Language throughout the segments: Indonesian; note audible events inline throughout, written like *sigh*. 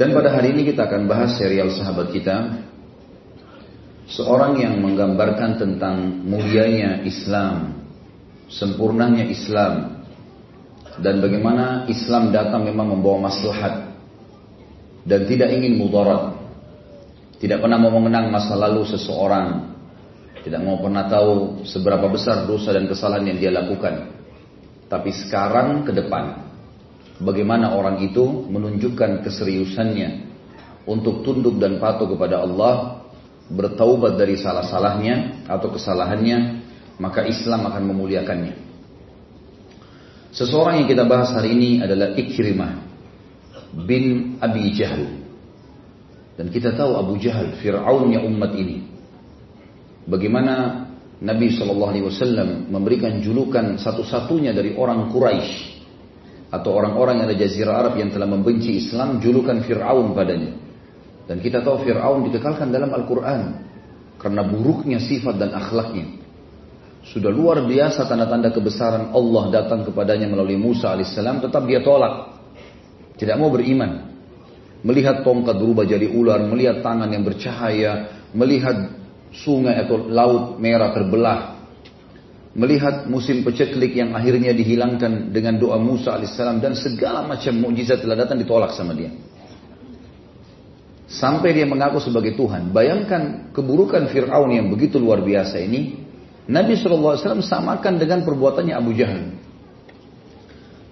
Dan pada hari ini kita akan bahas serial sahabat kita. Seorang yang menggambarkan tentang mulianya Islam Sempurnanya Islam Dan bagaimana Islam datang memang membawa maslahat Dan tidak ingin mudarat. Tidak pernah mau mengenang masa lalu seseorang. Tidak mau pernah tahu seberapa besar dosa dan kesalahan yang dia lakukan. Tapi sekarang ke depan bagaimana orang itu menunjukkan keseriusannya untuk tunduk dan patuh kepada Allah, bertaubat dari salah-salahnya atau kesalahannya, maka Islam akan memuliakannya. Seseorang yang kita bahas hari ini adalah Ikrimah bin Abi Jahal. Dan kita tahu Abu Jahal, Fir'aunnya umat ini. Bagaimana Nabi SAW memberikan julukan satu-satunya dari orang Quraisy atau orang-orang yang ada jazirah Arab yang telah membenci Islam julukan Fir'aun padanya. Dan kita tahu Fir'aun dikekalkan dalam Al-Quran karena buruknya sifat dan akhlaknya. Sudah luar biasa tanda-tanda kebesaran Allah datang kepadanya melalui Musa alaihissalam, tetap dia tolak. Tidak mau beriman. Melihat tongkat berubah jadi ular, melihat tangan yang bercahaya, melihat sungai atau laut merah terbelah, melihat musim peceklik yang akhirnya dihilangkan dengan doa Musa alaihissalam dan segala macam mukjizat telah datang ditolak sama dia. Sampai dia mengaku sebagai Tuhan. Bayangkan keburukan Fir'aun yang begitu luar biasa ini. Nabi SAW samakan dengan perbuatannya Abu Jahal.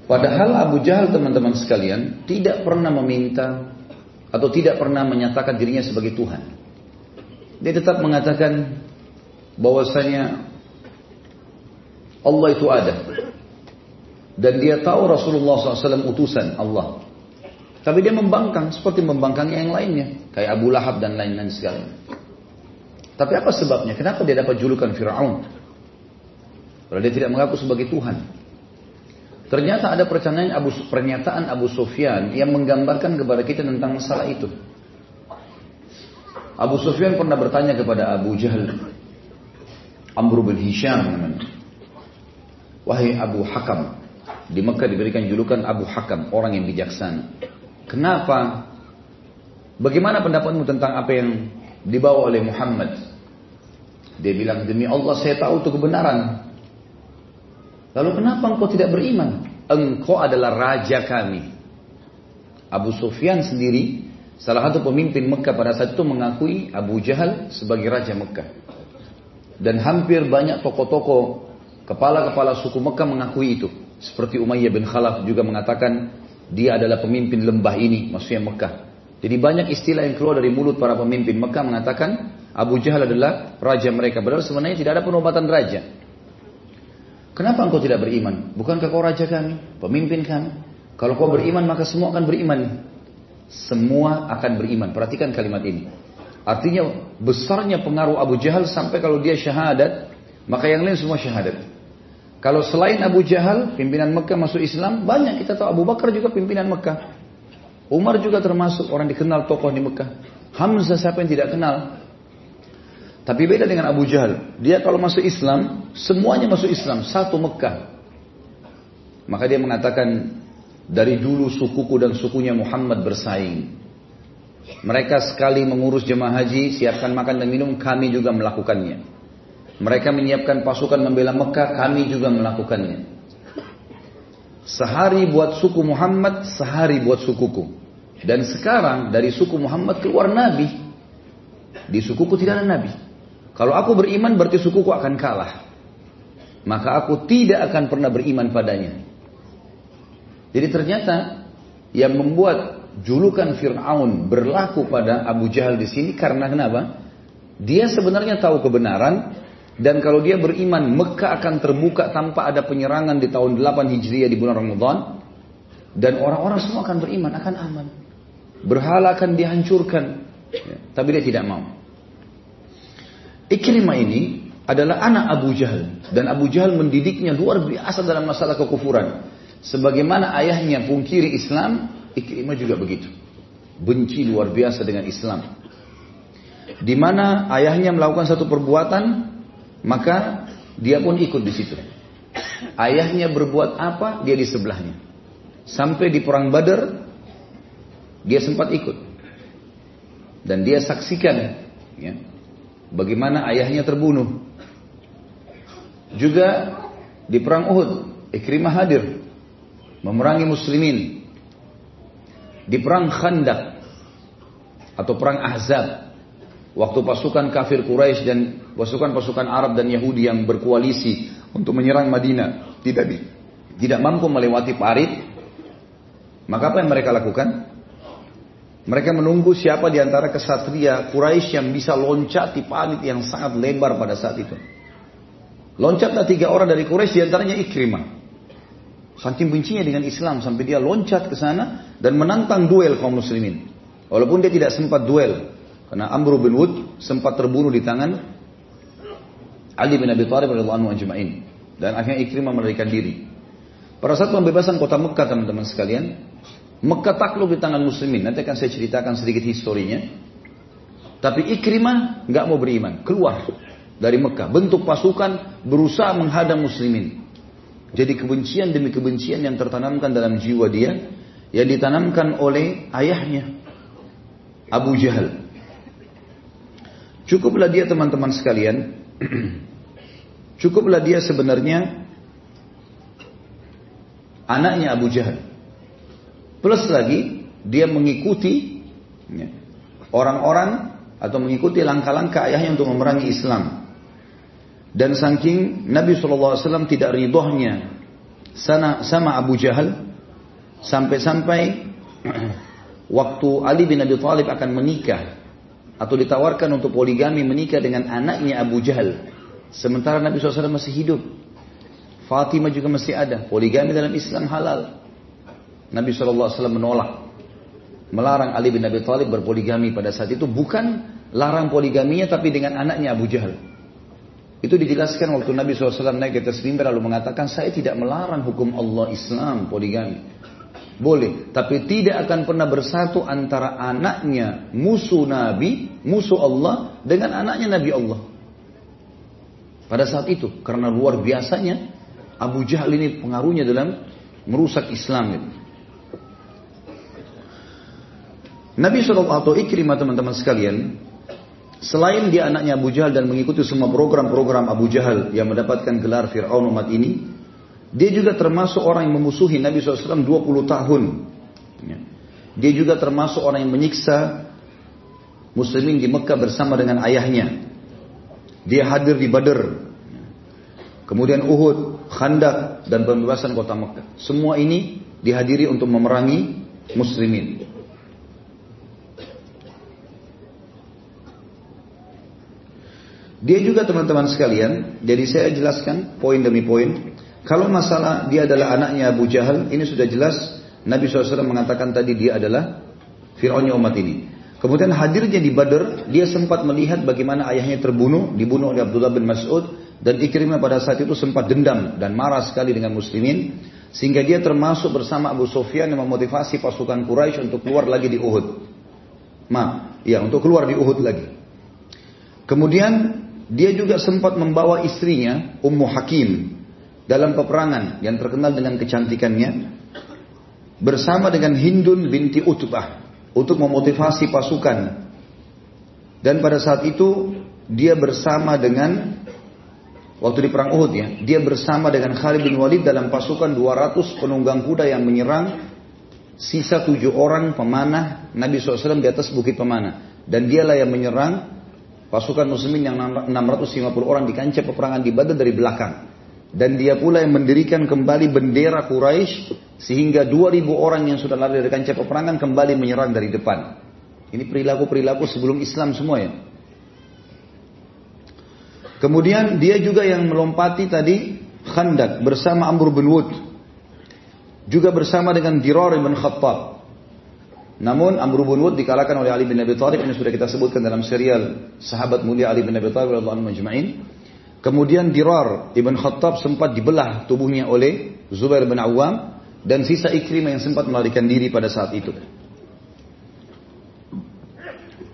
Padahal Abu Jahal teman-teman sekalian tidak pernah meminta atau tidak pernah menyatakan dirinya sebagai Tuhan. Dia tetap mengatakan bahwasanya Allah itu ada. Dan dia tahu Rasulullah SAW utusan Allah. Tapi dia membangkang seperti membangkangnya yang lainnya. Kayak Abu Lahab dan lain-lain sekalian. Tapi apa sebabnya? Kenapa dia dapat julukan Fir'aun? Kalau dia tidak mengaku sebagai Tuhan. Ternyata ada pernyataan Abu, pernyataan Abu Sufyan yang menggambarkan kepada kita tentang masalah itu. Abu Sufyan pernah bertanya kepada Abu Jahal. Amr bin Hisham namanya. Wahai Abu Hakam, di Mekah diberikan julukan Abu Hakam, orang yang bijaksana. Kenapa? Bagaimana pendapatmu tentang apa yang dibawa oleh Muhammad? Dia bilang, demi Allah saya tahu itu kebenaran. Lalu kenapa engkau tidak beriman? Engkau adalah raja kami. Abu Sufyan sendiri, salah satu pemimpin Mekah pada saat itu mengakui Abu Jahal sebagai raja Mekah. Dan hampir banyak tokoh-tokoh Kepala-kepala suku Mekah mengakui itu. Seperti Umayyah bin Khalaf juga mengatakan dia adalah pemimpin lembah ini, maksudnya Mekah. Jadi banyak istilah yang keluar dari mulut para pemimpin Mekah mengatakan Abu Jahal adalah raja mereka. Padahal sebenarnya tidak ada penobatan raja. Kenapa engkau tidak beriman? Bukankah kau raja kami, pemimpin kami? Kalau kau beriman maka semua akan beriman. Semua akan beriman. Perhatikan kalimat ini. Artinya besarnya pengaruh Abu Jahal sampai kalau dia syahadat, maka yang lain semua syahadat. Kalau selain Abu Jahal, pimpinan Mekah masuk Islam, banyak kita tahu Abu Bakar juga pimpinan Mekah. Umar juga termasuk orang dikenal tokoh di Mekah. Hamzah siapa yang tidak kenal? Tapi beda dengan Abu Jahal. Dia kalau masuk Islam, semuanya masuk Islam. Satu Mekah. Maka dia mengatakan, dari dulu sukuku dan sukunya Muhammad bersaing. Mereka sekali mengurus jemaah haji, siapkan makan dan minum, kami juga melakukannya. Mereka menyiapkan pasukan membela Mekah, kami juga melakukannya. Sehari buat suku Muhammad, sehari buat sukuku. Dan sekarang dari suku Muhammad keluar Nabi. Di sukuku tidak ada Nabi. Kalau aku beriman berarti sukuku akan kalah. Maka aku tidak akan pernah beriman padanya. Jadi ternyata yang membuat julukan Fir'aun berlaku pada Abu Jahal di sini karena kenapa? Dia sebenarnya tahu kebenaran, dan kalau dia beriman, Mekah akan terbuka tanpa ada penyerangan di tahun 8 Hijriah di bulan Ramadan. Dan orang-orang semua akan beriman, akan aman. Berhala akan dihancurkan. Ya, tapi dia tidak mau. Ikrimah ini adalah anak Abu Jahal. Dan Abu Jahal mendidiknya luar biasa dalam masalah kekufuran. Sebagaimana ayahnya pungkiri Islam, Ikrimah juga begitu. Benci luar biasa dengan Islam. Di mana ayahnya melakukan satu perbuatan, maka dia pun ikut di situ. Ayahnya berbuat apa, dia di sebelahnya. Sampai di perang Badar, dia sempat ikut. Dan dia saksikan ya, bagaimana ayahnya terbunuh. Juga di perang Uhud, Ikrimah hadir memerangi muslimin. Di perang Khandak atau perang Ahzab, waktu pasukan kafir Quraisy dan pasukan-pasukan Arab dan Yahudi yang berkoalisi untuk menyerang Madinah tidak di, tidak mampu melewati parit, maka apa yang mereka lakukan? Mereka menunggu siapa di antara kesatria Quraisy yang bisa loncat di parit yang sangat lebar pada saat itu. Loncatlah tiga orang dari Quraisy di antaranya Ikrimah. Saking bencinya dengan Islam sampai dia loncat ke sana dan menantang duel kaum muslimin. Walaupun dia tidak sempat duel karena Amr bin Wud sempat terbunuh di tangan Ali bin Abi Thalib radhiyallahu anhu ajma'in dan akhirnya Ikrimah melarikan diri. Pada saat pembebasan kota Mekah teman-teman sekalian, Mekah takluk di tangan muslimin. Nanti akan saya ceritakan sedikit historinya. Tapi Ikrimah nggak mau beriman, keluar dari Mekah. Bentuk pasukan berusaha menghadang muslimin. Jadi kebencian demi kebencian yang tertanamkan dalam jiwa dia, yang ditanamkan oleh ayahnya, Abu Jahal. Cukuplah dia teman-teman sekalian, *clears throat* cukuplah dia sebenarnya anaknya Abu Jahal. Plus lagi dia mengikuti ya, orang-orang atau mengikuti langkah-langkah ayahnya untuk memerangi Islam. Dan saking Nabi SAW tidak ridhohnya sana sama Abu Jahal sampai-sampai *clears throat* waktu Ali bin Abi Thalib akan menikah atau ditawarkan untuk poligami menikah dengan anaknya Abu Jahal. Sementara Nabi SAW masih hidup. Fatimah juga masih ada. Poligami dalam Islam halal. Nabi SAW menolak. Melarang Ali bin Abi Thalib berpoligami pada saat itu. Bukan larang poligaminya tapi dengan anaknya Abu Jahal. Itu dijelaskan waktu Nabi SAW naik ke atas mimbar lalu mengatakan saya tidak melarang hukum Allah Islam poligami. Boleh, tapi tidak akan pernah bersatu antara anaknya musuh Nabi, musuh Allah dengan anaknya Nabi Allah. Pada saat itu, karena luar biasanya Abu Jahal ini pengaruhnya dalam merusak Islam. Gitu. Nabi SAW atau Ikrimah teman-teman sekalian, selain dia anaknya Abu Jahal dan mengikuti semua program-program Abu Jahal yang mendapatkan gelar Fir'aun umat ini, dia juga termasuk orang yang memusuhi Nabi SAW 20 tahun. Ya. Dia juga termasuk orang yang menyiksa muslimin di Mekah bersama dengan ayahnya. Dia hadir di Badr. Kemudian Uhud, Khandak, dan pembebasan kota Mekah. Semua ini dihadiri untuk memerangi muslimin. Dia juga teman-teman sekalian, jadi saya jelaskan poin demi poin. Kalau masalah dia adalah anaknya Abu Jahal, ini sudah jelas Nabi SAW mengatakan tadi dia adalah Fir'aunnya umat ini. Kemudian hadirnya di Badr, dia sempat melihat bagaimana ayahnya terbunuh, dibunuh oleh Abdullah bin Mas'ud, dan Ikrimah pada saat itu sempat dendam dan marah sekali dengan muslimin, sehingga dia termasuk bersama Abu Sufyan yang memotivasi pasukan Quraisy untuk keluar lagi di Uhud. Ma, ya untuk keluar di Uhud lagi. Kemudian dia juga sempat membawa istrinya, Ummu Hakim, dalam peperangan yang terkenal dengan kecantikannya, bersama dengan Hindun binti Utbah untuk memotivasi pasukan. Dan pada saat itu dia bersama dengan waktu di perang Uhud ya, dia bersama dengan Khalid bin Walid dalam pasukan 200 penunggang kuda yang menyerang sisa tujuh orang pemanah Nabi SAW di atas bukit pemanah. Dan dialah yang menyerang Pasukan muslimin yang 650 orang di kancah peperangan di Badar dari belakang. Dan dia pula yang mendirikan kembali bendera Quraisy sehingga 2000 orang yang sudah lari dari kancah peperangan kembali menyerang dari depan. Ini perilaku-perilaku sebelum Islam semua ya. Kemudian dia juga yang melompati tadi Khandak bersama Amr bin Wud. Juga bersama dengan Dirar bin Khattab. Namun Amr bin Wud dikalahkan oleh Ali bin Abi Thalib ini sudah kita sebutkan dalam serial sahabat mulia Ali bin Abi Thalib radhiyallahu anhu Kemudian Dirar ibn Khattab sempat dibelah tubuhnya oleh Zubair bin Awam dan sisa Ikrimah yang sempat melarikan diri pada saat itu.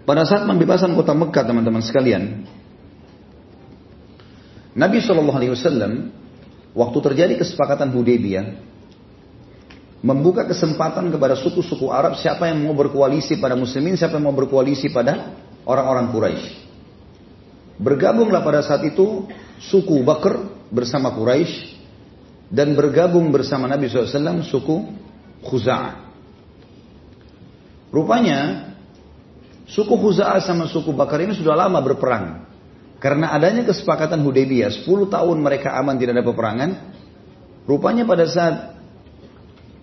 Pada saat pembebasan kota Mekah teman-teman sekalian, Nabi Shallallahu Alaihi Wasallam waktu terjadi kesepakatan Hudaybiyah, membuka kesempatan kepada suku-suku Arab siapa yang mau berkoalisi pada muslimin, siapa yang mau berkoalisi pada orang-orang Quraisy. Bergabunglah pada saat itu suku Bakr bersama Quraisy dan bergabung bersama Nabi SAW suku Khuza'ah. Rupanya suku Khuza'ah sama suku Bakar ini sudah lama berperang. Karena adanya kesepakatan Hudaybiyah, 10 tahun mereka aman tidak ada peperangan. Rupanya pada saat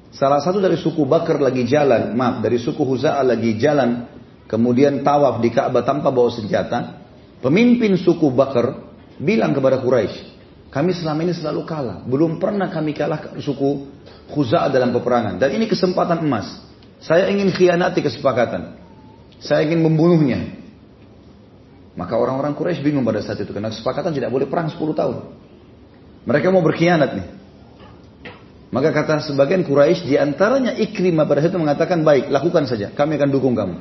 salah satu dari suku Bakar lagi jalan, maaf, dari suku Khuza'ah lagi jalan, kemudian tawaf di Ka'bah tanpa bawa senjata, pemimpin suku Bakar bilang kepada Quraisy, kami selama ini selalu kalah. Belum pernah kami kalah suku Khuza'ah dalam peperangan. Dan ini kesempatan emas. Saya ingin khianati kesepakatan. Saya ingin membunuhnya. Maka orang-orang Quraisy bingung pada saat itu. Karena kesepakatan tidak boleh perang 10 tahun. Mereka mau berkhianat nih. Maka kata sebagian Quraisy di antaranya Ikrimah pada saat itu mengatakan baik lakukan saja. Kami akan dukung kamu.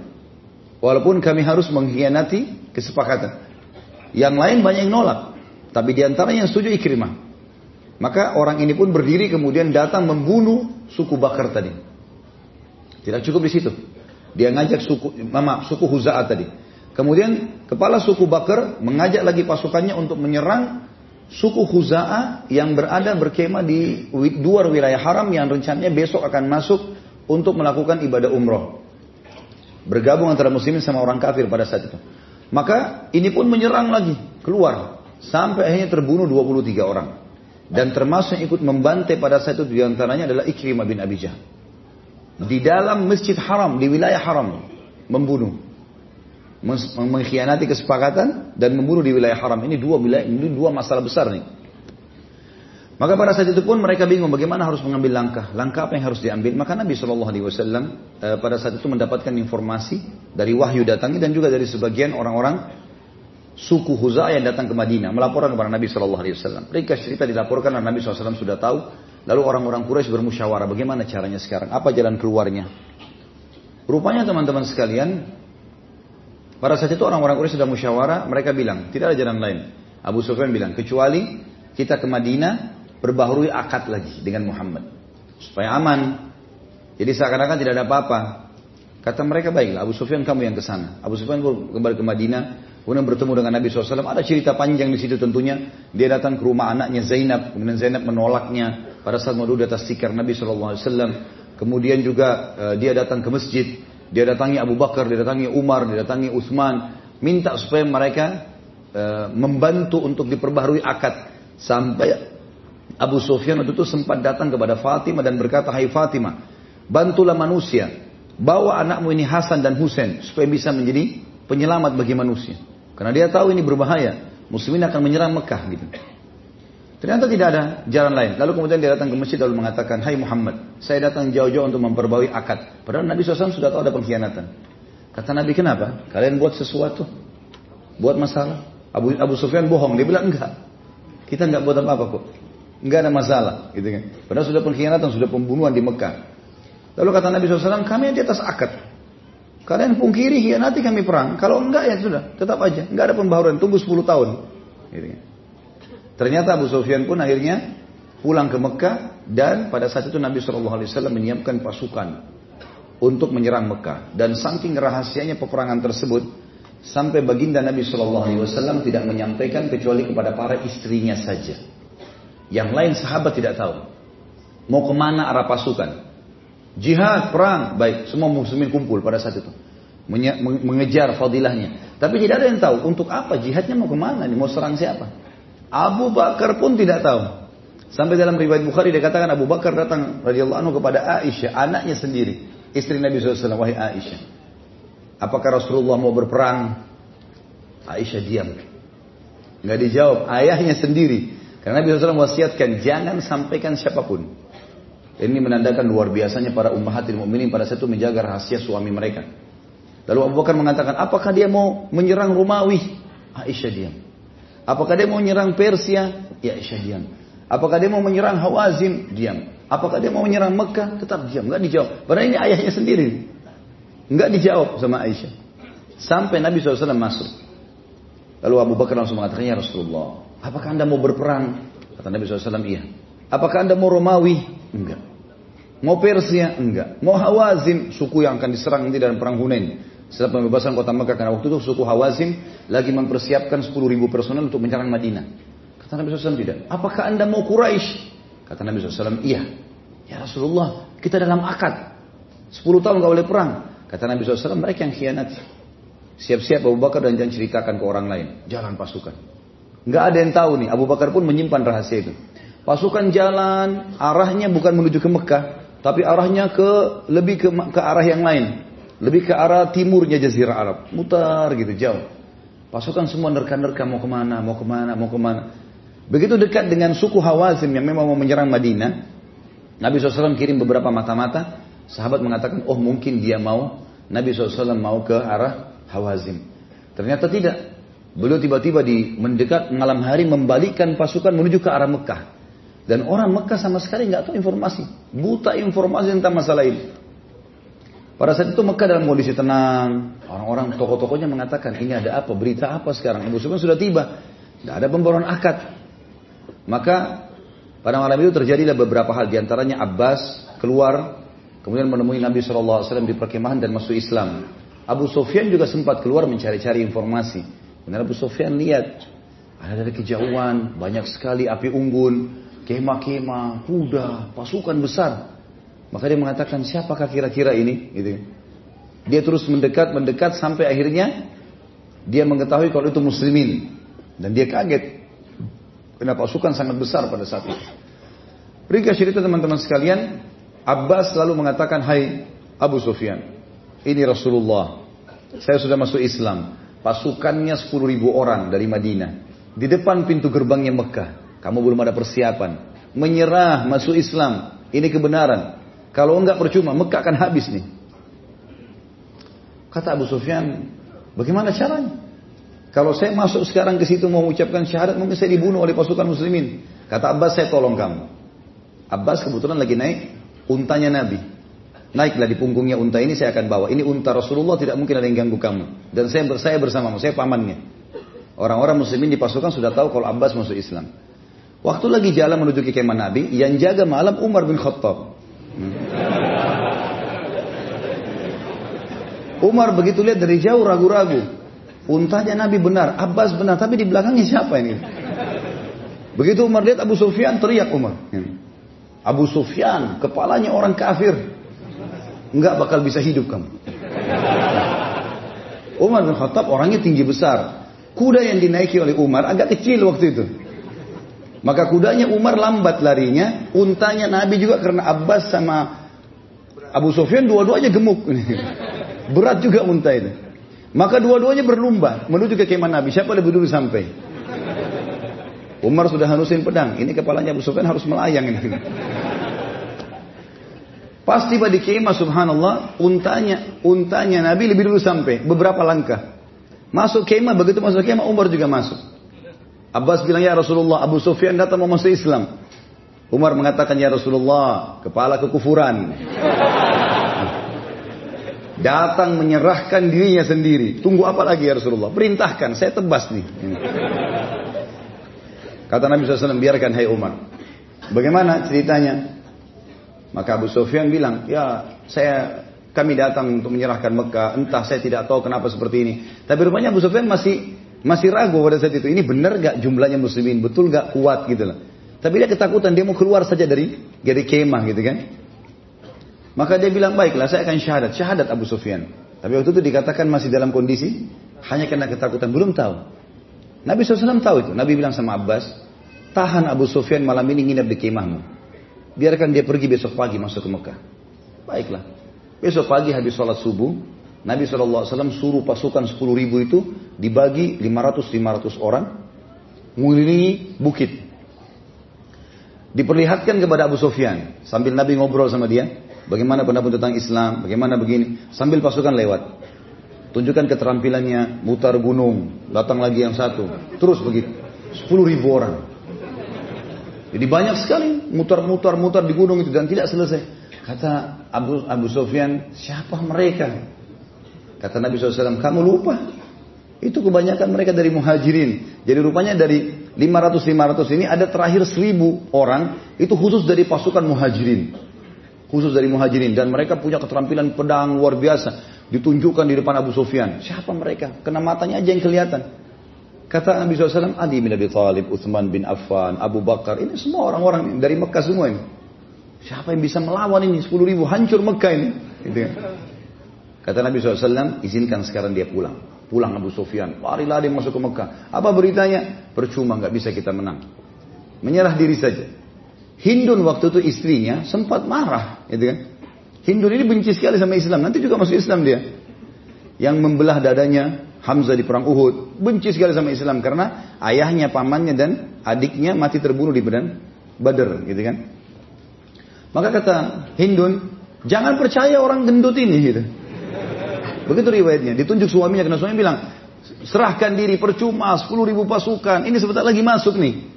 Walaupun kami harus mengkhianati kesepakatan. Yang lain banyak yang nolak. Tapi di antaranya yang setuju Ikrimah. Maka orang ini pun berdiri kemudian datang membunuh suku Bakar tadi. Tidak cukup di situ. Dia ngajak suku, mama, suku Huza'ah tadi. Kemudian kepala suku Bakar mengajak lagi pasukannya untuk menyerang suku Huza'ah yang berada berkemah di dua wilayah haram yang rencananya besok akan masuk untuk melakukan ibadah umroh. Bergabung antara muslimin sama orang kafir pada saat itu. Maka ini pun menyerang lagi, keluar. Sampai akhirnya terbunuh 23 orang. Dan termasuk yang ikut membantai pada saat itu di antaranya adalah Ikrimah bin Abi Jahal. Di dalam masjid haram, di wilayah haram. Membunuh. Mengkhianati kesepakatan dan membunuh di wilayah haram. Ini dua wilayah, ini dua masalah besar nih. Maka pada saat itu pun mereka bingung bagaimana harus mengambil langkah. Langkah apa yang harus diambil? Maka Nabi Shallallahu Alaihi Wasallam eh, pada saat itu mendapatkan informasi dari wahyu datangnya dan juga dari sebagian orang-orang suku Huza yang datang ke Madinah melaporkan kepada Nabi Shallallahu Alaihi Wasallam. Mereka cerita dilaporkan dan Nabi SAW sudah tahu. Lalu orang-orang Quraisy bermusyawarah bagaimana caranya sekarang, apa jalan keluarnya. Rupanya teman-teman sekalian, pada saat itu orang-orang Quraisy sudah musyawarah, mereka bilang tidak ada jalan lain. Abu Sufyan bilang kecuali kita ke Madinah berbaharui akad lagi dengan Muhammad supaya aman. Jadi seakan-akan tidak ada apa-apa. Kata mereka baiklah Abu Sufyan kamu yang ke sana. Abu Sufyan kembali ke Madinah Kemudian bertemu dengan Nabi SAW. Ada cerita panjang di situ tentunya. Dia datang ke rumah anaknya Zainab. Kemudian Zainab menolaknya pada saat mau di atas tikar Nabi SAW. Kemudian juga uh, dia datang ke masjid. Dia datangi Abu Bakar, dia datangi Umar, dia datangi Utsman. Minta supaya mereka uh, membantu untuk diperbaharui akad. Sampai Abu Sufyan waktu itu sempat datang kepada Fatimah dan berkata, Hai Fatimah, bantulah manusia. Bawa anakmu ini Hasan dan Husain supaya bisa menjadi penyelamat bagi manusia. Karena dia tahu ini berbahaya. Muslimin akan menyerang Mekah gitu. Ternyata tidak ada jalan lain. Lalu kemudian dia datang ke masjid lalu mengatakan, Hai Muhammad, saya datang jauh-jauh untuk memperbaui akad. Padahal Nabi SAW sudah tahu ada pengkhianatan. Kata Nabi, kenapa? Kalian buat sesuatu. Buat masalah. Abu, Abu Sufyan bohong. Dia bilang, enggak. Kita enggak buat apa-apa kok. Enggak ada masalah. Gitu kan. Padahal sudah pengkhianatan, sudah pembunuhan di Mekah. Lalu kata Nabi SAW, kami di atas akad. Kalian pungkiri, nanti kami perang. Kalau enggak ya sudah, tetap aja. Enggak ada pembaharuan, tunggu 10 tahun. Gitu. Kan. Ternyata Abu Sufyan pun akhirnya pulang ke Mekah dan pada saat itu Nabi SAW menyiapkan pasukan untuk menyerang Mekah. Dan saking rahasianya peperangan tersebut, sampai baginda Nabi SAW tidak menyampaikan kecuali kepada para istrinya saja. Yang lain sahabat tidak tahu. Mau ke mana arah pasukan. Jihad, perang, baik, semua muslimin kumpul pada saat itu. Mengejar fadilahnya. Tapi tidak ada yang tahu untuk apa jihadnya mau ke mana nih, mau serang siapa. Abu Bakar pun tidak tahu. Sampai dalam riwayat Bukhari dikatakan Abu Bakar datang radhiyallahu anhu kepada Aisyah, anaknya sendiri, istri Nabi SAW, wahai Aisyah. Apakah Rasulullah mau berperang? Aisyah diam. Nggak dijawab, ayahnya sendiri. Karena Nabi SAW wasiatkan, jangan sampaikan siapa pun. Ini menandakan luar biasanya para ummahatil mukminin pada saat itu menjaga rahasia suami mereka. Lalu Abu Bakar mengatakan, apakah dia mau menyerang Romawi? Aisyah diam. Apakah dia mau menyerang Persia? Ya Aisyah diam. Apakah dia mau menyerang Hawazim? Diam. Apakah dia mau menyerang Mekah? Tetap diam. Enggak dijawab. Padahal ini ayahnya sendiri. Enggak dijawab sama Aisyah. Sampai Nabi SAW masuk. Lalu Abu Bakar langsung mengatakan, Ya Rasulullah, apakah anda mau berperang? Kata Nabi SAW, iya. Apakah anda mau Romawi? Enggak. Mau Persia? Enggak. Mau Hawazim? Suku yang akan diserang nanti dalam perang Hunain. Setelah pembebasan kota Mekah karena waktu itu suku Hawazim lagi mempersiapkan 10 ribu personel untuk menyerang Madinah. Kata Nabi SAW tidak. Apakah anda mau Quraisy? Kata Nabi SAW, iya. Ya Rasulullah, kita dalam akad. 10 tahun gak boleh perang. Kata Nabi SAW, mereka yang khianat. Siap-siap Abu Bakar dan jangan ceritakan ke orang lain. Jalan pasukan. Nggak ada yang tahu nih. Abu Bakar pun menyimpan rahasia itu. Pasukan jalan, arahnya bukan menuju ke Mekah, tapi arahnya ke lebih ke, ke arah yang lain. Lebih ke arah timurnya Jazirah Arab. Mutar gitu, jauh. Pasukan semua nerka-nerka mau ke mana, mau ke mana, mau ke mana. Begitu dekat dengan suku Hawazim yang memang mau menyerang Madinah, Nabi SAW kirim beberapa mata-mata, sahabat mengatakan, oh mungkin dia mau, Nabi SAW mau ke arah Hawazim. Ternyata tidak. Beliau tiba-tiba di mendekat malam hari membalikkan pasukan menuju ke arah Mekah. Dan orang Mekah sama sekali nggak tahu informasi. Buta informasi tentang masalah ini. Pada saat itu Mekah dalam kondisi tenang. Orang-orang tokoh-tokohnya mengatakan ini ada apa, berita apa sekarang. Abu Sufyan sudah tiba. Tidak ada pembaruan akad. Maka pada malam itu terjadilah beberapa hal. Di antaranya Abbas keluar. Kemudian menemui Nabi SAW di perkemahan dan masuk Islam. Abu Sufyan juga sempat keluar mencari-cari informasi. Kemudian Abu Sufyan lihat ada dari kejauhan banyak sekali api unggun, kemah-kemah, kuda, pasukan besar. Maka dia mengatakan siapakah kira-kira ini? Gitu. Dia terus mendekat, mendekat sampai akhirnya dia mengetahui kalau itu muslimin dan dia kaget karena pasukan sangat besar pada saat itu. Ringkas cerita teman-teman sekalian, Abbas selalu mengatakan, Hai Abu Sufyan, ini Rasulullah. Saya sudah masuk Islam. Pasukannya 10 ribu orang dari Madinah. Di depan pintu gerbangnya Mekah. Kamu belum ada persiapan. Menyerah masuk Islam. Ini kebenaran. Kalau enggak percuma, Mekah akan habis nih. Kata Abu Sufyan, bagaimana caranya? Kalau saya masuk sekarang ke situ mau mengucapkan syahadat, mungkin saya dibunuh oleh pasukan muslimin. Kata Abbas, saya tolong kamu. Abbas kebetulan lagi naik untanya Nabi. Naiklah di punggungnya unta ini saya akan bawa. Ini unta Rasulullah tidak mungkin ada yang ganggu kamu. Dan saya, saya bersamamu, saya pamannya. Orang-orang muslimin di pasukan sudah tahu kalau Abbas masuk Islam. Waktu lagi jalan menuju ke kemah Nabi, yang jaga malam Umar bin Khattab. Hmm. Umar begitu lihat dari jauh ragu-ragu. Untanya Nabi benar, Abbas benar, tapi di belakangnya siapa ini? Begitu Umar lihat Abu Sufyan teriak Umar. Hmm. Abu Sufyan, kepalanya orang kafir nggak bakal bisa hidup kamu. Umar bin Khattab orangnya tinggi besar. Kuda yang dinaiki oleh Umar agak kecil waktu itu. Maka kudanya Umar lambat larinya, untanya Nabi juga karena Abbas sama Abu Sufyan dua-duanya gemuk. *laughs* Berat juga unta itu. Maka dua-duanya berlomba menuju ke kemah Nabi. Siapa lebih dulu sampai? Umar sudah hanusin pedang. Ini kepalanya Abu Sufyan harus melayang ini. *laughs* Pas tiba di kemah subhanallah, untanya, untanya Nabi lebih dulu sampai, beberapa langkah. Masuk kemah, begitu masuk kemah Umar juga masuk. Abbas bilang, ya Rasulullah, Abu Sufyan datang mau masuk Islam. Umar mengatakan, ya Rasulullah, kepala kekufuran. *laughs* Datang menyerahkan dirinya sendiri. Tunggu apa lagi ya Rasulullah? Perintahkan, saya tebas nih. Kata Nabi SAW, biarkan hai Umar. Bagaimana ceritanya? Maka Abu Sufyan bilang, ya saya kami datang untuk menyerahkan Mekah, entah saya tidak tahu kenapa seperti ini. Tapi rupanya Abu Sufyan masih masih ragu pada saat itu. Ini benar gak jumlahnya muslimin? Betul gak kuat gitu loh. Tapi dia ketakutan, dia mau keluar saja dari dari kemah gitu kan. Maka dia bilang, baiklah saya akan syahadat. Syahadat Abu Sufyan. Tapi waktu itu dikatakan masih dalam kondisi hanya karena ketakutan. Belum tahu. Nabi SAW tahu itu. Nabi bilang sama Abbas, tahan Abu Sufyan malam ini nginep di kemahmu. Biarkan dia pergi besok pagi masuk ke Mekah. Baiklah. Besok pagi habis sholat subuh, Nabi SAW suruh pasukan 10 ribu itu dibagi 500-500 orang, mengelilingi bukit. Diperlihatkan kepada Abu Sufyan, sambil Nabi ngobrol sama dia, bagaimana pendapat tentang Islam, bagaimana begini, sambil pasukan lewat. Tunjukkan keterampilannya, mutar gunung, datang lagi yang satu, terus begitu. 10 ribu orang. Jadi banyak sekali mutar-mutar mutar di gunung itu dan tidak selesai. Kata Abu Abu Sofyan, siapa mereka? Kata Nabi SAW, kamu lupa. Itu kebanyakan mereka dari muhajirin. Jadi rupanya dari 500-500 ini ada terakhir 1000 orang, itu khusus dari pasukan muhajirin. khusus dari muhajirin dan mereka punya keterampilan pedang luar biasa ditunjukkan di depan Abu Sufyan siapa mereka kena matanya aja yang kelihatan kata Nabi SAW Ali bin Abi Thalib Utsman bin Affan Abu Bakar ini semua orang-orang dari Mekah semua ini. Siapa yang bisa melawan ini? 10 ribu hancur Mekah ini. Gitu ya. kata Nabi SAW izinkan sekarang dia pulang. Pulang Abu Sufyan. Lari-lari masuk ke Mekah. Apa beritanya? Percuma nggak bisa kita menang. Menyerah diri saja. Hindun waktu itu istrinya sempat marah, gitu kan? Hindun ini benci sekali sama Islam, nanti juga masuk Islam dia. Yang membelah dadanya Hamzah di perang Uhud, benci sekali sama Islam karena ayahnya, pamannya dan adiknya mati terbunuh di badan Badr, gitu kan? Maka kata Hindun, jangan percaya orang gendut ini, gitu. Begitu riwayatnya, ditunjuk suaminya karena suaminya bilang, serahkan diri percuma 10 ribu pasukan, ini sebentar lagi masuk nih.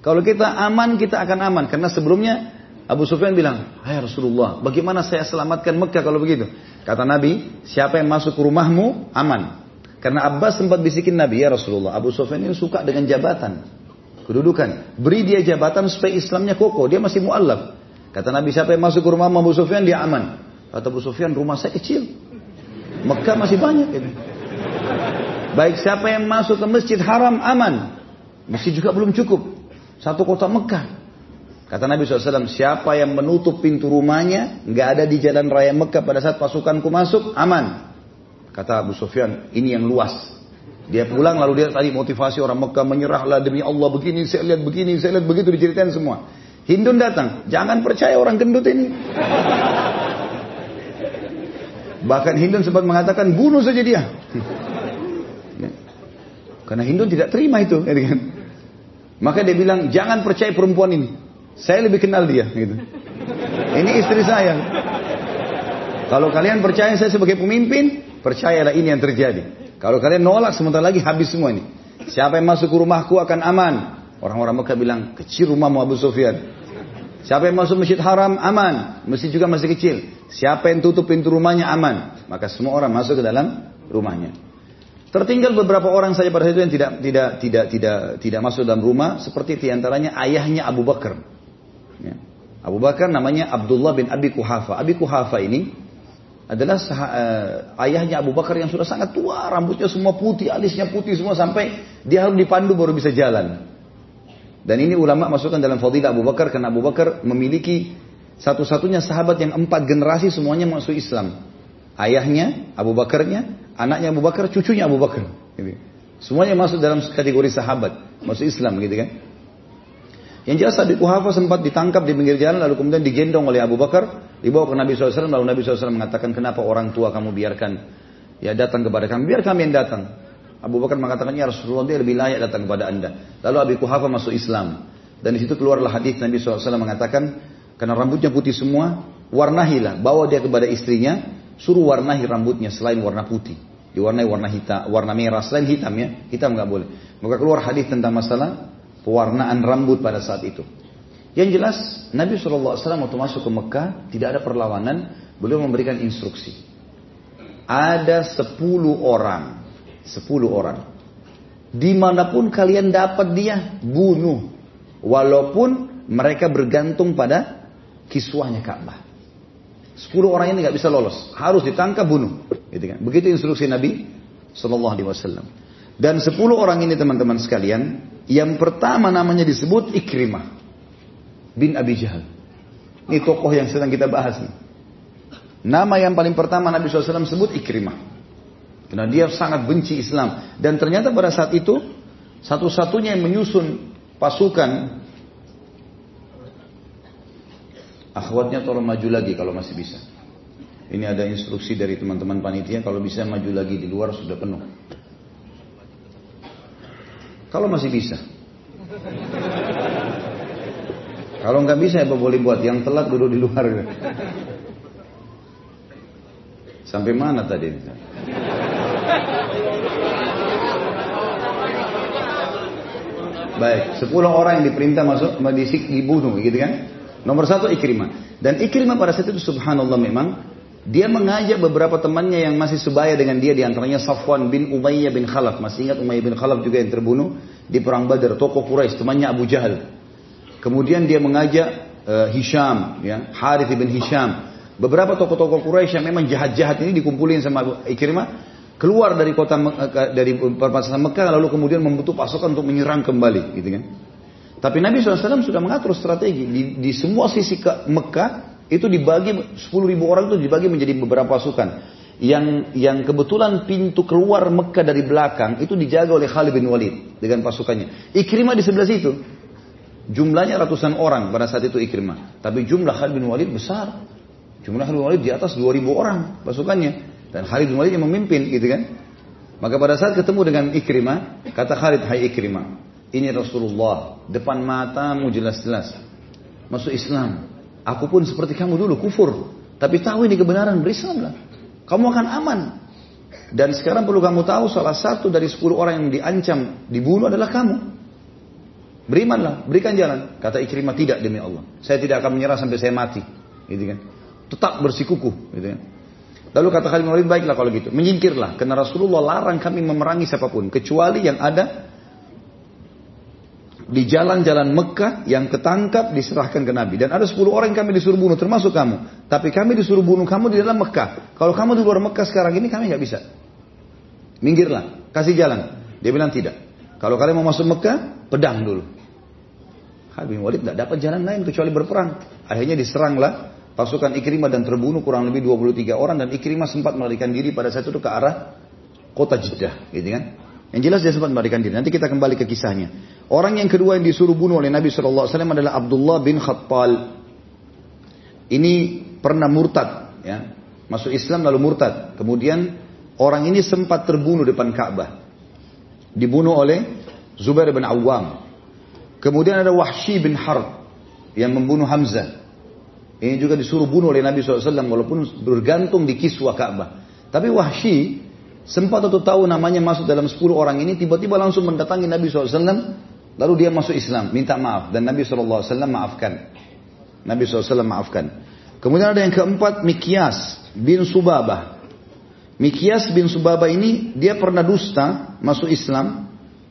Kalau kita aman, kita akan aman. Karena sebelumnya Abu Sufyan bilang, Hai Rasulullah, bagaimana saya selamatkan Mekah kalau begitu? Kata Nabi, siapa yang masuk ke rumahmu, aman. Karena Abbas sempat bisikin Nabi, ya Rasulullah, Abu Sufyan ini suka dengan jabatan. Kedudukan. Beri dia jabatan supaya Islamnya kokoh. Dia masih mu'allaf. Kata Nabi, siapa yang masuk ke rumah Abu Sufyan, dia aman. Kata Abu Sufyan, rumah saya kecil. Mekah masih banyak. Ini. Baik siapa yang masuk ke masjid haram, aman. Masih juga belum cukup. Satu kota Mekah. Kata Nabi SAW, siapa yang menutup pintu rumahnya, nggak ada di jalan raya Mekah pada saat pasukanku masuk, aman. Kata Abu Sufyan, ini yang luas. Dia pulang lalu dia tadi motivasi orang Mekah menyerahlah demi Allah begini, saya lihat begini, saya lihat begitu diceritain semua. Hindun datang, jangan percaya orang gendut ini. Bahkan Hindun sempat mengatakan bunuh saja dia. Karena Hindun tidak terima itu. Kan? Maka dia bilang, jangan percaya perempuan ini. Saya lebih kenal dia. Gitu. Ini istri saya. Kalau kalian percaya saya sebagai pemimpin, percayalah ini yang terjadi. Kalau kalian nolak sebentar lagi habis semua ini. Siapa yang masuk ke rumahku akan aman. Orang-orang Mekah bilang, kecil rumahmu Abu Sufyan. Siapa yang masuk masjid haram aman, masjid juga masih kecil. Siapa yang tutup pintu rumahnya aman, maka semua orang masuk ke dalam rumahnya. Tertinggal beberapa orang saja pada saat itu yang tidak tidak tidak tidak tidak masuk dalam rumah seperti di antaranya ayahnya Abu Bakar. Ya. Abu Bakar namanya Abdullah bin Abi Kuhafa. Abi Kuhafa ini adalah uh, ayahnya Abu Bakar yang sudah sangat tua, rambutnya semua putih, alisnya putih semua sampai dia harus dipandu baru bisa jalan. Dan ini ulama masukkan dalam fadilah Abu Bakar karena Abu Bakar memiliki satu-satunya sahabat yang empat generasi semuanya masuk Islam. Ayahnya, Abu Bakarnya, anaknya Abu Bakar, cucunya Abu Bakar. Gitu. Semuanya masuk dalam kategori sahabat, masuk Islam gitu kan. Yang jelas Abi Kuhafa sempat ditangkap di pinggir jalan lalu kemudian digendong oleh Abu Bakar, dibawa ke Nabi SAW lalu Nabi SAW mengatakan kenapa orang tua kamu biarkan ya datang kepada kami, biar kami yang datang. Abu Bakar mengatakan ya Rasulullah dia lebih layak datang kepada anda. Lalu Abi Kuhafa masuk Islam dan di situ keluarlah hadis Nabi SAW mengatakan karena rambutnya putih semua, warnahilah, bawa dia kepada istrinya, Suruh warnahi rambutnya selain warna putih. Diwarnai warna hitam, warna merah selain hitam ya. Hitam nggak boleh. Maka keluar hadis tentang masalah pewarnaan rambut pada saat itu. Yang jelas Nabi SAW waktu masuk ke Mekah tidak ada perlawanan. Beliau memberikan instruksi. Ada sepuluh orang. Sepuluh orang. Di mana pun kalian dapat dia, bunuh. Walaupun mereka bergantung pada kiswahnya Ka'bah. Sepuluh orang ini nggak bisa lolos, harus ditangkap bunuh. Gitu kan? Begitu instruksi Nabi Shallallahu Alaihi Wasallam. Dan sepuluh orang ini teman-teman sekalian, yang pertama namanya disebut Ikrimah bin Abi Jahal. Ini tokoh yang sedang kita bahas nih. Nama yang paling pertama Nabi SAW sebut Ikrimah. Karena dia sangat benci Islam. Dan ternyata pada saat itu, satu-satunya yang menyusun pasukan Akhwatnya tolong maju lagi kalau masih bisa. Ini ada instruksi dari teman-teman panitia kalau bisa maju lagi di luar sudah penuh. Kalau masih bisa. Kalau nggak bisa ya boleh buat yang telat duduk di luar. Sampai mana tadi? Baik, 10 orang yang diperintah masuk dibunuh gitu kan? Nomor satu Ikrimah. Dan Ikrimah pada saat itu subhanallah memang dia mengajak beberapa temannya yang masih sebaya dengan dia di antaranya Safwan bin Umayyah bin Khalaf. Masih ingat Umayyah bin Khalaf juga yang terbunuh di perang Badar, tokoh Quraisy, temannya Abu Jahal. Kemudian dia mengajak uh, Hisham, ya, Harith bin Hisham. Beberapa tokoh-tokoh Quraisy yang memang jahat-jahat ini dikumpulin sama Ikrimah keluar dari kota dari perbatasan Mekah lalu kemudian membutuh pasukan untuk menyerang kembali gitu kan. Tapi Nabi SAW sudah mengatur strategi di, di semua sisi ke Mekah itu dibagi 10 ribu orang itu dibagi menjadi beberapa pasukan. Yang yang kebetulan pintu keluar Mekah dari belakang itu dijaga oleh Khalid bin Walid dengan pasukannya. Ikrimah di sebelah situ. Jumlahnya ratusan orang pada saat itu Ikrimah. Tapi jumlah Khalid bin Walid besar. Jumlah Khalid bin Walid di atas 2000 orang pasukannya. Dan Khalid bin Walid yang memimpin gitu kan. Maka pada saat ketemu dengan Ikrimah, kata Khalid, hai Ikrimah, ini Rasulullah, depan matamu jelas-jelas. Masuk Islam. Aku pun seperti kamu dulu, kufur. Tapi tahu ini kebenaran, berislamlah. Kamu akan aman. Dan sekarang perlu kamu tahu salah satu dari sepuluh orang yang diancam dibunuh adalah kamu. Berimanlah, berikan jalan. Kata Ikrimah tidak demi Allah. Saya tidak akan menyerah sampai saya mati. Gitu kan. Tetap bersikukuh. Gitu kan. Lalu kata Khalid bin Walid, baiklah kalau gitu. Menyingkirlah. Karena Rasulullah larang kami memerangi siapa pun. Kecuali yang ada di jalan-jalan Mekah yang ketangkap diserahkan ke Nabi. Dan ada 10 orang yang kami disuruh bunuh, termasuk kamu. Tapi kami disuruh bunuh kamu di dalam Mekah. Kalau kamu di luar Mekah sekarang ini, kami nggak bisa. Minggirlah, kasih jalan. Dia bilang tidak. Kalau kalian mau masuk Mekah, pedang dulu. Khalid bin Walid tidak dapat jalan lain kecuali berperang. Akhirnya diseranglah pasukan Ikrimah dan terbunuh kurang lebih 23 orang dan Ikrimah sempat melarikan diri pada saat itu ke arah kota Jeddah, gitu kan? Yang jelas dia sempat melarikan diri. Nanti kita kembali ke kisahnya. Orang yang kedua yang disuruh bunuh oleh Nabi SAW adalah Abdullah bin Khattal. Ini pernah murtad, ya, masuk Islam lalu murtad. Kemudian orang ini sempat terbunuh depan Ka'bah. Dibunuh oleh Zubair bin Awam. Kemudian ada Wahsy bin Harb yang membunuh Hamzah. Ini juga disuruh bunuh oleh Nabi SAW walaupun bergantung di kiswah Ka'bah. Tapi Wahsy sempat atau tahu namanya masuk dalam 10 orang ini tiba-tiba langsung mendatangi Nabi SAW lalu dia masuk Islam minta maaf dan Nabi SAW maafkan. Nabi SAW maafkan. Kemudian ada yang keempat Mikyas bin Subabah. Mikyas bin Subabah ini dia pernah dusta masuk Islam.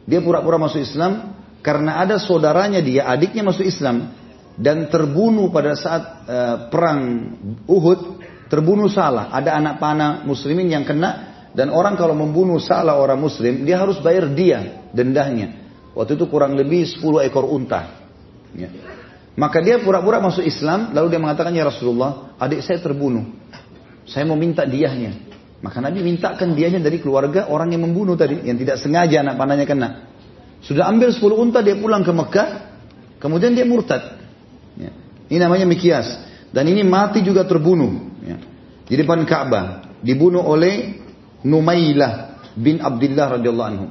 Dia pura-pura masuk Islam karena ada saudaranya dia, adiknya masuk Islam dan terbunuh pada saat uh, perang Uhud, terbunuh salah. Ada anak panah muslimin yang kena dan orang kalau membunuh salah orang muslim, dia harus bayar dia dendahnya. Waktu itu kurang lebih 10 ekor unta. Ya. Maka dia pura-pura masuk Islam, lalu dia mengatakan, Ya Rasulullah, adik saya terbunuh. Saya mau minta diahnya. Maka Nabi mintakan diahnya dari keluarga orang yang membunuh tadi, yang tidak sengaja anak panahnya kena. Sudah ambil 10 unta dia pulang ke Mekah, kemudian dia murtad. Ya. Ini namanya Mikias. Dan ini mati juga terbunuh. Ya. Di depan Ka'bah. Dibunuh oleh Numailah bin Abdullah radhiyallahu anhu.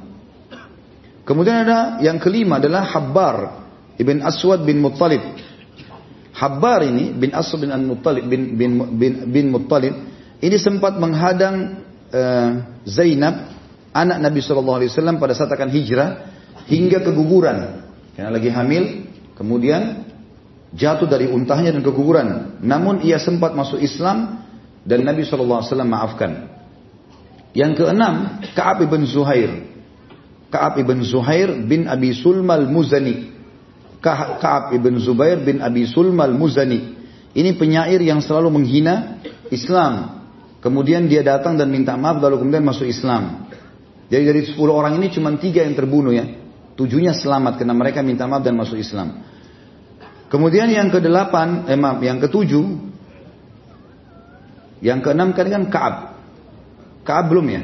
Kemudian ada yang kelima adalah Habbar ibn Aswad bin Muttalib. Habbar ini bin Aswad bin Muttalib bin bin bin, bin Muttalib ini sempat menghadang uh, Zainab anak Nabi SAW pada saat akan hijrah hingga keguguran. Karena lagi hamil, kemudian jatuh dari untahnya dan keguguran. Namun ia sempat masuk Islam dan Nabi SAW maafkan. Yang keenam, Ka'ab ibn Zuhair. Ka'ab ibn Zuhair bin Abi Sulmal Muzani. Ka'ab ibn Zubair bin Abi Sulmal Muzani. Ini penyair yang selalu menghina Islam. Kemudian dia datang dan minta maaf lalu kemudian masuk Islam. Jadi dari 10 orang ini cuma tiga yang terbunuh ya. Tujuhnya selamat karena mereka minta maaf dan masuk Islam. Kemudian yang kedelapan, eh maaf, yang ketujuh, yang keenam kan kan Kaab. Kaab belum ya?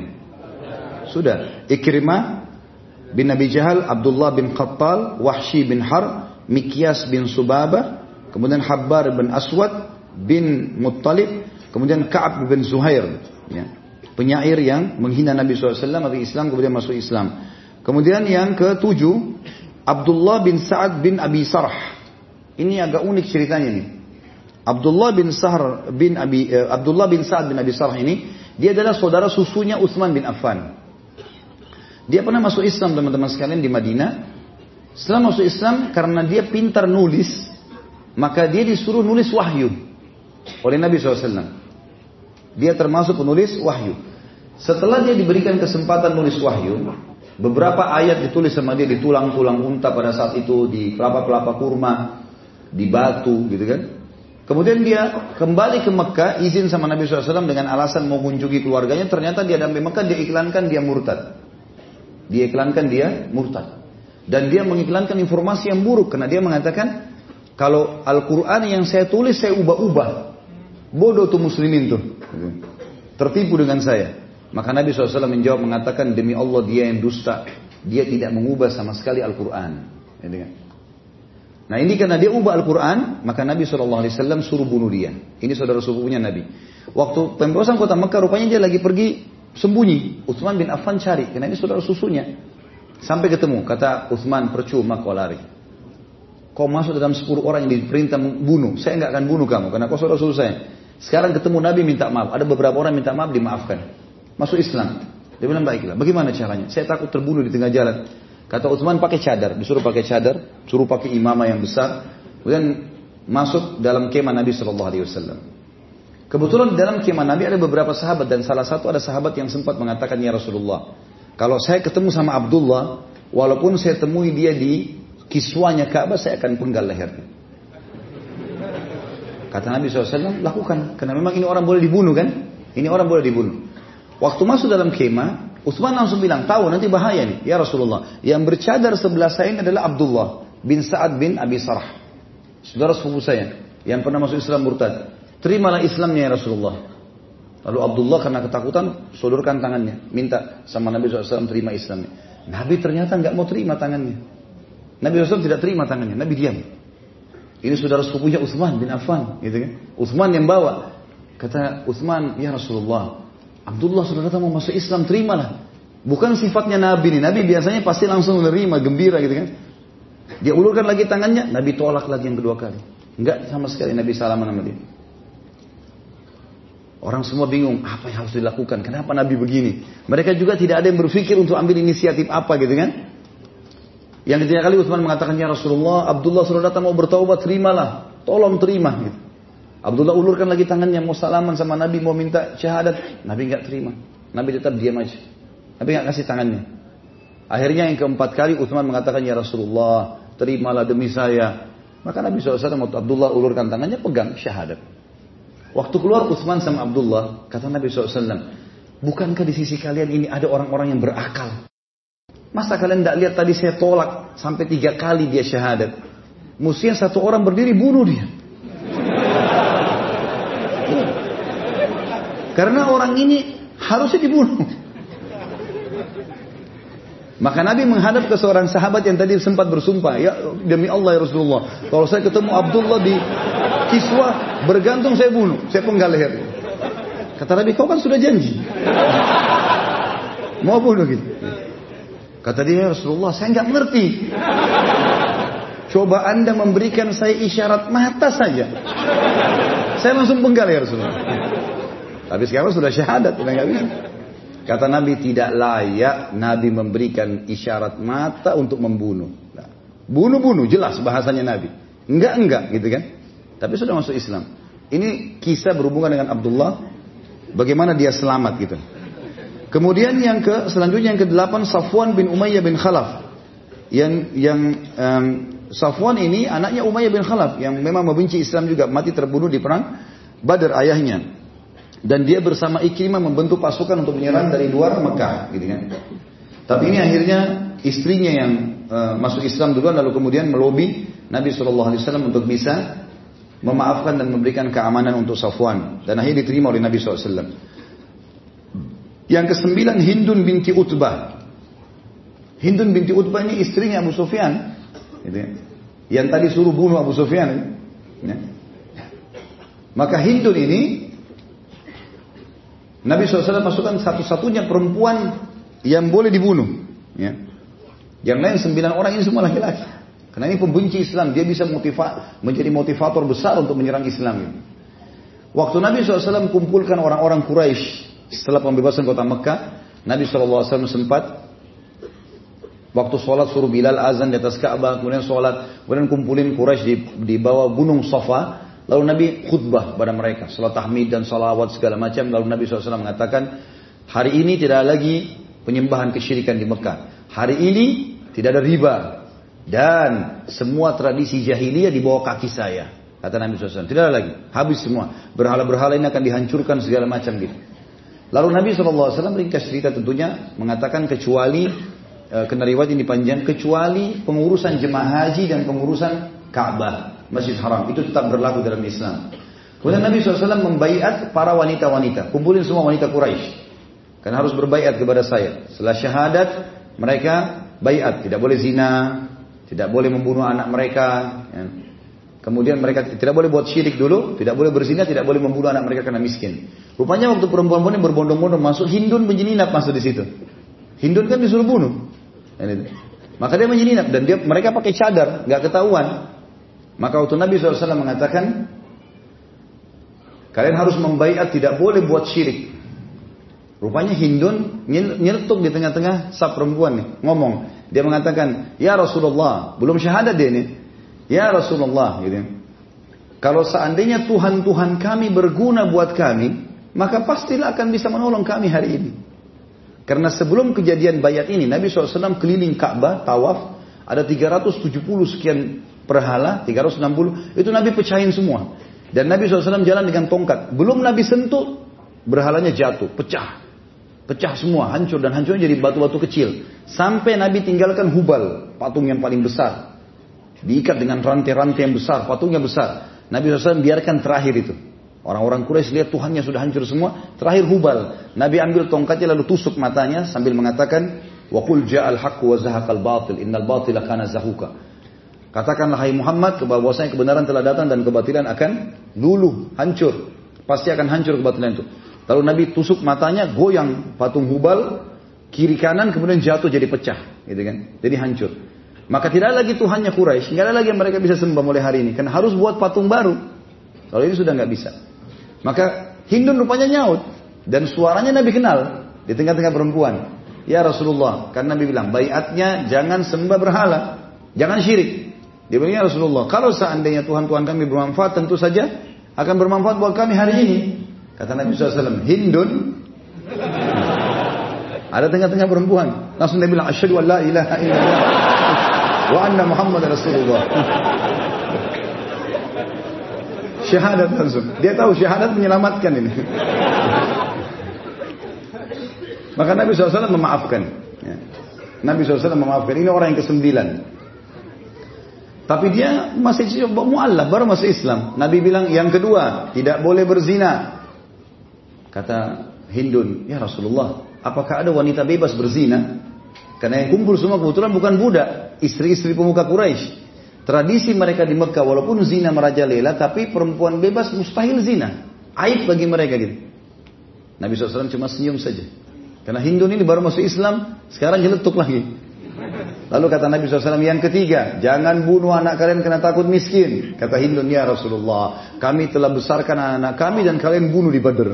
Sudah. Ikrimah bin Nabi Jahal, Abdullah bin Khattal, Wahsy bin Har, Mikyas bin Subaba, kemudian Habbar bin Aswad bin Muttalib, kemudian Kaab bin Zuhair. Ya. Penyair yang menghina Nabi SAW, atau Islam, kemudian masuk Islam. Kemudian yang ketujuh, Abdullah bin Sa'ad bin Abi Sarh. Ini agak unik ceritanya nih. Abdullah bin Sahr bin Abi eh, Abdullah bin Sa'ad bin Abi Sarh ini dia adalah saudara susunya Utsman bin Affan. Dia pernah masuk Islam teman-teman sekalian di Madinah. Setelah masuk Islam karena dia pintar nulis, maka dia disuruh nulis wahyu oleh Nabi SAW. Dia termasuk penulis wahyu. Setelah dia diberikan kesempatan nulis wahyu, Beberapa ayat ditulis sama dia di tulang-tulang unta pada saat itu, di kelapa-kelapa kurma. di batu gitu kan. Kemudian dia kembali ke Mekah, izin sama Nabi SAW dengan alasan mau kunjungi keluarganya. Ternyata dia sampai Mekah, dia iklankan dia murtad. Dia iklankan dia murtad. Dan dia mengiklankan informasi yang buruk. Karena dia mengatakan, kalau Al-Quran yang saya tulis saya ubah-ubah. Bodoh tuh muslimin tuh. Tertipu dengan saya. Maka Nabi SAW menjawab mengatakan, demi Allah dia yang dusta. Dia tidak mengubah sama sekali Al-Quran. Kan? Nah ini karena dia ubah Al-Quran, maka Nabi SAW suruh bunuh dia. Ini saudara sepupunya Nabi. Waktu pembebasan kota Mekah, rupanya dia lagi pergi sembunyi. Utsman bin Affan cari, karena ini saudara susunya. Sampai ketemu, kata Utsman percuma kau lari. Kau masuk dalam 10 orang yang diperintah bunuh. Saya nggak akan bunuh kamu, karena kau saudara susu saya. Sekarang ketemu Nabi minta maaf. Ada beberapa orang minta maaf, dimaafkan. Masuk Islam. Dia bilang baiklah. Bagaimana caranya? Saya takut terbunuh di tengah jalan. Kata Utsman pakai cadar, disuruh pakai cadar, suruh pakai imamah yang besar, kemudian masuk dalam kemah Nabi Shallallahu Alaihi Wasallam. Kebetulan dalam kemah Nabi ada beberapa sahabat dan salah satu ada sahabat yang sempat mengatakan ya Rasulullah, kalau saya ketemu sama Abdullah, walaupun saya temui dia di kiswanya Ka'bah, saya akan penggal lehernya. Kata Nabi SAW, lakukan. Karena memang ini orang boleh dibunuh kan? Ini orang boleh dibunuh. Waktu masuk dalam kemah, Utsman langsung bilang, tahu nanti bahaya nih, ya Rasulullah. Yang bercadar sebelah saya ini adalah Abdullah bin Sa'ad bin Abi Sarah. Saudara sepupu saya, yang pernah masuk Islam murtad. Terimalah Islamnya ya Rasulullah. Lalu Abdullah karena ketakutan, sodorkan tangannya. Minta sama Nabi SAW terima Islamnya. Nabi ternyata nggak mau terima tangannya. Nabi SAW tidak terima tangannya, Nabi diam. Ini saudara sepupunya Utsman bin Affan, gitu kan? Utsman yang bawa. Kata Utsman, ya Rasulullah, Abdullah sudah datang mau masuk Islam, terimalah. Bukan sifatnya Nabi nih. Nabi biasanya pasti langsung menerima, gembira gitu kan. Dia ulurkan lagi tangannya, Nabi tolak lagi yang kedua kali. Enggak sama sekali Nabi salaman sama dia. Orang semua bingung, apa yang harus dilakukan? Kenapa Nabi begini? Mereka juga tidak ada yang berpikir untuk ambil inisiatif apa gitu kan. Yang ketiga kali Utsman mengatakan, Ya Rasulullah, Abdullah sudah datang mau bertaubat, terimalah. Tolong terima. Gitu. Abdullah ulurkan lagi tangannya mau salaman sama Nabi mau minta syahadat. Nabi nggak terima. Nabi tetap diam aja. Nabi nggak kasih tangannya. Akhirnya yang keempat kali Utsman mengatakan ya Rasulullah terimalah demi saya. Maka Nabi SAW waktu Abdullah ulurkan tangannya pegang syahadat. Waktu keluar Utsman sama Abdullah kata Nabi SAW bukankah di sisi kalian ini ada orang-orang yang berakal? Masa kalian tidak lihat tadi saya tolak sampai tiga kali dia syahadat. Mestinya satu orang berdiri bunuh dia. *laughs* Karena orang ini harusnya dibunuh. Maka Nabi menghadap ke seorang sahabat yang tadi sempat bersumpah, ya demi Allah ya Rasulullah, kalau saya ketemu Abdullah di Kiswa bergantung saya bunuh, saya penggal leher. Kata Nabi, kau kan sudah janji. *laughs* Mau bunuh gitu. Kata dia, ya Rasulullah, saya nggak mengerti. Coba anda memberikan saya isyarat mata saja. Saya langsung penggal ya Rasulullah. Tapi sekarang sudah syahadat, sudah nggak bisa. Kata Nabi tidak layak Nabi memberikan isyarat mata untuk membunuh. Bunuh-bunuh jelas bahasanya Nabi. Enggak enggak gitu kan. Tapi sudah masuk Islam. Ini kisah berhubungan dengan Abdullah. Bagaimana dia selamat gitu. Kemudian yang ke selanjutnya yang ke delapan Safwan bin Umayyah bin Khalaf. Yang yang um, Safwan ini anaknya Umayyah bin Khalaf yang memang membenci Islam juga mati terbunuh di perang Badar ayahnya. Dan dia bersama Ikrimah membentuk pasukan untuk menyerang dari luar Mekah, gitu kan. Tapi ini akhirnya istrinya yang uh, masuk Islam duluan lalu kemudian melobi Nabi Shallallahu Alaihi Wasallam untuk bisa memaafkan dan memberikan keamanan untuk Safwan dan akhirnya diterima oleh Nabi SAW. Yang kesembilan Hindun binti Utbah. Hindun binti Utbah ini istrinya Abu Sufyan, gitu ya. yang tadi suruh bunuh Abu Sufyan. Ya. Maka Hindun ini Nabi SAW masukkan satu-satunya perempuan yang boleh dibunuh. Ya. Yang lain sembilan orang ini semua laki-laki. Karena ini pembenci Islam, dia bisa motiva menjadi motivator besar untuk menyerang Islam. Waktu Nabi SAW kumpulkan orang-orang Quraisy setelah pembebasan kota Mekah, Nabi SAW sempat waktu sholat suruh Bilal azan di atas Ka'bah, kemudian sholat, kemudian kumpulin Quraisy di, di bawah gunung Safa, Lalu Nabi khutbah pada mereka, salat tahmid dan salawat segala macam. Lalu Nabi SAW mengatakan, hari ini tidak lagi penyembahan kesyirikan di Mekah. Hari ini tidak ada riba. Dan semua tradisi jahiliyah di bawah kaki saya. Kata Nabi SAW. Tidak ada lagi. Habis semua. Berhala-berhala ini akan dihancurkan segala macam gitu. Lalu Nabi SAW ringkas cerita tentunya mengatakan kecuali e, kena riwayat ini panjang kecuali pengurusan jemaah haji dan pengurusan Ka'bah Masjid Haram itu tetap berlaku dalam Islam. Kemudian Nabi SAW membaiat para wanita-wanita, kumpulin semua wanita Quraisy. Karena harus berbaiat kepada saya. Setelah syahadat mereka baiat, tidak boleh zina, tidak boleh membunuh anak mereka. Ya. Kemudian mereka tidak boleh buat syirik dulu, tidak boleh berzina, tidak boleh membunuh anak mereka karena miskin. Rupanya waktu perempuan-perempuan berbondong-bondong masuk, Hindun menyelinap masuk di situ. Hindun kan disuruh bunuh. Maka dia menyelinap dan dia mereka pakai cadar, nggak ketahuan. Maka waktu Nabi SAW mengatakan, kalian harus membaiat tidak boleh buat syirik. Rupanya Hindun nyeletuk di tengah-tengah sab perempuan nih, ngomong. Dia mengatakan, ya Rasulullah, belum syahadat dia nih. Ya Rasulullah, gitu. Kalau seandainya Tuhan-Tuhan kami berguna buat kami, maka pastilah akan bisa menolong kami hari ini. Karena sebelum kejadian bayat ini, Nabi SAW keliling Ka'bah, tawaf, ada 370 sekian perhala, 360, itu Nabi pecahin semua. Dan Nabi SAW jalan dengan tongkat. Belum Nabi sentuh, berhalanya jatuh, pecah. Pecah semua, hancur dan hancurnya jadi batu-batu kecil. Sampai Nabi tinggalkan Hubal, patung yang paling besar. Diikat dengan rantai-rantai yang besar, patungnya besar. Nabi SAW biarkan terakhir itu. Orang-orang Quraisy lihat Tuhannya sudah hancur semua. Terakhir Hubal. Nabi ambil tongkatnya lalu tusuk matanya sambil mengatakan, Wa qul ja'al haqq wa zahaqal batil, innal batila kana zahuka. Katakanlah hai Muhammad bahwasanya kebenaran telah datang dan kebatilan akan luluh, hancur. Pasti akan hancur kebatilan itu. Lalu Nabi tusuk matanya, goyang patung Hubal, kiri kanan kemudian jatuh jadi pecah, gitu kan. Jadi hancur. Maka tidak ada lagi Tuhannya Quraisy, tidak ada lagi yang mereka bisa sembah mulai hari ini. Karena harus buat patung baru. Kalau ini sudah nggak bisa. Maka Hindun rupanya nyaut dan suaranya Nabi kenal di tengah-tengah perempuan. Ya Rasulullah, karena Nabi bilang, bayatnya jangan sembah berhala, jangan syirik. Dia bilang, ya Rasulullah, kalau seandainya Tuhan-Tuhan kami bermanfaat, tentu saja akan bermanfaat buat kami hari ini. Kata Nabi SAW, Hindun, ada tengah-tengah perempuan. Langsung dia bilang, Asyadu an la ilaha illallah wa anna Muhammad Rasulullah. Syahadat langsung. Dia tahu syahadat menyelamatkan ini. Maka Nabi SAW memaafkan. Ya. Nabi SAW memaafkan. Ini orang yang kesembilan. Tapi dia masih mu'allaf, baru masuk Islam. Nabi bilang yang kedua, tidak boleh berzina. Kata Hindun, ya Rasulullah, apakah ada wanita bebas berzina? Karena yang kumpul semua kebetulan bukan budak, istri-istri pemuka Quraisy. Tradisi mereka di Mekah walaupun zina merajalela tapi perempuan bebas mustahil zina. Aib bagi mereka gitu. Nabi SAW cuma senyum saja. Karena Hindun ini baru masuk Islam, sekarang jeletuk lagi. Lalu kata Nabi SAW yang ketiga, jangan bunuh anak kalian karena takut miskin. Kata Hindun, ya Rasulullah, kami telah besarkan anak-anak kami dan kalian bunuh di Badr. *laughs*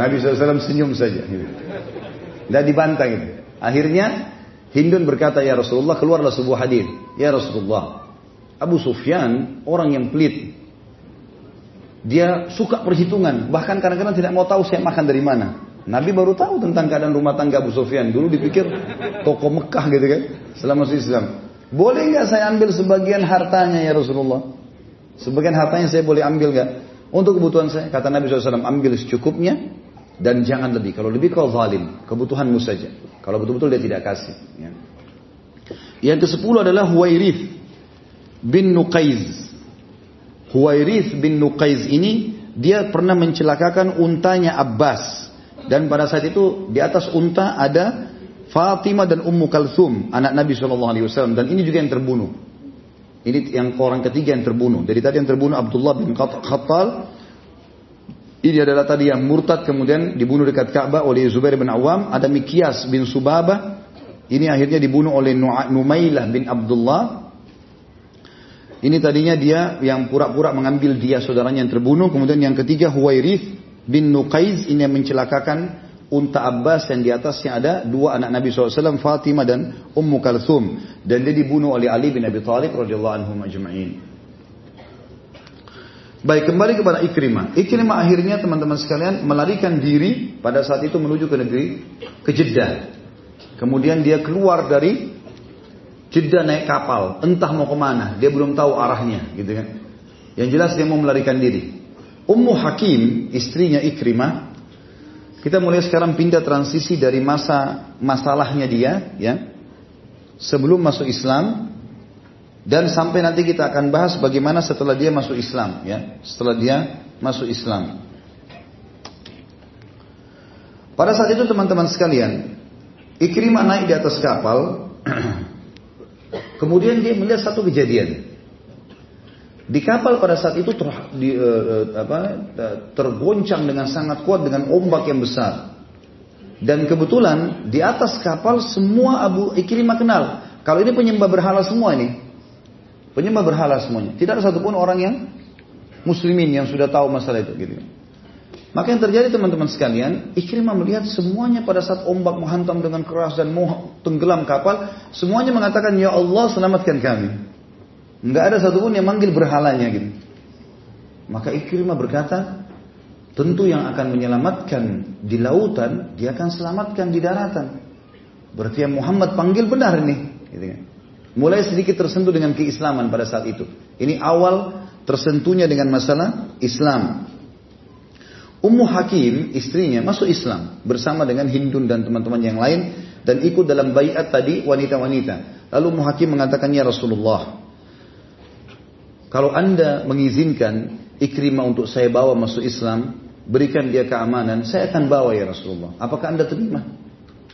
Nabi SAW senyum saja. Tidak dibantah gitu. Akhirnya Hindun berkata, Ya Rasulullah, keluarlah sebuah hadir. Ya Rasulullah, Abu Sufyan orang yang pelit. Dia suka perhitungan. Bahkan kadang-kadang tidak mau tahu saya makan dari mana. Nabi baru tahu tentang keadaan rumah tangga Abu Sufyan. Dulu dipikir toko Mekah gitu kan. Selama masuk Islam. Boleh nggak saya ambil sebagian hartanya ya Rasulullah? Sebagian hartanya saya boleh ambil nggak? Untuk kebutuhan saya. Kata Nabi SAW, ambil secukupnya. Dan jangan lebih. Kalau lebih kau zalim. Kebutuhanmu saja. Kalau betul-betul dia tidak kasih. Ya. Yang ke sepuluh adalah Huwairith bin Nuqaiz. Huwairith bin Nuqaiz ini dia pernah mencelakakan untanya Abbas. Dan pada saat itu di atas unta ada Fatimah dan Ummu Kalthum, anak Nabi SAW. Dan ini juga yang terbunuh. Ini yang orang ketiga yang terbunuh. Dari tadi yang terbunuh Abdullah bin Khattal, ini adalah tadi yang murtad kemudian dibunuh dekat Ka'bah oleh Zubair bin Awam. Ada Mikyas bin Subabah. Ini akhirnya dibunuh oleh Numailah bin Abdullah. Ini tadinya dia yang pura-pura mengambil dia saudaranya yang terbunuh. Kemudian yang ketiga Huwairith bin Nuqaiz. Ini yang mencelakakan unta Abbas yang di atasnya ada dua anak Nabi SAW. Fatimah dan Ummu Kalthum. Dan dia dibunuh oleh Ali bin Abi Thalib radhiyallahu anhu majma'in. Baik, kembali kepada Ikrimah. Ikrimah akhirnya teman-teman sekalian melarikan diri pada saat itu menuju ke negeri, ke Jeddah. Kemudian dia keluar dari Jeddah naik kapal, entah mau ke mana, dia belum tahu arahnya, gitu kan. Yang jelas dia mau melarikan diri. Ummu Hakim, istrinya Ikrimah, kita mulai sekarang pindah transisi dari masa masalahnya dia, ya, sebelum masuk Islam dan sampai nanti kita akan bahas bagaimana setelah dia masuk Islam ya, setelah dia masuk Islam. Pada saat itu teman-teman sekalian, Ikrimah naik di atas kapal, *clears throat* kemudian dia melihat satu kejadian. Di kapal pada saat itu ter, di, uh, apa, tergoncang dengan sangat kuat dengan ombak yang besar. Dan kebetulan di atas kapal semua Abu Ikrimah kenal. Kalau ini penyembah berhala semua ini. Penyembah berhala semuanya. Tidak ada satupun orang yang muslimin yang sudah tahu masalah itu. Gitu. Maka yang terjadi teman-teman sekalian, Ikrimah melihat semuanya pada saat ombak menghantam dengan keras dan tenggelam kapal, semuanya mengatakan, Ya Allah selamatkan kami. Enggak ada satupun yang manggil berhalanya gitu. Maka Ikrimah berkata, tentu yang akan menyelamatkan di lautan, dia akan selamatkan di daratan. Berarti yang Muhammad panggil benar nih. Gitu kan. Mulai sedikit tersentuh dengan keislaman pada saat itu. Ini awal tersentuhnya dengan masalah Islam. Ummu Hakim, istrinya, masuk Islam bersama dengan Hindun dan teman-teman yang lain dan ikut dalam bayat tadi wanita-wanita. Lalu Ummu Hakim mengatakan, Ya Rasulullah, kalau anda mengizinkan Ikrimah untuk saya bawa masuk Islam, berikan dia keamanan, saya akan bawa ya Rasulullah. Apakah anda terima?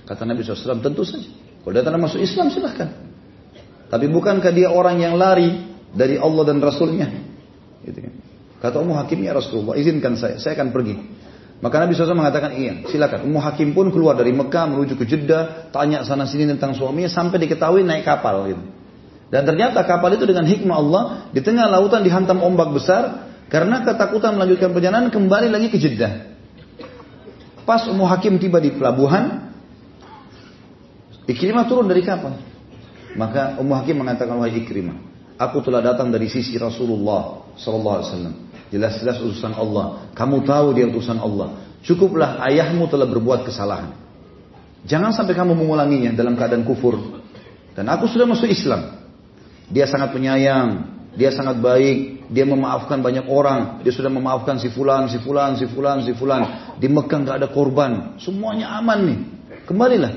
Kata Nabi SAW, tentu saja. Kalau datang masuk Islam silahkan. Tapi bukankah dia orang yang lari dari Allah dan Rasulnya? Gitu kan. Kata Ummu Hakim, ya Rasulullah, izinkan saya, saya akan pergi. Maka Nabi SAW mengatakan, iya, silakan. Ummu Hakim pun keluar dari Mekah menuju ke Jeddah, tanya sana sini tentang suaminya, sampai diketahui naik kapal. Gitu. Dan ternyata kapal itu dengan hikmah Allah, di tengah lautan dihantam ombak besar, karena ketakutan melanjutkan perjalanan, kembali lagi ke Jeddah. Pas Ummu Hakim tiba di pelabuhan, Ikrimah turun dari kapal. Maka Ummu Hakim mengatakan wahai Ikrimah, aku telah datang dari sisi Rasulullah sallallahu alaihi wasallam. Jelas-jelas utusan Allah. Kamu tahu dia utusan Allah. Cukuplah ayahmu telah berbuat kesalahan. Jangan sampai kamu mengulanginya dalam keadaan kufur. Dan aku sudah masuk Islam. Dia sangat penyayang, dia sangat baik, dia memaafkan banyak orang, dia sudah memaafkan si fulan, si fulan, si fulan, si fulan. Di Mekah nggak ada korban, semuanya aman nih. Kembalilah.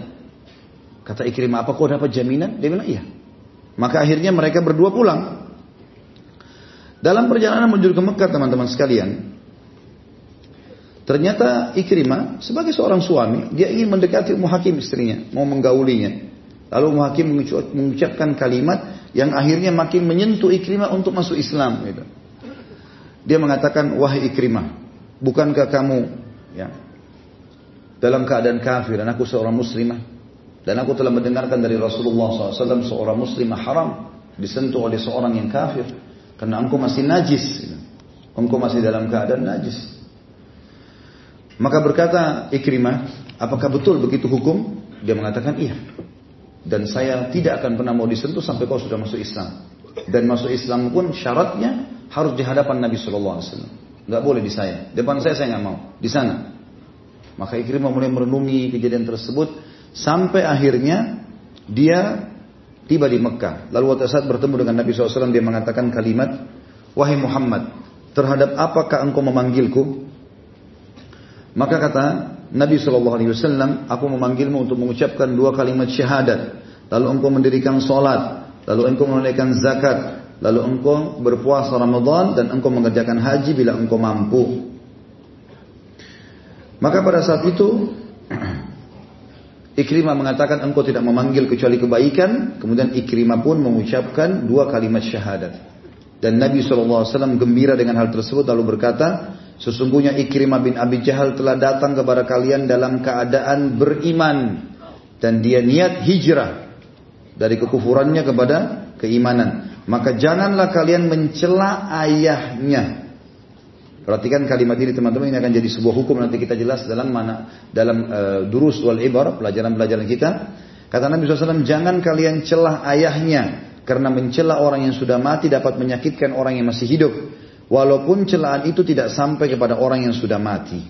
Kata Ikrimah, apa kau dapat jaminan? Dia bilang, iya. Maka akhirnya mereka berdua pulang. Dalam perjalanan menuju ke Mekah teman-teman sekalian. Ternyata Ikrimah sebagai seorang suami, dia ingin mendekati Ummu Hakim istrinya, mau menggaulinya. Lalu Ummu Hakim mengucapkan kalimat yang akhirnya makin menyentuh Ikrimah untuk masuk Islam. Gitu. Dia mengatakan, wahai Ikrimah, bukankah kamu ya, dalam keadaan kafir dan aku seorang muslimah? Dan aku telah mendengarkan dari Rasulullah SAW seorang muslim haram disentuh oleh seorang yang kafir. Karena engkau masih najis. Engkau masih dalam keadaan najis. Maka berkata Ikrimah, apakah betul begitu hukum? Dia mengatakan iya. Dan saya tidak akan pernah mau disentuh sampai kau sudah masuk Islam. Dan masuk Islam pun syaratnya harus di hadapan Nabi Shallallahu Alaihi Wasallam. Gak boleh di saya. Depan saya saya nggak mau. Di sana. Maka Ikrimah mulai merenungi kejadian tersebut Sampai akhirnya dia tiba di Mekah. Lalu waktu saat bertemu dengan Nabi SAW dia mengatakan kalimat, Wahai Muhammad, terhadap apakah engkau memanggilku? Maka kata Nabi SAW, aku memanggilmu untuk mengucapkan dua kalimat syahadat. Lalu engkau mendirikan sholat, lalu engkau menunaikan zakat, lalu engkau berpuasa Ramadan dan engkau mengerjakan haji bila engkau mampu. Maka pada saat itu *clears throat* Ikrimah mengatakan engkau tidak memanggil kecuali kebaikan. Kemudian Ikrimah pun mengucapkan dua kalimat syahadat. Dan Nabi SAW gembira dengan hal tersebut lalu berkata, Sesungguhnya Ikrimah bin Abi Jahal telah datang kepada kalian dalam keadaan beriman. Dan dia niat hijrah. Dari kekufurannya kepada keimanan. Maka janganlah kalian mencela ayahnya. Perhatikan kalimat ini teman-teman ini akan jadi sebuah hukum nanti kita jelas dalam mana dalam uh, durus wal ibar pelajaran-pelajaran kita. Kata Nabi SAW jangan kalian celah ayahnya karena mencela orang yang sudah mati dapat menyakitkan orang yang masih hidup. Walaupun celaan itu tidak sampai kepada orang yang sudah mati.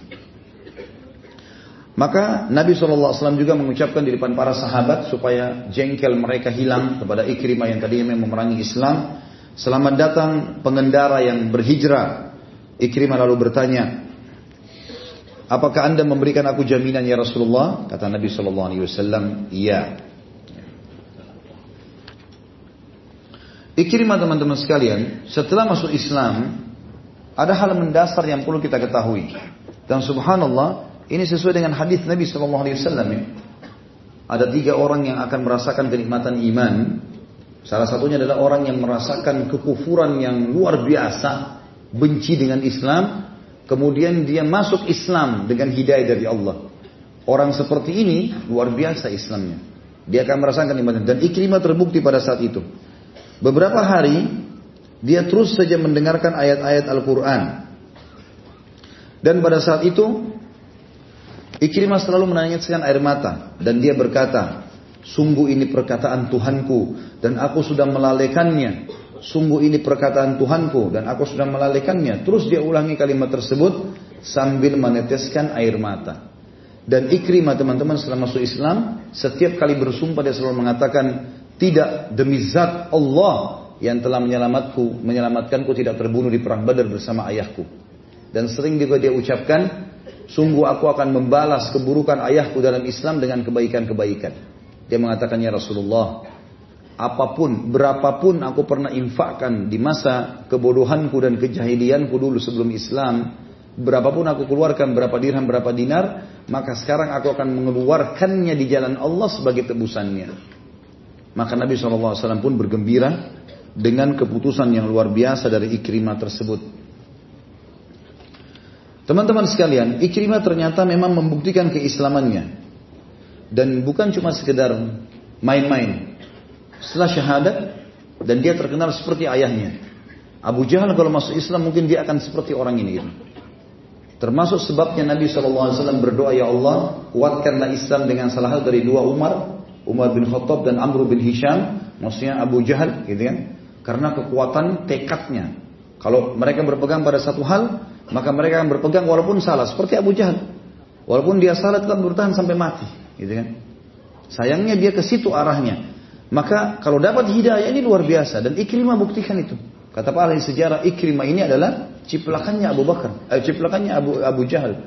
Maka Nabi SAW juga mengucapkan di depan para sahabat supaya jengkel mereka hilang kepada Ikrimah yang tadinya memerangi Islam. Selamat datang pengendara yang berhijrah. Ikrimah lalu bertanya, Apakah anda memberikan aku jaminan ya Rasulullah? Kata Nabi SAW, iya. Ikrimah teman-teman sekalian, setelah masuk Islam, ada hal mendasar yang perlu kita ketahui. Dan subhanallah, ini sesuai dengan hadis Nabi Shallallahu Alaihi Wasallam. Ada tiga orang yang akan merasakan kenikmatan iman. Salah satunya adalah orang yang merasakan kekufuran yang luar biasa, benci dengan Islam, kemudian dia masuk Islam dengan hidayah dari Allah. Orang seperti ini luar biasa Islamnya. Dia akan merasakan kenikmatan dan ikrimah terbukti pada saat itu. Beberapa hari dia terus saja mendengarkan ayat-ayat Al-Quran. Dan pada saat itu Ikrimah selalu menangiskan air mata dan dia berkata, sungguh ini perkataan Tuhanku dan aku sudah melalaikannya. Sungguh ini perkataan Tuhanku dan aku sudah melalaikannya. Terus dia ulangi kalimat tersebut sambil meneteskan air mata. Dan Ikrimah teman-teman setelah masuk Islam, setiap kali bersumpah dia selalu mengatakan, tidak demi zat Allah yang telah menyelamatku, menyelamatkanku tidak terbunuh di perang Badar bersama ayahku. Dan sering juga dia ucapkan, Sungguh aku akan membalas keburukan ayahku dalam Islam dengan kebaikan-kebaikan. Dia mengatakan ya Rasulullah, apa pun, berapapun aku pernah infakkan di masa kebodohanku dan kejahilianku dulu sebelum Islam, berapapun aku keluarkan berapa dirham, berapa dinar, maka sekarang aku akan mengeluarkannya di jalan Allah sebagai tebusannya. Maka Nabi SAW pun bergembira dengan keputusan yang luar biasa dari Ikrimah tersebut. Teman-teman sekalian, Ikrimah ternyata memang membuktikan keislamannya. Dan bukan cuma sekedar main-main. Setelah syahadat, dan dia terkenal seperti ayahnya. Abu Jahal kalau masuk Islam mungkin dia akan seperti orang ini. Termasuk sebabnya Nabi SAW berdoa, Ya Allah, kuatkanlah Islam dengan salah satu dari dua Umar, Umar bin Khattab dan Amr bin Hisham, maksudnya Abu Jahal, gitu kan? Karena kekuatan tekadnya. Kalau mereka berpegang pada satu hal, maka mereka akan berpegang walaupun salah seperti Abu Jahal. Walaupun dia salah tetap bertahan sampai mati, gitu kan? Sayangnya dia ke situ arahnya. Maka kalau dapat hidayah ini luar biasa dan Ikrimah buktikan itu. Kata para ahli sejarah Ikrimah ini adalah ciplakannya Abu Bakar, eh, ciplakannya Abu Abu Jahal.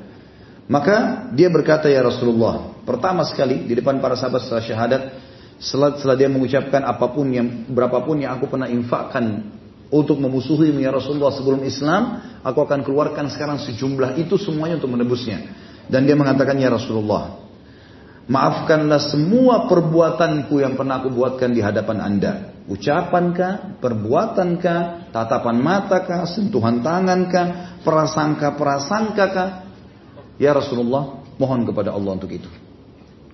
Maka dia berkata ya Rasulullah, pertama sekali di depan para sahabat setelah syahadat, setelah, dia mengucapkan apa pun yang berapapun yang aku pernah infakkan untuk memusuhi ya Rasulullah sebelum Islam, aku akan keluarkan sekarang sejumlah itu semuanya untuk menebusnya. Dan dia mengatakan ya Rasulullah, maafkanlah semua perbuatanku yang pernah aku buatkan di hadapan anda. Ucapankah, perbuatankah, tatapan matakah, sentuhan tangankah, prasangka-prasangkakah. Ya Rasulullah, mohon kepada Allah untuk itu.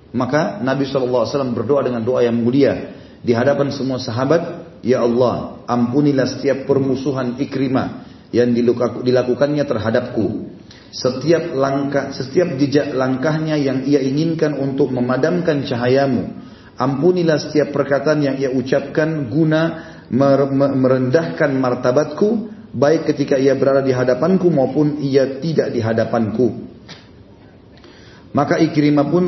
Maka Nabi SAW berdoa dengan doa yang mulia di hadapan semua sahabat Ya Allah, ampunilah setiap permusuhan ikrimah yang dilakukannya terhadapku. Setiap langkah, setiap jejak langkahnya yang ia inginkan untuk memadamkan cahayamu. Ampunilah setiap perkataan yang ia ucapkan guna merendahkan martabatku, baik ketika ia berada di hadapanku maupun ia tidak di hadapanku. Maka Ikrimah pun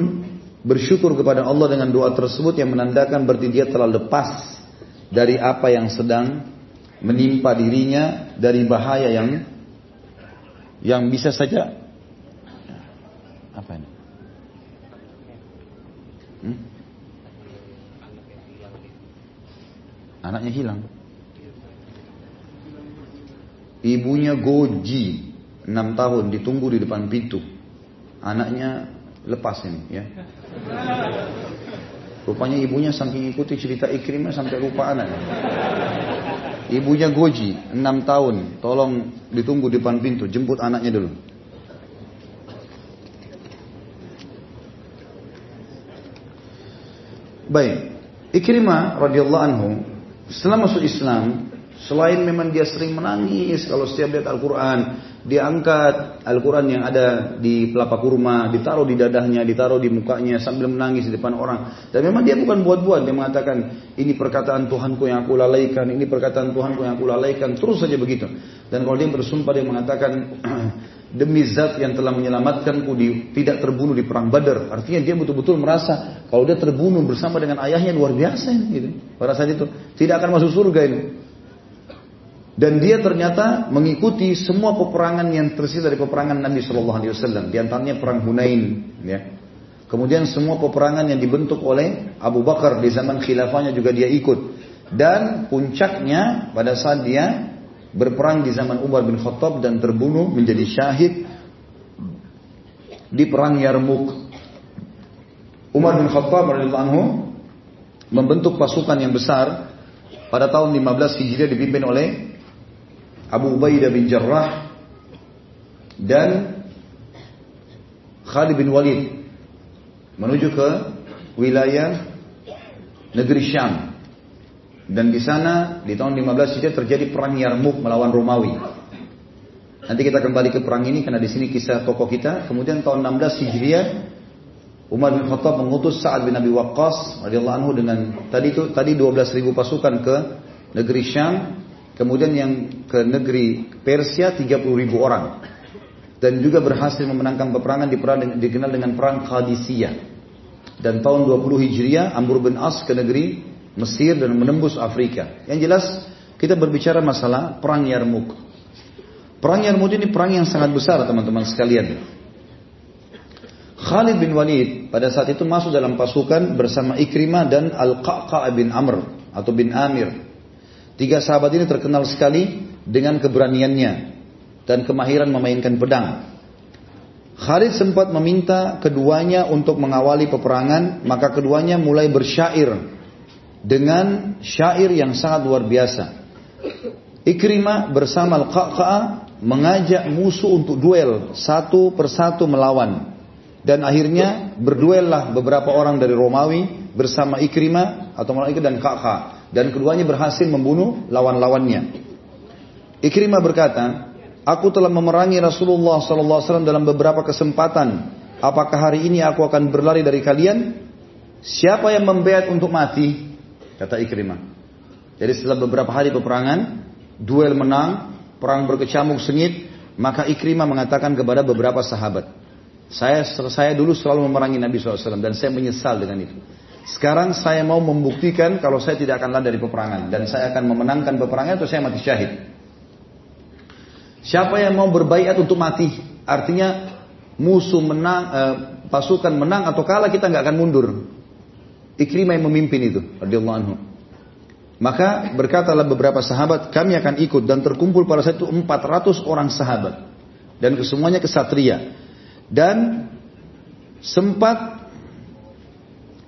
bersyukur kepada Allah dengan doa tersebut yang menandakan berarti dia telah lepas dari apa yang sedang menimpa dirinya dari bahaya yang yang bisa saja apa ini? Hmm? Anaknya hilang. Ibunya goji enam tahun ditunggu di depan pintu. Anaknya lepas ini ya. Rupanya ibunya saking ikuti cerita Ikrimah sampai lupa anak. Ibunya goji, 6 tahun. Tolong ditunggu di depan pintu, jemput anaknya dulu. Baik, Ikrimah radhiyallahu anhu setelah masuk Islam, selain memang dia sering menangis kalau setiap lihat Al-Quran, diangkat Al-Quran yang ada di pelapa kurma, ditaruh di dadahnya, ditaruh di mukanya sambil menangis di depan orang. Dan memang dia bukan buat-buat, dia mengatakan ini perkataan Tuhanku yang aku lalaikan, ini perkataan Tuhanku yang aku lalaikan, terus saja begitu. Dan kalau dia bersumpah dia mengatakan *clears throat* demi zat yang telah menyelamatkanku di, tidak terbunuh di perang Badar. Artinya dia betul-betul merasa kalau dia terbunuh bersama dengan ayahnya luar biasa ini. Gitu. Pada saat itu tidak akan masuk surga ini. Dan dia ternyata mengikuti semua peperangan yang tersisa dari peperangan Nabi Shallallahu Alaihi Wasallam. Di antaranya perang Hunain. Ya. Kemudian semua peperangan yang dibentuk oleh Abu Bakar di zaman khilafahnya juga dia ikut. Dan puncaknya pada saat dia berperang di zaman Umar bin Khattab dan terbunuh menjadi syahid di perang Yarmuk. Umar bin Khattab radhiyallahu anhu membentuk pasukan yang besar pada tahun 15 Hijriah dipimpin oleh Abu Ubaidah bin Jarrah dan Khalid bin Walid menuju ke wilayah negeri Syam. Dan di sana di tahun 15 Hijriah terjadi perang Yarmuk melawan Romawi. Nanti kita kembali ke perang ini karena di sini kisah tokoh kita. Kemudian tahun 16 Hijriah Umar bin Khattab mengutus Sa'ad bin Abi Waqqas radhiyallahu anhu dengan tadi itu tadi 12.000 pasukan ke negeri Syam Kemudian yang ke negeri Persia 30 ribu orang. Dan juga berhasil memenangkan peperangan di perang dikenal dengan perang Qadisiyah. Dan tahun 20 Hijriah Amr bin As ke negeri Mesir dan menembus Afrika. Yang jelas kita berbicara masalah perang Yarmuk. Perang Yarmuk ini perang yang sangat besar teman-teman sekalian. Khalid bin Walid pada saat itu masuk dalam pasukan bersama Ikrimah dan Al-Qaqa bin Amr atau bin Amir Tiga sahabat ini terkenal sekali dengan keberaniannya dan kemahiran memainkan pedang. Khalid sempat meminta keduanya untuk mengawali peperangan, maka keduanya mulai bersyair dengan syair yang sangat luar biasa. Ikrimah bersama Al-Qaqa'a mengajak musuh untuk duel satu persatu melawan. Dan akhirnya berduellah beberapa orang dari Romawi bersama Ikrimah atau Malaika dan Qaqa'a dan keduanya berhasil membunuh lawan-lawannya. Ikrimah berkata, Aku telah memerangi Rasulullah SAW dalam beberapa kesempatan. Apakah hari ini aku akan berlari dari kalian? Siapa yang membayar untuk mati? Kata Ikrimah. Jadi setelah beberapa hari peperangan, duel menang, perang berkecamuk sengit, maka Ikrimah mengatakan kepada beberapa sahabat, saya saya dulu selalu memerangi Nabi SAW dan saya menyesal dengan itu. Sekarang saya mau membuktikan kalau saya tidak akan lari dari peperangan dan saya akan memenangkan peperangan atau saya mati syahid. Siapa yang mau berbaikat untuk mati? Artinya musuh menang, eh, pasukan menang atau kalah kita nggak akan mundur. Ikrimah yang memimpin itu, radhiyallahu anhu. Maka berkatalah beberapa sahabat, kami akan ikut dan terkumpul pada saat itu 400 orang sahabat dan kesemuanya kesatria. Dan sempat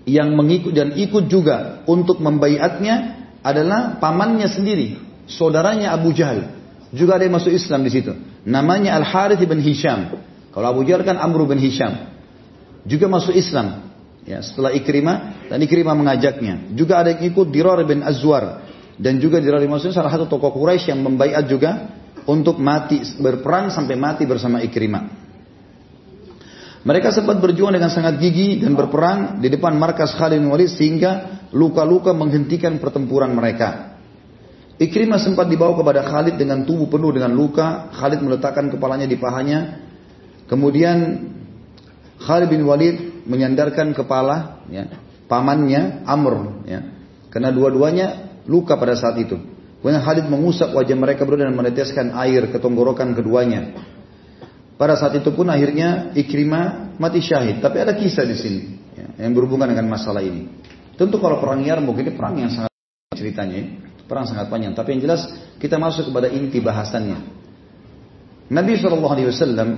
yang mengikut dan ikut juga untuk membaiatnya adalah pamannya sendiri, saudaranya Abu Jahal. Juga ada yang masuk Islam di situ. Namanya Al Harith bin Hisham. Kalau Abu Jahal kan Amr bin Hisham. Juga masuk Islam. Ya, setelah Ikrimah dan Ikrimah mengajaknya. Juga ada yang ikut Dirar bin Azwar dan juga Dirar bin salah satu tokoh Quraisy yang membaiat juga untuk mati berperang sampai mati bersama Ikrimah. Mereka sempat berjuang dengan sangat gigih dan berperang di depan markas Khalid bin Walid sehingga luka-luka menghentikan pertempuran mereka. Ikrimah sempat dibawa kepada Khalid dengan tubuh penuh dengan luka. Khalid meletakkan kepalanya di pahanya. Kemudian Khalid bin Walid menyandarkan kepala ya, pamannya Amr ya. Karena dua-duanya luka pada saat itu. Kemudian Khalid mengusap wajah mereka berdua dan meneteskan air ke tenggorokan keduanya. Pada saat itu pun akhirnya Ikrimah mati syahid. Tapi ada kisah di sini ya, yang berhubungan dengan masalah ini. Tentu kalau perang Yarmuk ini perang yang sangat ceritanya, perang sangat panjang. Tapi yang jelas kita masuk kepada inti bahasannya. Nabi Shallallahu Alaihi Wasallam,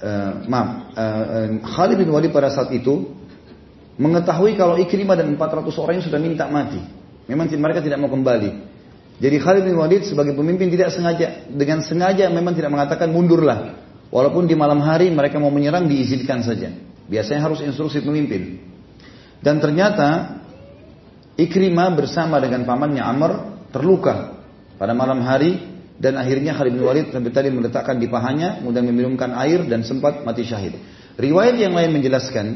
uh, maaf, uh, Khalid bin Walid pada saat itu mengetahui kalau Ikrimah dan 400 orang yang sudah minta mati. Memang mereka tidak mau kembali. Jadi Khalid bin Walid sebagai pemimpin tidak sengaja dengan sengaja memang tidak mengatakan mundurlah. Walaupun di malam hari mereka mau menyerang diizinkan saja. Biasanya harus instruksi pemimpin. Dan ternyata Ikrimah bersama dengan pamannya Amr terluka. Pada malam hari dan akhirnya Khalid bin Walid sampai tadi meletakkan di pahanya, kemudian meminumkan air dan sempat mati syahid. Riwayat yang lain menjelaskan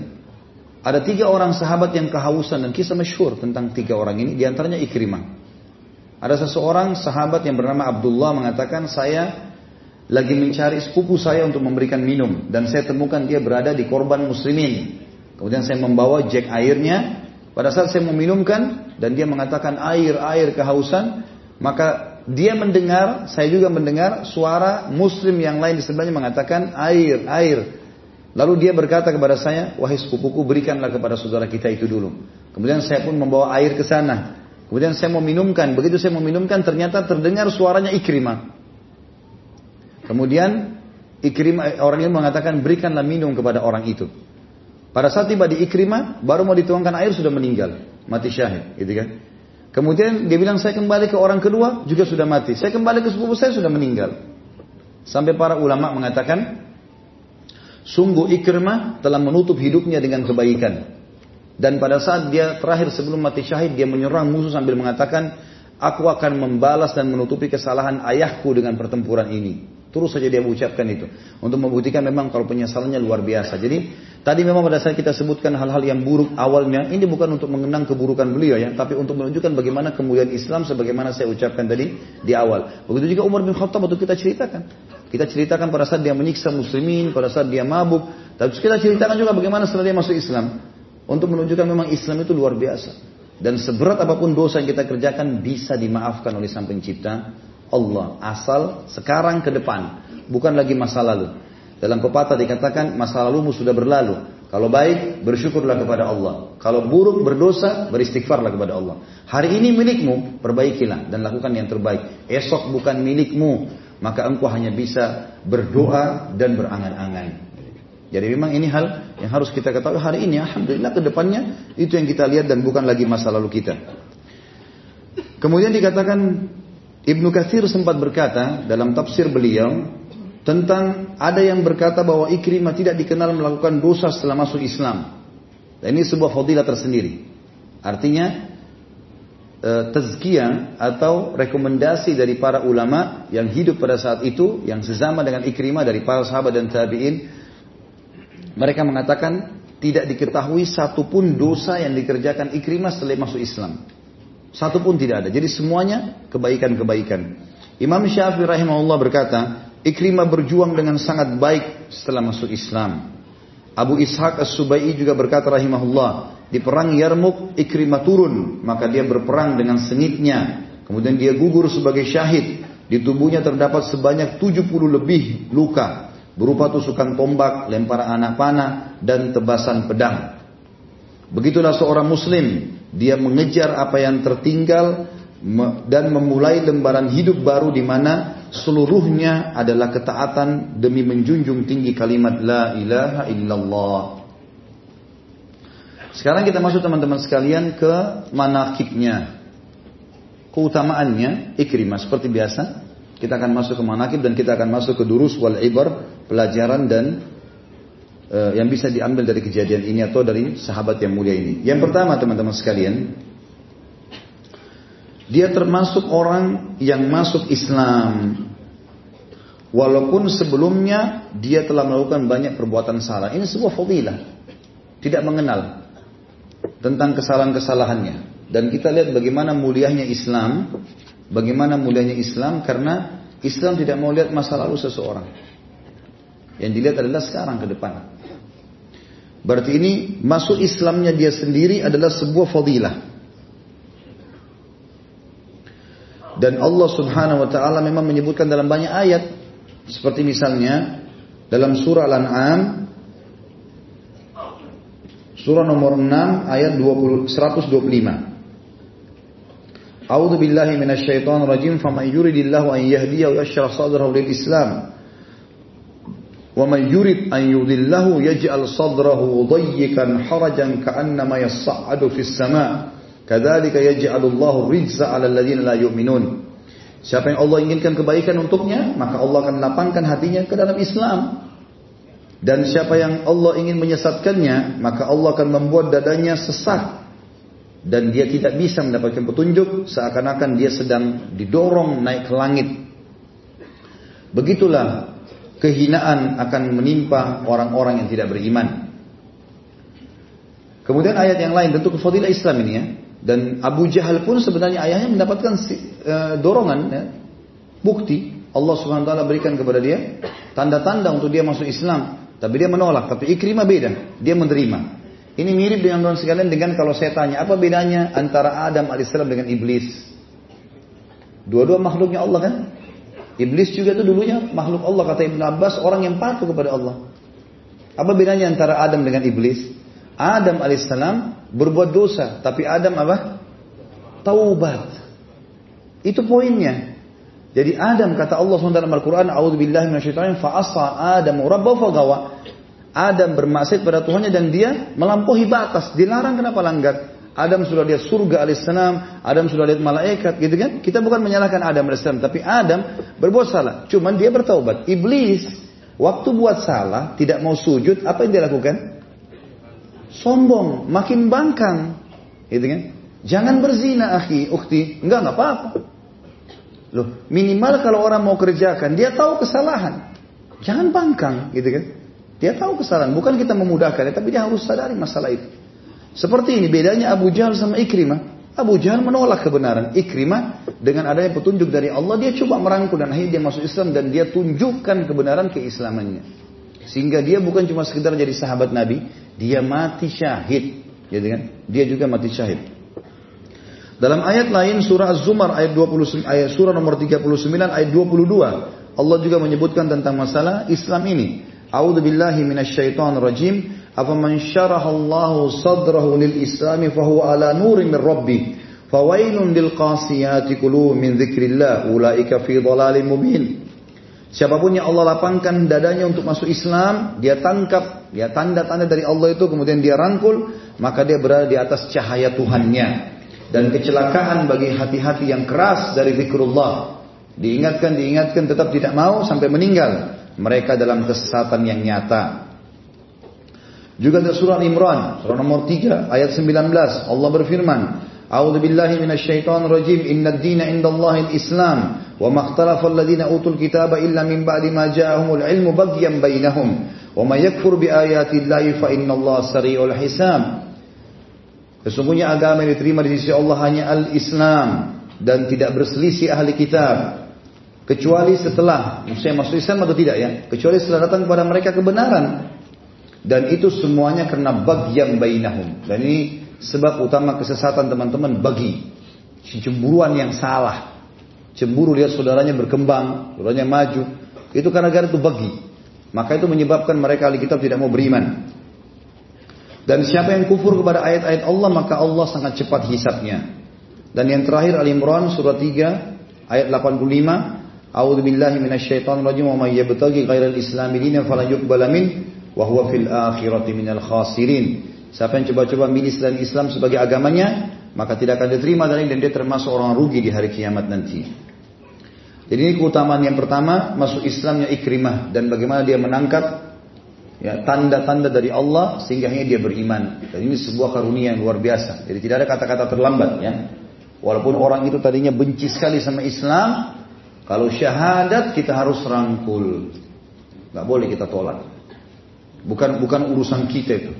ada tiga orang sahabat yang kehausan dan kisah masyhur tentang tiga orang ini, di antaranya Ikrimah. Ada seseorang sahabat yang bernama Abdullah mengatakan saya lagi mencari sepupu saya untuk memberikan minum dan saya temukan dia berada di korban muslimin. Kemudian saya membawa jack airnya. Pada saat saya meminumkan dan dia mengatakan air air kehausan, maka dia mendengar, saya juga mendengar suara muslim yang lain di sebelahnya mengatakan air air. Lalu dia berkata kepada saya, wahai sepupuku berikanlah kepada saudara kita itu dulu. Kemudian saya pun membawa air ke sana. Kemudian saya mau minumkan. Begitu saya mau minumkan ternyata terdengar suaranya Ikrimah. Kemudian Ikrimah orang ini mengatakan berikanlah minum kepada orang itu. Pada saat tiba di Ikrimah baru mau dituangkan air sudah meninggal, mati syahid, gitu kan? Kemudian dia bilang saya kembali ke orang kedua juga sudah mati. Saya kembali ke sepupu saya sudah meninggal. Sampai para ulama mengatakan Sungguh Ikrimah telah menutup hidupnya dengan kebaikan. Dan pada saat dia terakhir sebelum mati syahid, dia menyerang musuh sambil mengatakan, Aku akan membalas dan menutupi kesalahan ayahku dengan pertempuran ini. Terus saja dia mengucapkan itu. Untuk membuktikan memang kalau penyesalannya luar biasa. Jadi tadi memang pada saat kita sebutkan hal-hal yang buruk awalnya. Ini bukan untuk mengenang keburukan beliau ya. Tapi untuk menunjukkan bagaimana kemuliaan Islam sebagaimana saya ucapkan tadi di awal. Begitu juga Umar bin Khattab waktu kita ceritakan. Kita ceritakan pada saat dia menyiksa muslimin, pada saat dia mabuk. Tapi kita ceritakan juga bagaimana setelah dia masuk Islam. Untuk menunjukkan memang Islam itu luar biasa. Dan seberat apa pun dosa yang kita kerjakan bisa dimaafkan oleh Sang Pencipta Allah. Asal sekarang ke depan. Bukan lagi masa lalu. Dalam pepatah dikatakan masa lalumu sudah berlalu. Kalau baik, bersyukurlah kepada Allah. Kalau buruk, berdosa, beristighfarlah kepada Allah. Hari ini milikmu, perbaikilah dan lakukan yang terbaik. Esok bukan milikmu, maka engkau hanya bisa berdoa dan berangan-angan. Jadi memang ini hal yang harus kita ketahui hari ini. Alhamdulillah ke depannya itu yang kita lihat dan bukan lagi masa lalu kita. Kemudian dikatakan Ibnu Katsir sempat berkata dalam tafsir beliau tentang ada yang berkata bahwa Ikrimah tidak dikenal melakukan dosa setelah masuk Islam. Dan ini sebuah fadilah tersendiri. Artinya e, tazkiyah atau rekomendasi dari para ulama yang hidup pada saat itu yang sesama dengan Ikrimah dari para sahabat dan tabi'in mereka mengatakan tidak diketahui satupun dosa yang dikerjakan Ikrimah setelah masuk Islam satupun tidak ada jadi semuanya kebaikan-kebaikan Imam Syafi'i rahimahullah berkata Ikrimah berjuang dengan sangat baik setelah masuk Islam Abu Ishaq As-Subai juga berkata rahimahullah di perang Yarmuk, Ikrimah turun, maka dia berperang dengan sengitnya. Kemudian dia gugur sebagai syahid. Di tubuhnya terdapat sebanyak 70 lebih luka. Berupa tusukan tombak, lemparan anak panah, dan tebasan pedang. Begitulah seorang muslim. Dia mengejar apa yang tertinggal dan memulai lembaran hidup baru di mana seluruhnya adalah ketaatan demi menjunjung tinggi kalimat la ilaha illallah. Sekarang kita masuk teman-teman sekalian ke manakibnya. Keutamaannya ikrimah seperti biasa. Kita akan masuk ke manakib dan kita akan masuk ke durus wal ibar, pelajaran dan uh, yang bisa diambil dari kejadian ini atau dari sahabat yang mulia ini. Yang pertama teman-teman sekalian, dia termasuk orang yang masuk Islam Walaupun sebelumnya dia telah melakukan banyak perbuatan salah. Ini sebuah fadilah. Tidak mengenal tentang kesalahan-kesalahannya. Dan kita lihat bagaimana mulianya Islam, bagaimana mulianya Islam karena Islam tidak mau lihat masa lalu seseorang. Yang dilihat adalah sekarang ke depan. Berarti ini masuk Islamnya dia sendiri adalah sebuah fadilah. Dan Allah subhanahu wa ta'ala memang menyebutkan dalam banyak ayat. Seperti misalnya dalam surah Al-An'am Surah nomor 6 ayat 20, 125. A'udzu billahi minasyaitonir rajim faman yuridillahu an yahdiyahu yashrah sadrahu lil Islam. Wa man yurid an yudillahu yaj'al sadrahu dayyikan harajan ka'annama yas'adu fis sama'. Kadzalika yaj'alullahu rijza 'alal ladzina la yu'minun. Siapa yang Allah inginkan kebaikan untuknya, maka Allah akan lapangkan hatinya ke dalam Islam. Dan siapa yang Allah ingin menyesatkannya, maka Allah akan membuat dadanya sesak. Dan dia tidak bisa mendapatkan petunjuk, seakan-akan dia sedang didorong naik ke langit. Begitulah kehinaan akan menimpa orang-orang yang tidak beriman. Kemudian ayat yang lain tentu kefadilah Islam ini ya. Dan Abu Jahal pun sebenarnya ayahnya mendapatkan uh, dorongan ya, bukti Allah Subhanahu wa taala berikan kepada dia tanda-tanda untuk dia masuk Islam, tapi dia menolak. Tapi Ikrimah beda, dia menerima. Ini mirip dengan orang sekalian dengan kalau saya tanya apa bedanya antara Adam alaihissalam dengan iblis? Dua-dua makhluknya Allah kan? Iblis juga itu dulunya makhluk Allah kata Ibn Abbas orang yang patuh kepada Allah. Apa bedanya antara Adam dengan iblis? Adam alaihissalam berbuat dosa, tapi Adam apa? Taubat. Itu poinnya. Jadi Adam kata Allah SWT dalam Al-Quran, A'udzubillahi minasyaitonir fa asa Adam rabbahu fagawa. Adam bermaksud pada Tuhannya dan dia melampaui batas. Dilarang kenapa langgar? Adam sudah lihat surga alaihissalam, Adam sudah lihat malaikat, gitu kan? Kita bukan menyalahkan Adam alaihissalam, tapi Adam berbuat salah. Cuman dia bertaubat. Iblis waktu buat salah, tidak mau sujud, apa yang dia lakukan? Sombong, makin bangkang, gitu kan? Jangan berzina, akhi, ukti. Enggak, enggak apa-apa. Loh, minimal kalau orang mau kerjakan, dia tahu kesalahan. Jangan bangkang, gitu kan? Dia tahu kesalahan, bukan kita memudahkan, tapi dia harus sadari masalah itu. Seperti ini bedanya Abu Jahal sama Ikrimah. Abu Jahal menolak kebenaran. Ikrimah dengan adanya petunjuk dari Allah dia coba merangkul dan akhirnya dia masuk Islam dan dia tunjukkan kebenaran keislamannya. Sehingga dia bukan cuma sekedar jadi sahabat Nabi, dia mati syahid. Jadi kan? Dia juga mati syahid. Dalam ayat lain surah Az-Zumar ayat 20 ayat surah nomor 39 ayat 22 Allah juga menyebutkan tentang masalah Islam ini. A'udzu billahi minasyaitonir rajim apa man syarahallahu sadrahu lil islami fahuwa ala nurin min rabbi fawailun lil qasiyati qulubum min dzikrillah ulaika fi dhalalin mubin Siapa pun yang Allah lapangkan dadanya untuk masuk Islam, dia tangkap ya tanda-tanda dari Allah itu kemudian dia rangkul, maka dia berada di atas cahaya Tuhannya. Dan kecelakaan bagi hati-hati yang keras dari zikrullah. Diingatkan, diingatkan tetap tidak mau sampai meninggal. Mereka dalam kesesatan yang nyata. Juga dalam surah Imran, surah nomor 3 ayat 19, Allah berfirman, A'udzu billahi minasyaitonir rajim. Innad dina indallahi al-Islam wa ma ikhtalafa alladziina utul kitaba illa min ba'di ma ja'ahumul ilmu baghyan bainahum. Wa may yakfur bi ayati llahi fa innallaha sari'ul hisab. Sesungguhnya agama yang diterima di sisi Allah hanya al-Islam dan tidak berselisih ahli kitab kecuali setelah saya masuk Islam atau tidak ya kecuali setelah datang kepada mereka kebenaran dan itu semuanya karena bagian bainahum. Dan ini sebab utama kesesatan teman-teman bagi. Cemburuan yang salah. Cemburu lihat saudaranya berkembang, saudaranya maju. Itu karena gara itu bagi. Maka itu menyebabkan mereka ahli kitab tidak mau beriman. Dan siapa yang kufur kepada ayat-ayat Allah maka Allah sangat cepat hisapnya. Dan yang terakhir Al-Imran surah 3 ayat 85 A'udzu billahi rajim wa may yabtaghi ghairal islami dinan falan yuqbala wa fil akhirati minal khasirin. Siapa yang coba-coba milih selain Islam sebagai agamanya, maka tidak akan diterima dari dan dia termasuk orang rugi di hari kiamat nanti. Jadi ini keutamaan yang pertama masuk Islamnya Ikrimah dan bagaimana dia menangkap ya tanda-tanda dari Allah sehingga dia beriman. Dan ini sebuah karunia yang luar biasa. Jadi tidak ada kata-kata terlambat ya. Walaupun orang itu tadinya benci sekali sama Islam, kalau syahadat kita harus rangkul. Gak boleh kita tolak. Bukan bukan urusan kita itu.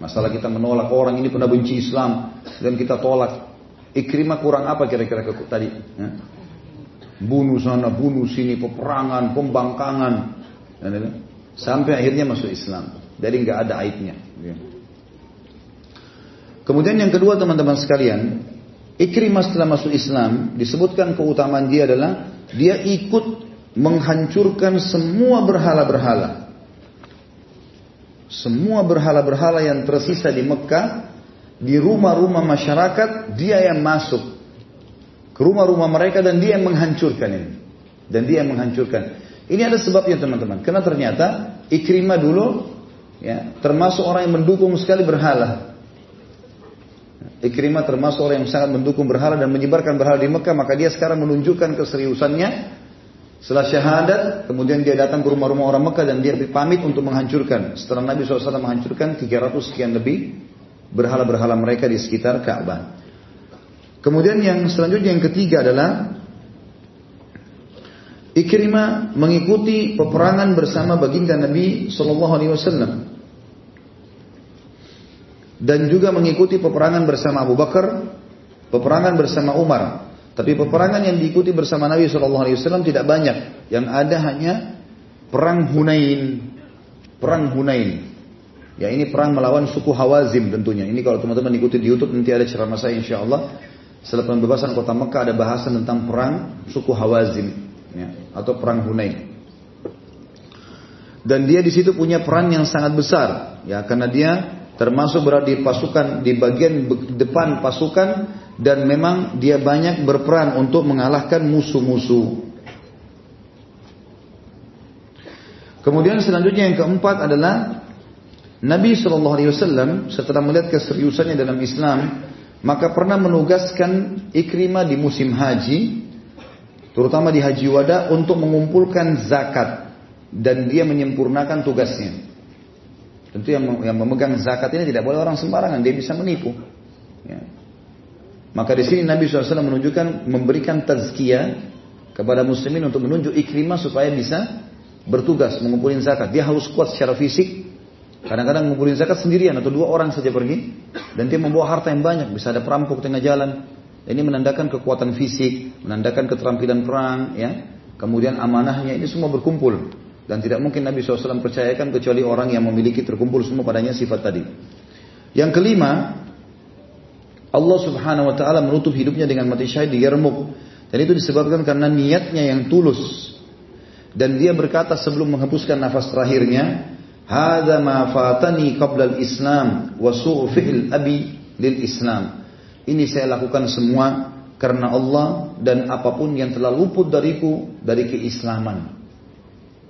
Masalah kita menolak orang ini pernah benci Islam dan kita tolak. Ikrimah kurang apa kira-kira tadi? Ya? Bunuh sana, bunuh sini, peperangan, pembangkangan. Sampai akhirnya masuk Islam. Jadi nggak ada aibnya. Ya. Kemudian yang kedua teman-teman sekalian, Ikrimah setelah masuk Islam disebutkan keutamaan dia adalah dia ikut menghancurkan semua berhala-berhala. Semua berhala-berhala yang tersisa di Mekah, di rumah-rumah masyarakat, dia yang masuk ke rumah-rumah mereka dan dia yang menghancurkan ini. Dan dia yang menghancurkan. Ini ada sebabnya teman-teman. Karena ternyata Ikrimah dulu ya, termasuk orang yang mendukung sekali berhala. Ikrimah termasuk orang yang sangat mendukung berhala dan menyebarkan berhala di Mekah, maka dia sekarang menunjukkan keseriusannya setelah syahadat, kemudian dia datang ke rumah-rumah orang Mekah dan dia pamit untuk menghancurkan. Setelah Nabi SAW menghancurkan 300 sekian lebih berhala-berhala mereka di sekitar Ka'bah. Kemudian yang selanjutnya yang ketiga adalah Ikrimah mengikuti peperangan bersama baginda Nabi Shallallahu Alaihi Wasallam dan juga mengikuti peperangan bersama Abu Bakar, peperangan bersama Umar. Tapi peperangan yang diikuti bersama Nabi Shallallahu Alaihi Wasallam tidak banyak. Yang ada hanya perang Hunain, perang Hunain. Ya ini perang melawan suku Hawazim tentunya. Ini kalau teman-teman ikuti di YouTube nanti ada ceramah saya insya Allah. Setelah pembebasan kota Mekah ada bahasan tentang perang suku Hawazim ya, atau perang Hunain. Dan dia di situ punya peran yang sangat besar ya karena dia termasuk berada di pasukan di bagian depan pasukan dan memang dia banyak berperan untuk mengalahkan musuh-musuh. Kemudian selanjutnya yang keempat adalah Nabi Shallallahu Alaihi Wasallam setelah melihat keseriusannya dalam Islam maka pernah menugaskan Ikrimah di musim haji terutama di haji wada untuk mengumpulkan zakat dan dia menyempurnakan tugasnya. Tentu yang, memegang zakat ini tidak boleh orang sembarangan, dia bisa menipu. Ya. Maka di sini Nabi SAW menunjukkan memberikan tazkiyah kepada muslimin untuk menunjuk ikrimah supaya bisa bertugas mengumpulin zakat. Dia harus kuat secara fisik. Kadang-kadang mengumpulin zakat sendirian atau dua orang saja pergi dan dia membawa harta yang banyak. Bisa ada perampok tengah jalan. Ini menandakan kekuatan fisik, menandakan keterampilan perang, ya. Kemudian amanahnya ini semua berkumpul. Dan tidak mungkin Nabi SAW percayakan kecuali orang yang memiliki terkumpul semua padanya sifat tadi. Yang kelima, Allah Subhanahu wa taala menutup hidupnya dengan mati syahid di Yarmuk. Dan itu disebabkan karena niatnya yang tulus. Dan dia berkata sebelum menghembuskan nafas terakhirnya, "Hadza ma fatani qabla al-Islam wa su'u fi'l abi lil Islam." Ini saya lakukan semua karena Allah dan apa pun yang telah luput dariku dari keislaman.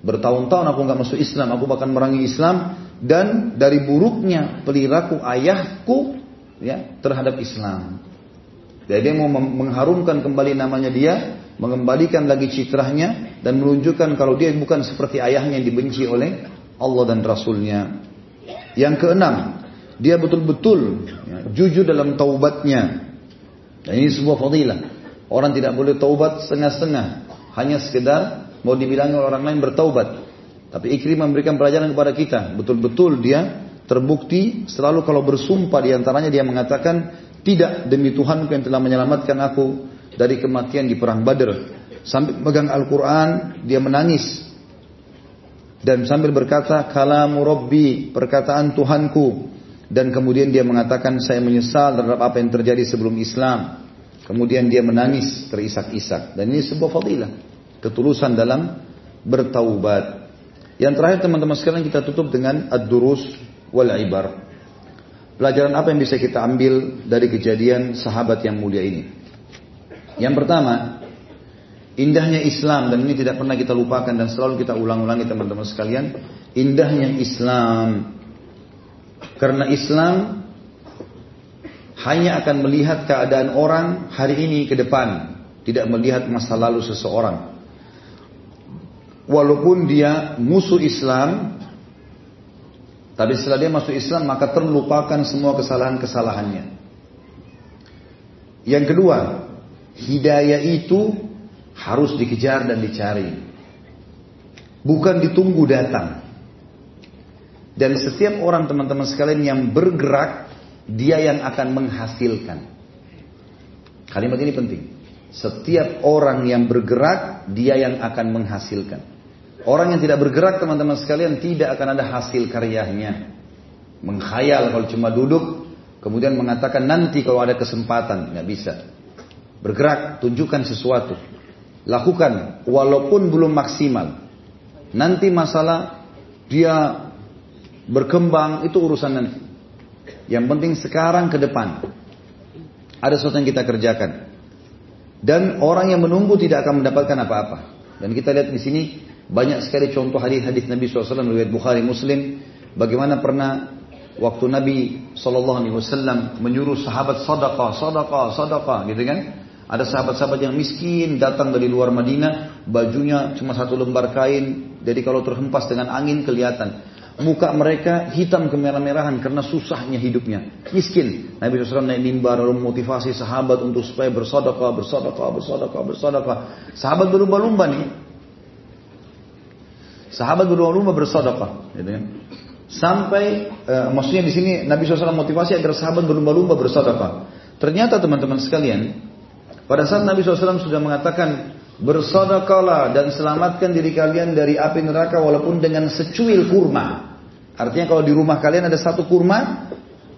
Bertahun-tahun aku nggak masuk Islam, aku bahkan merangi Islam dan dari buruknya perilaku ayahku ya terhadap Islam. Jadi dia mau mengharumkan kembali namanya dia, mengembalikan lagi citranya dan menunjukkan kalau dia bukan seperti ayahnya yang dibenci oleh Allah dan Rasulnya. Yang keenam, dia betul-betul ya, jujur dalam taubatnya. Dan ini sebuah fadilah. Orang tidak boleh taubat setengah-setengah, hanya sekedar mau dibilangi orang lain bertaubat. Tapi Ikrimah memberikan pelajaran kepada kita. Betul-betul dia terbukti selalu kalau bersumpah di antaranya dia mengatakan tidak demi Tuhan yang telah menyelamatkan aku dari kematian di perang Badr. Sambil pegang Al-Quran dia menangis dan sambil berkata kalamu Rabbi perkataan Tuhanku dan kemudian dia mengatakan saya menyesal terhadap apa yang terjadi sebelum Islam. Kemudian dia menangis terisak-isak dan ini sebuah fadilah ketulusan dalam bertaubat. Yang terakhir teman-teman sekalian kita tutup dengan ad-durus wal ibar. Pelajaran apa yang bisa kita ambil dari kejadian sahabat yang mulia ini? Yang pertama, indahnya Islam dan ini tidak pernah kita lupakan dan selalu kita ulang-ulangi teman-teman sekalian, indahnya Islam. Karena Islam hanya akan melihat keadaan orang hari ini ke depan, tidak melihat masa lalu seseorang walaupun dia musuh Islam, tapi setelah dia masuk Islam maka terlupakan semua kesalahan-kesalahannya. Yang kedua, hidayah itu harus dikejar dan dicari. Bukan ditunggu datang. Dan setiap orang teman-teman sekalian yang bergerak, dia yang akan menghasilkan. Kalimat ini penting. Setiap orang yang bergerak, dia yang akan menghasilkan. Orang yang tidak bergerak teman-teman sekalian tidak akan ada hasil karyanya. Mengkhayal kalau cuma duduk, kemudian mengatakan nanti kalau ada kesempatan, nggak bisa. Bergerak, tunjukkan sesuatu. Lakukan, walaupun belum maksimal. Nanti masalah dia berkembang, itu urusan nanti. Yang penting sekarang ke depan. Ada sesuatu yang kita kerjakan. Dan orang yang menunggu tidak akan mendapatkan apa-apa. Dan kita lihat di sini banyak sekali contoh hadis-hadis Nabi SAW riwayat Bukhari Muslim. Bagaimana pernah waktu Nabi SAW menyuruh sahabat sadaqah, sadaqah, sadaqah, gitu kan? Ada sahabat-sahabat yang miskin datang dari luar Madinah, bajunya cuma satu lembar kain, jadi kalau terhempas dengan angin kelihatan. Muka mereka hitam kemerah-merahan karena susahnya hidupnya. Miskin. Nabi SAW naik mimbar lalu memotivasi sahabat untuk supaya bersadaqah, bersadaqah, bersadaqah, bersadaqah. Sahabat berlumba-lumba nih. Sahabat berlomba-lomba bersedekah, gitu kan. Sampai uh, maksudnya di sini Nabi SAW motivasi agar sahabat berlomba-lomba bersedekah. Ternyata teman-teman sekalian, pada saat Nabi SAW sudah mengatakan bersedekahlah dan selamatkan diri kalian dari api neraka walaupun dengan secuil kurma. Artinya kalau di rumah kalian ada satu kurma,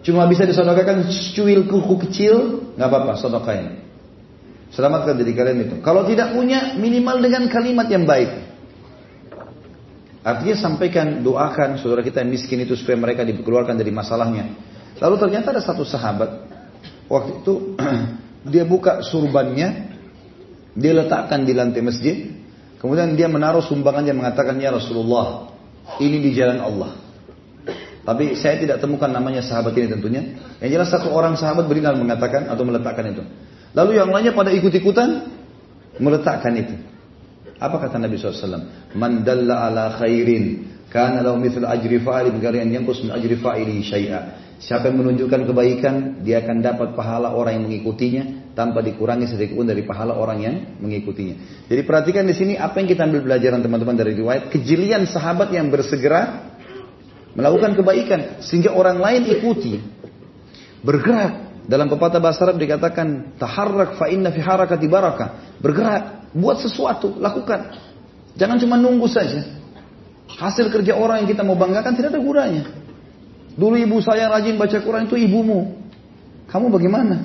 cuma bisa disedekahkan secuil kuku kecil, nggak apa-apa, sedekahin. Selamatkan diri kalian itu. Kalau tidak punya, minimal dengan kalimat yang baik. Artinya sampaikan, doakan saudara kita yang miskin itu supaya mereka dikeluarkan dari masalahnya. Lalu ternyata ada satu sahabat, waktu itu *clears throat* dia buka surbannya, dia letakkan di lantai masjid, kemudian dia menaruh sumbangannya mengatakan, Ya Rasulullah, ini di jalan Allah. Tapi saya tidak temukan namanya sahabat ini tentunya. Yang jelas satu orang sahabat berikan mengatakan atau meletakkan itu. Lalu yang lainnya pada ikut-ikutan meletakkan itu. Apa kata Nabi SAW? Man dalla ala khairin kana lahu mithlu ajri fa'il yang yanqus min ajri fa'ilihi syai'a. Siapa yang menunjukkan kebaikan, dia akan dapat pahala orang yang mengikutinya tanpa dikurangi sedikit pun dari pahala orang yang mengikutinya. Jadi perhatikan di sini apa yang kita ambil pelajaran teman-teman dari riwayat kejelian sahabat yang bersegera melakukan kebaikan sehingga orang lain ikuti bergerak dalam pepatah bahasa Arab dikatakan taharrak fa inna fi harakati barakah. Bergerak, buat sesuatu, lakukan. Jangan cuma nunggu saja. Hasil kerja orang yang kita mau banggakan tidak ada gunanya. Dulu ibu saya rajin baca Quran itu ibumu. Kamu bagaimana?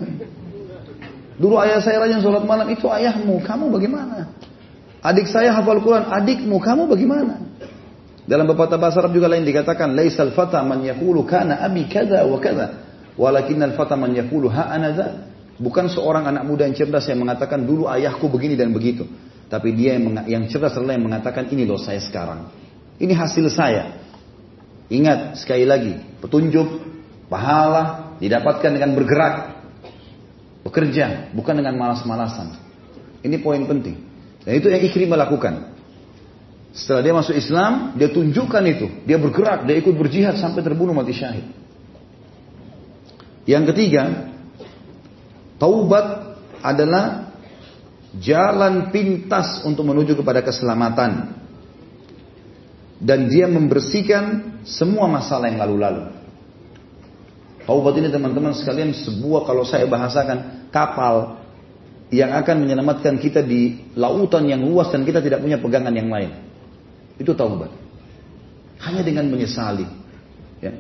Dulu ayah saya rajin sholat malam itu ayahmu. Kamu bagaimana? Adik saya hafal Quran, adikmu. Kamu bagaimana? Dalam pepatah bahasa Arab juga lain dikatakan, Laisal fata man yakulu kana abi kada wa kada. Walakin al-fata man yaqulu ha. Bukan seorang anak muda yang cerdas yang mengatakan dulu ayahku begini dan begitu. Tapi dia yang, yang cerdas adalah yang mengatakan ini loh saya sekarang. Ini hasil saya. Ingat sekali lagi, petunjuk, pahala didapatkan dengan bergerak. Bekerja, bukan dengan malas-malasan. Ini poin penting. Dan itu yang Ikrimah lakukan. Setelah dia masuk Islam, dia tunjukkan itu. Dia bergerak, dia ikut berjihad sampai terbunuh mati syahid. Yang ketiga, taubat adalah jalan pintas untuk menuju kepada keselamatan. Dan dia membersihkan semua masalah yang lalu-lalu. Taubat ini teman-teman sekalian sebuah kalau saya bahasakan kapal yang akan menyelamatkan kita di lautan yang luas dan kita tidak punya pegangan yang lain. Itu taubat. Hanya dengan menyesali. Ya.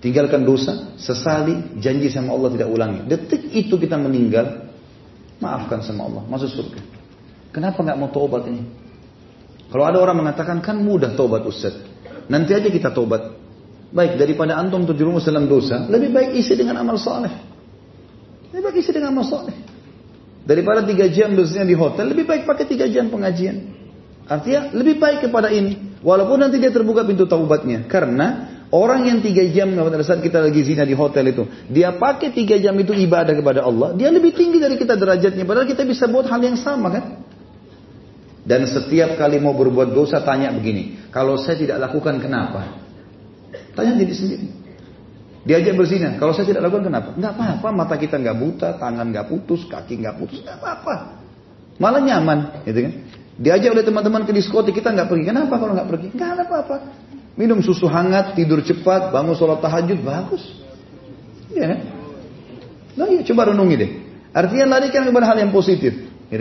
Tinggalkan dosa, sesali, janji sama Allah tidak ulangi. Detik itu kita meninggal, maafkan sama Allah, masuk surga. Kenapa nggak mau tobat ini? Kalau ada orang mengatakan kan mudah tobat Ustaz. Nanti aja kita tobat. Baik daripada antum terjerumus dalam dosa, lebih baik isi dengan amal soleh. Lebih baik isi dengan amal soleh. Daripada tiga jam dosanya di hotel, lebih baik pakai tiga jam pengajian. Artinya lebih baik kepada ini. Walaupun nanti dia terbuka pintu taubatnya. Karena Orang yang tiga jam pada saat kita lagi zina di hotel itu, dia pakai tiga jam itu ibadah kepada Allah, dia lebih tinggi dari kita derajatnya. Padahal kita bisa buat hal yang sama kan? Dan setiap kali mau berbuat dosa tanya begini, kalau saya tidak lakukan kenapa? Tanya diri sendiri. Diajak berzina, kalau saya tidak lakukan kenapa? Enggak apa-apa, mata kita nggak buta, tangan nggak putus, kaki nggak putus, nggak apa-apa. Malah nyaman, gitu kan? Diajak oleh teman-teman ke diskotik, kita nggak pergi. Kenapa kalau nggak pergi? Nggak apa-apa. Minum susu hangat, tidur cepat, bangun sholat tahajud, bagus. Iya kan? Nah iya, coba renungi deh. Artinya larikan kepada hal yang positif. Ya?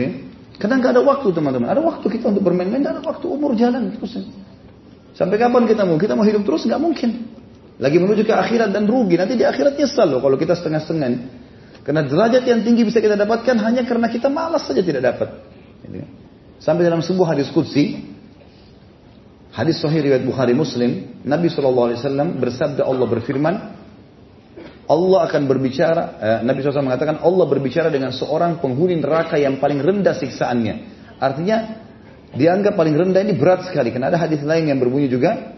Karena nggak ada waktu teman-teman. Ada waktu kita untuk bermain-main, ada waktu umur jalan terus. Sampai kapan kita mau? Kita mau hidup terus nggak mungkin. Lagi menuju ke akhirat dan rugi. Nanti di akhirat nyesal loh kalau kita setengah-setengah. Karena derajat yang tinggi bisa kita dapatkan hanya karena kita malas saja tidak dapat. Kan? Sampai dalam sebuah hadis kudsi, Hadis sahih riwayat Bukhari Muslim, Nabi SAW bersabda Allah berfirman, Allah akan berbicara, eh, Nabi SAW mengatakan Allah berbicara dengan seorang penghuni neraka yang paling rendah siksaannya. Artinya dianggap paling rendah ini berat sekali. Karena ada hadis lain yang berbunyi juga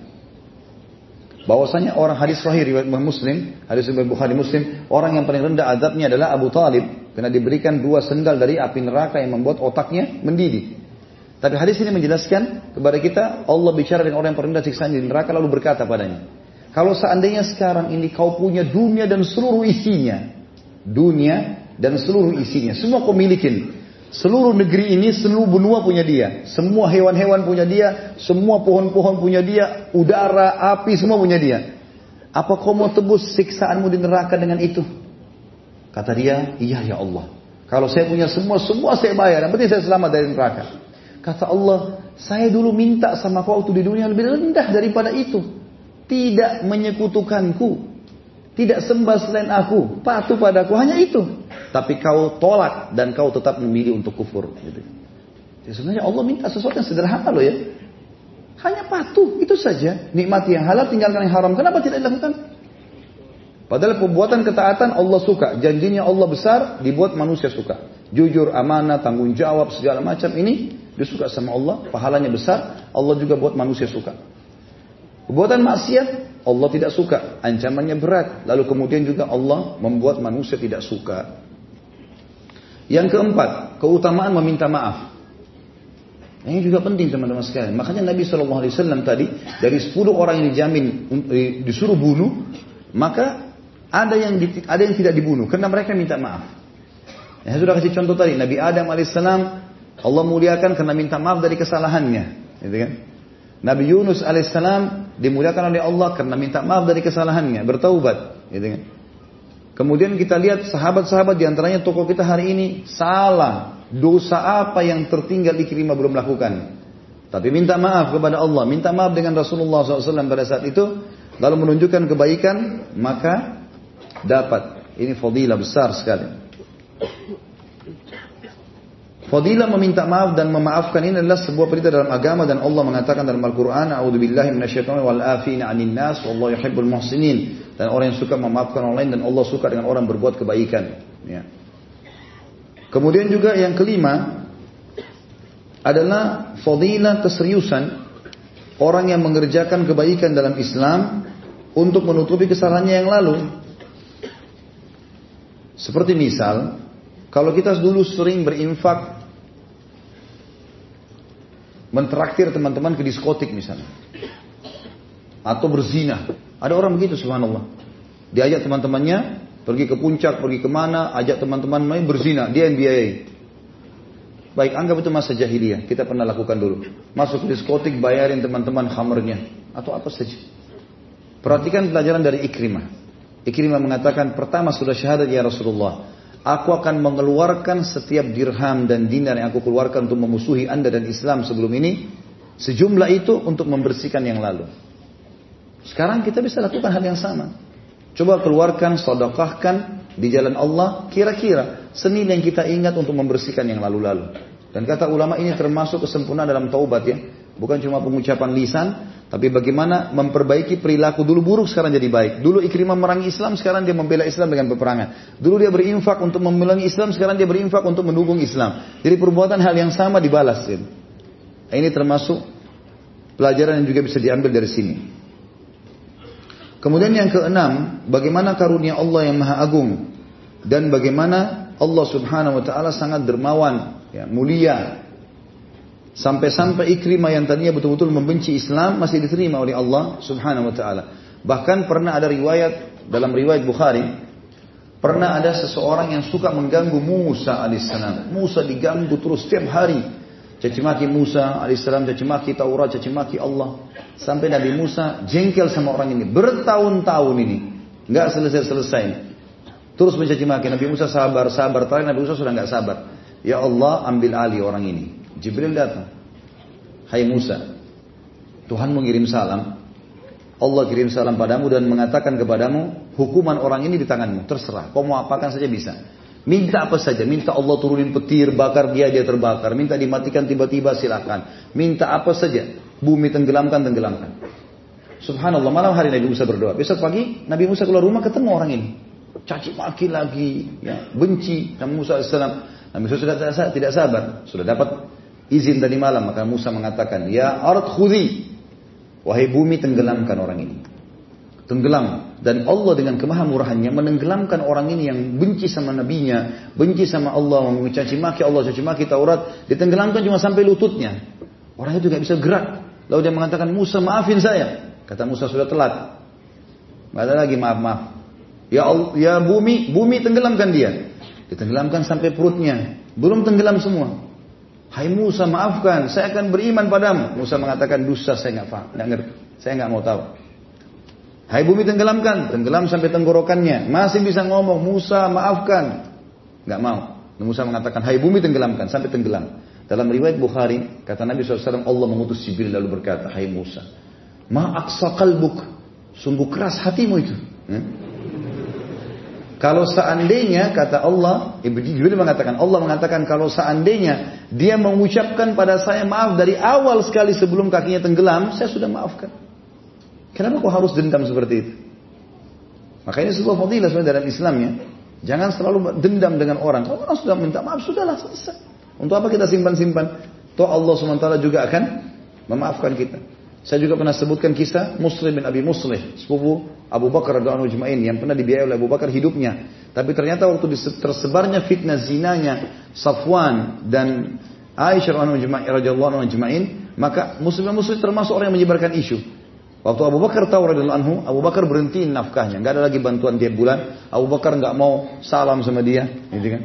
bahwasanya orang hadis sahih riwayat Muslim, hadis riwayat Bukhari Muslim, orang yang paling rendah azabnya adalah Abu Talib karena diberikan dua sendal dari api neraka yang membuat otaknya mendidih. Tapi hadis ini menjelaskan kepada kita Allah bicara dengan orang yang perendah siksaan di neraka lalu berkata padanya. Kalau seandainya sekarang ini kau punya dunia dan seluruh isinya. Dunia dan seluruh isinya. Semua kau milikin. Seluruh negeri ini, seluruh benua punya dia. Semua hewan-hewan punya dia, semua pohon-pohon punya dia, udara, api, semua punya dia. Apa kau mau tebus siksaanmu di neraka dengan itu? Kata dia, iya ya Allah. Kalau saya punya semua, semua saya bayar. Penting saya selamat dari neraka. Kata Allah, saya dulu minta sama kau waktu di dunia lebih rendah daripada itu. Tidak menyekutukanku. Tidak sembah selain aku. Patuh padaku. Hanya itu. Tapi kau tolak dan kau tetap memilih untuk kufur. Gitu. Ya, sebenarnya Allah minta sesuatu yang sederhana loh ya. Hanya patuh. Itu saja. Nikmati yang halal, tinggalkan yang haram. Kenapa tidak dilakukan? Padahal perbuatan ketaatan Allah suka. Janjinya Allah besar, dibuat manusia suka. Jujur, amanah, tanggung jawab, segala macam ini disuka sama Allah. Pahalanya besar, Allah juga buat manusia suka. Perbuatan maksiat, Allah tidak suka. Ancamannya berat. Lalu kemudian juga Allah membuat manusia tidak suka. Yang keempat, keutamaan meminta maaf. Ini juga penting teman-teman sekalian. Makanya Nabi SAW tadi dari 10 orang yang dijamin eh, disuruh bunuh, maka ada yang ada yang tidak dibunuh karena mereka minta maaf. Ya, saya sudah kasih contoh tadi Nabi Adam alaihissalam Allah muliakan karena minta maaf dari kesalahannya, gitu kan? Nabi Yunus alaihissalam dimuliakan oleh Allah karena minta maaf dari kesalahannya, bertaubat, gitu kan? Kemudian kita lihat sahabat-sahabat di antaranya tokoh kita hari ini salah dosa apa yang tertinggal Ikrimah belum lakukan. Tapi minta maaf kepada Allah, minta maaf dengan Rasulullah SAW pada saat itu, lalu menunjukkan kebaikan, maka dapat. Ini fadilah besar sekali. Fadilah meminta maaf dan memaafkan ini adalah sebuah perintah dalam agama dan Allah mengatakan dalam Al-Quran, A'udzubillahi minasyaitonir wal afina 'anil nas wallahu yuhibbul muhsinin. Dan orang yang suka memaafkan orang lain dan Allah suka dengan orang berbuat kebaikan. Ya. Kemudian juga yang kelima adalah fadilah keseriusan orang yang mengerjakan kebaikan dalam Islam untuk menutupi kesalahannya yang lalu. Seperti misal, kalau kita dulu sering berinfak mentraktir teman-teman ke diskotik misalnya. Atau berzina. Ada orang begitu subhanallah. Diajak teman-temannya pergi ke puncak, pergi ke mana, ajak teman-teman main berzina. Dia yang biayai. Baik, anggap itu masa jahiliyah. Kita pernah lakukan dulu. Masuk ke diskotik, bayarin teman-teman khamernya. Atau apa saja. Perhatikan pelajaran dari Ikrimah. Ikrimah mengatakan, pertama sudah syahadat ya Rasulullah. Aku akan mengeluarkan setiap dirham dan dinar yang aku keluarkan untuk memusuhi anda dan Islam sebelum ini. Sejumlah itu untuk membersihkan yang lalu. Sekarang kita bisa lakukan hal yang sama. Coba keluarkan, sodokahkan di jalan Allah. Kira-kira senilai yang kita ingat untuk membersihkan yang lalu-lalu. Dan kata ulama ini termasuk kesempurnaan dalam taubat ya. Bukan cuma pengucapan lisan, tapi bagaimana memperbaiki perilaku dulu buruk sekarang jadi baik. Dulu Ikrimah merangi Islam, sekarang dia membela Islam dengan peperangan. Dulu dia berinfak untuk memelangi Islam, sekarang dia berinfak untuk mendukung Islam. Jadi perbuatan hal yang sama dibalas. Ya. Ini termasuk pelajaran yang juga bisa diambil dari sini. Kemudian yang keenam, bagaimana karunia Allah yang maha agung dan bagaimana Allah Subhanahu wa taala sangat dermawan, ya, mulia Sampai-sampai Ikrimah yang tadinya betul-betul membenci Islam masih diterima oleh Allah Subhanahu wa taala. Bahkan pernah ada riwayat dalam riwayat Bukhari pernah ada seseorang yang suka mengganggu Musa alaihissalam. Musa diganggu terus setiap hari. Cacimaki Musa alaihissalam, cacimaki Taurat, cacimaki Allah. Sampai Nabi Musa jengkel sama orang ini bertahun-tahun ini. Nggak selesai-selesai. Terus mencaci maki. Nabi Musa sabar, sabar. Terakhir Nabi Musa sudah nggak sabar. Ya Allah ambil alih orang ini. Jibril datang. Hai Musa, Tuhan mengirim salam. Allah kirim salam padamu dan mengatakan kepadamu, hukuman orang ini di tanganmu, terserah. Kau mau apakan saja bisa. Minta apa saja, minta Allah turunin petir, bakar dia, dia terbakar. Minta dimatikan tiba-tiba silakan. Minta apa saja, bumi tenggelamkan, tenggelamkan. Subhanallah, malam hari Nabi Musa berdoa. Besok pagi Nabi Musa keluar rumah ketemu orang ini. Caci maki lagi, ya, benci Nabi Musa AS. Nabi Musa sudah tidak sabar, sudah dapat izin tadi malam maka Musa mengatakan ya ard khudi wahai bumi tenggelamkan orang ini. Tenggelam. Dan Allah dengan kemahamurahannya menenggelamkan orang ini yang benci sama nabinya benci sama Allah mencaci maki Allah caci maki Taurat. Ditenggelamkan cuma sampai lututnya. Orang itu tidak bisa gerak. Lalu dia mengatakan Musa maafin saya. Kata Musa sudah telat. Nggak ada lagi maaf maaf. Ya Allah, ya bumi bumi tenggelamkan dia. Ditenggelamkan sampai perutnya. Belum tenggelam semua. Hai Musa maafkan, saya akan beriman padamu. Musa mengatakan dusta saya nggak paham, nggak ngerti, saya nggak mau tahu. Hai bumi tenggelamkan, tenggelam sampai tenggorokannya, masih bisa ngomong Musa maafkan, nggak mau. Musa mengatakan Hai bumi tenggelamkan sampai tenggelam. Dalam riwayat Bukhari kata Nabi SAW Allah mengutus Jibril lalu berkata Hai Musa, ma aksa kalbuk, sungguh keras hatimu itu. Hmm? Kalau seandainya kata Allah, Jibril mengatakan, Allah mengatakan kalau seandainya dia mengucapkan pada saya maaf dari awal sekali sebelum kakinya tenggelam, saya sudah maafkan. Kenapa kau harus dendam seperti itu? Maka ini sebuah fadilah sebenarnya dalam Islam ya. Jangan selalu dendam dengan orang. Kalau orang sudah minta maaf, sudahlah selesai. Untuk apa kita simpan-simpan? Toh Allah SWT juga akan memaafkan kita. Saya juga pernah sebutkan kisah Muslim bin Abi Muslih, sepupu Abu Bakar radhiyallahu anhu yang pernah dibiayai oleh Abu Bakar hidupnya. Tapi ternyata waktu tersebarnya fitnah zinanya Safwan dan Aisyah radhiyallahu anhu maka Muslim bin Muslim termasuk orang yang menyebarkan isu. Waktu Abu Bakar tahu radhiyallahu anhu, Abu Bakar berhenti nafkahnya, nggak ada lagi bantuan tiap bulan. Abu Bakar nggak mau salam sama dia, gitu kan?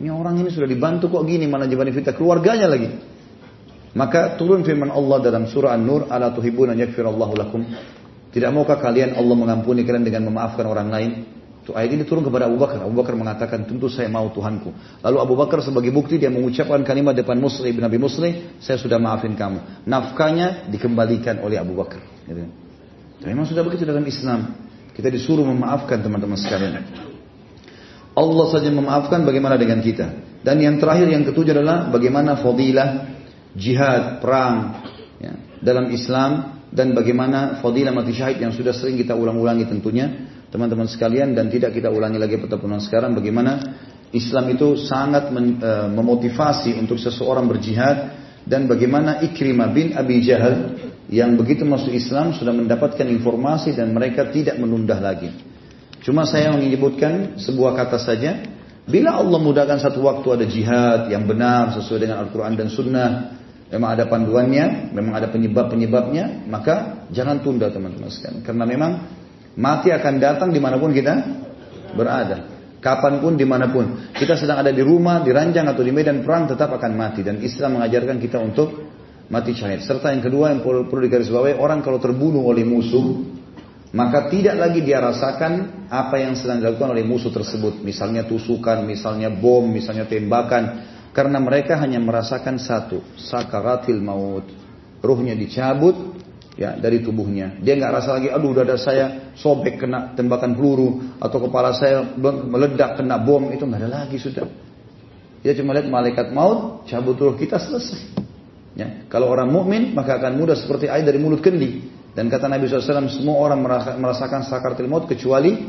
Ini orang ini sudah dibantu kok gini, mana jebani fitnah keluarganya lagi. Maka turun firman Allah dalam surah An-Nur, "Ala tuhibbuna yaghfirallahu lakum?" Tidak maukah kalian Allah mengampuni kalian dengan memaafkan orang lain? Itu ayat ini turun kepada Abu Bakar. Abu Bakar mengatakan, tentu saya mau Tuhanku. Lalu Abu Bakar sebagai bukti dia mengucapkan kalimat depan Muslim Nabi Muslim, saya sudah maafin kamu. Nafkahnya dikembalikan oleh Abu Bakar. Gitu. memang sudah begitu dalam Islam. Kita disuruh memaafkan teman-teman sekalian. Allah saja memaafkan bagaimana dengan kita. Dan yang terakhir yang ketujuh adalah bagaimana fadilah jihad, perang ya, dalam Islam dan bagaimana fadilah mati syahid yang sudah sering kita ulang-ulangi tentunya teman-teman sekalian dan tidak kita ulangi lagi pertemuan sekarang bagaimana Islam itu sangat men, e, memotivasi untuk seseorang berjihad dan bagaimana Ikrimah bin Abi Jahal yang begitu masuk Islam sudah mendapatkan informasi dan mereka tidak menunda lagi. Cuma saya menyebutkan sebuah kata saja. Bila Allah mudahkan satu waktu ada jihad yang benar sesuai dengan Al-Quran dan Sunnah, memang ada panduannya, memang ada penyebab-penyebabnya, maka jangan tunda teman-teman sekalian. Karena memang mati akan datang di mana pun kita berada. Kapan pun, di mana pun. Kita sedang ada di rumah, di ranjang atau di medan perang tetap akan mati. Dan Islam mengajarkan kita untuk mati syahid. Serta yang kedua yang perlu, perlu digarisbawahi, orang kalau terbunuh oleh musuh, maka tidak lagi dia rasakan apa yang sedang dilakukan oleh musuh tersebut. Misalnya tusukan, misalnya bom, misalnya tembakan. Karena mereka hanya merasakan satu, sakaratil maut. Ruhnya dicabut ya dari tubuhnya. Dia nggak rasa lagi, aduh dada saya sobek kena tembakan peluru atau kepala saya meledak kena bom itu nggak ada lagi sudah. Dia cuma lihat malaikat maut cabut ruh kita selesai. Ya, kalau orang mukmin maka akan mudah seperti air dari mulut kendi. Dan kata Nabi SAW semua orang merasakan sakaratil maut kecuali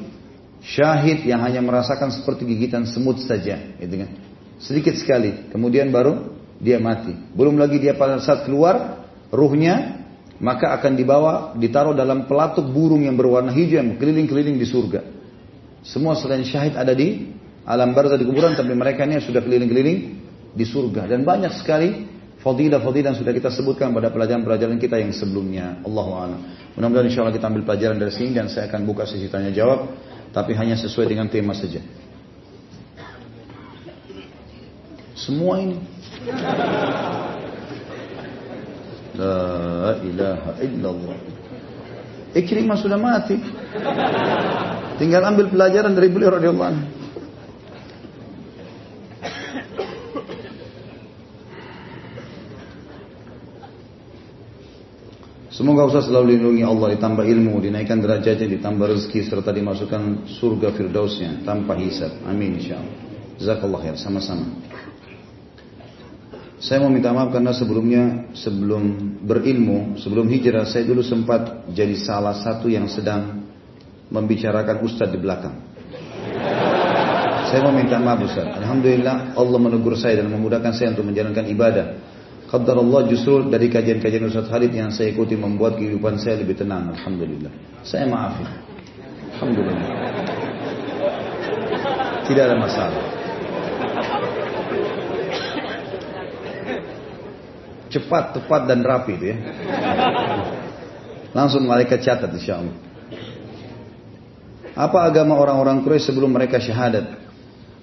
syahid yang hanya merasakan seperti gigitan semut saja, gitu kan? Sedikit sekali. Kemudian baru dia mati. Belum lagi dia pada saat keluar, ruhnya maka akan dibawa, ditaruh dalam pelatuk burung yang berwarna hijau yang keliling-keliling di surga. Semua selain syahid ada di alam barzah di kuburan, tapi mereka ini sudah keliling-keliling di surga. Dan banyak sekali fadilah-fadilah yang sudah kita sebutkan pada pelajaran-pelajaran kita yang sebelumnya. Allahu a'lam. Mudah-mudahan insya Allah kita ambil pelajaran dari sini dan saya akan buka sesi tanya jawab, tapi hanya sesuai dengan tema saja. Semua ini. La ilaha illallah. Ikrimah sudah mati. Tinggal ambil pelajaran dari beliau radhiyallahu anhu. Semoga Ustaz selalu dilindungi Allah, ditambah ilmu, dinaikkan derajatnya, ditambah rezeki, serta dimasukkan surga firdausnya tanpa hisab. Amin insyaAllah. Jazakallah khair, sama-sama. Saya mau minta maaf karena sebelumnya sebelum berilmu, sebelum hijrah saya dulu sempat jadi salah satu yang sedang membicarakan ustadz di belakang. Saya mau minta maaf Ustaz. Alhamdulillah Allah menegur saya dan memudahkan saya untuk menjalankan ibadah. Qadar Allah justru dari kajian-kajian Ustaz Khalid yang saya ikuti membuat kehidupan saya lebih tenang. Alhamdulillah. Saya maafin. Alhamdulillah. Tidak ada masalah. Cepat, tepat dan rapi itu ya. Langsung malaikat catat insya Allah. Apa agama orang-orang Quraisy sebelum mereka syahadat?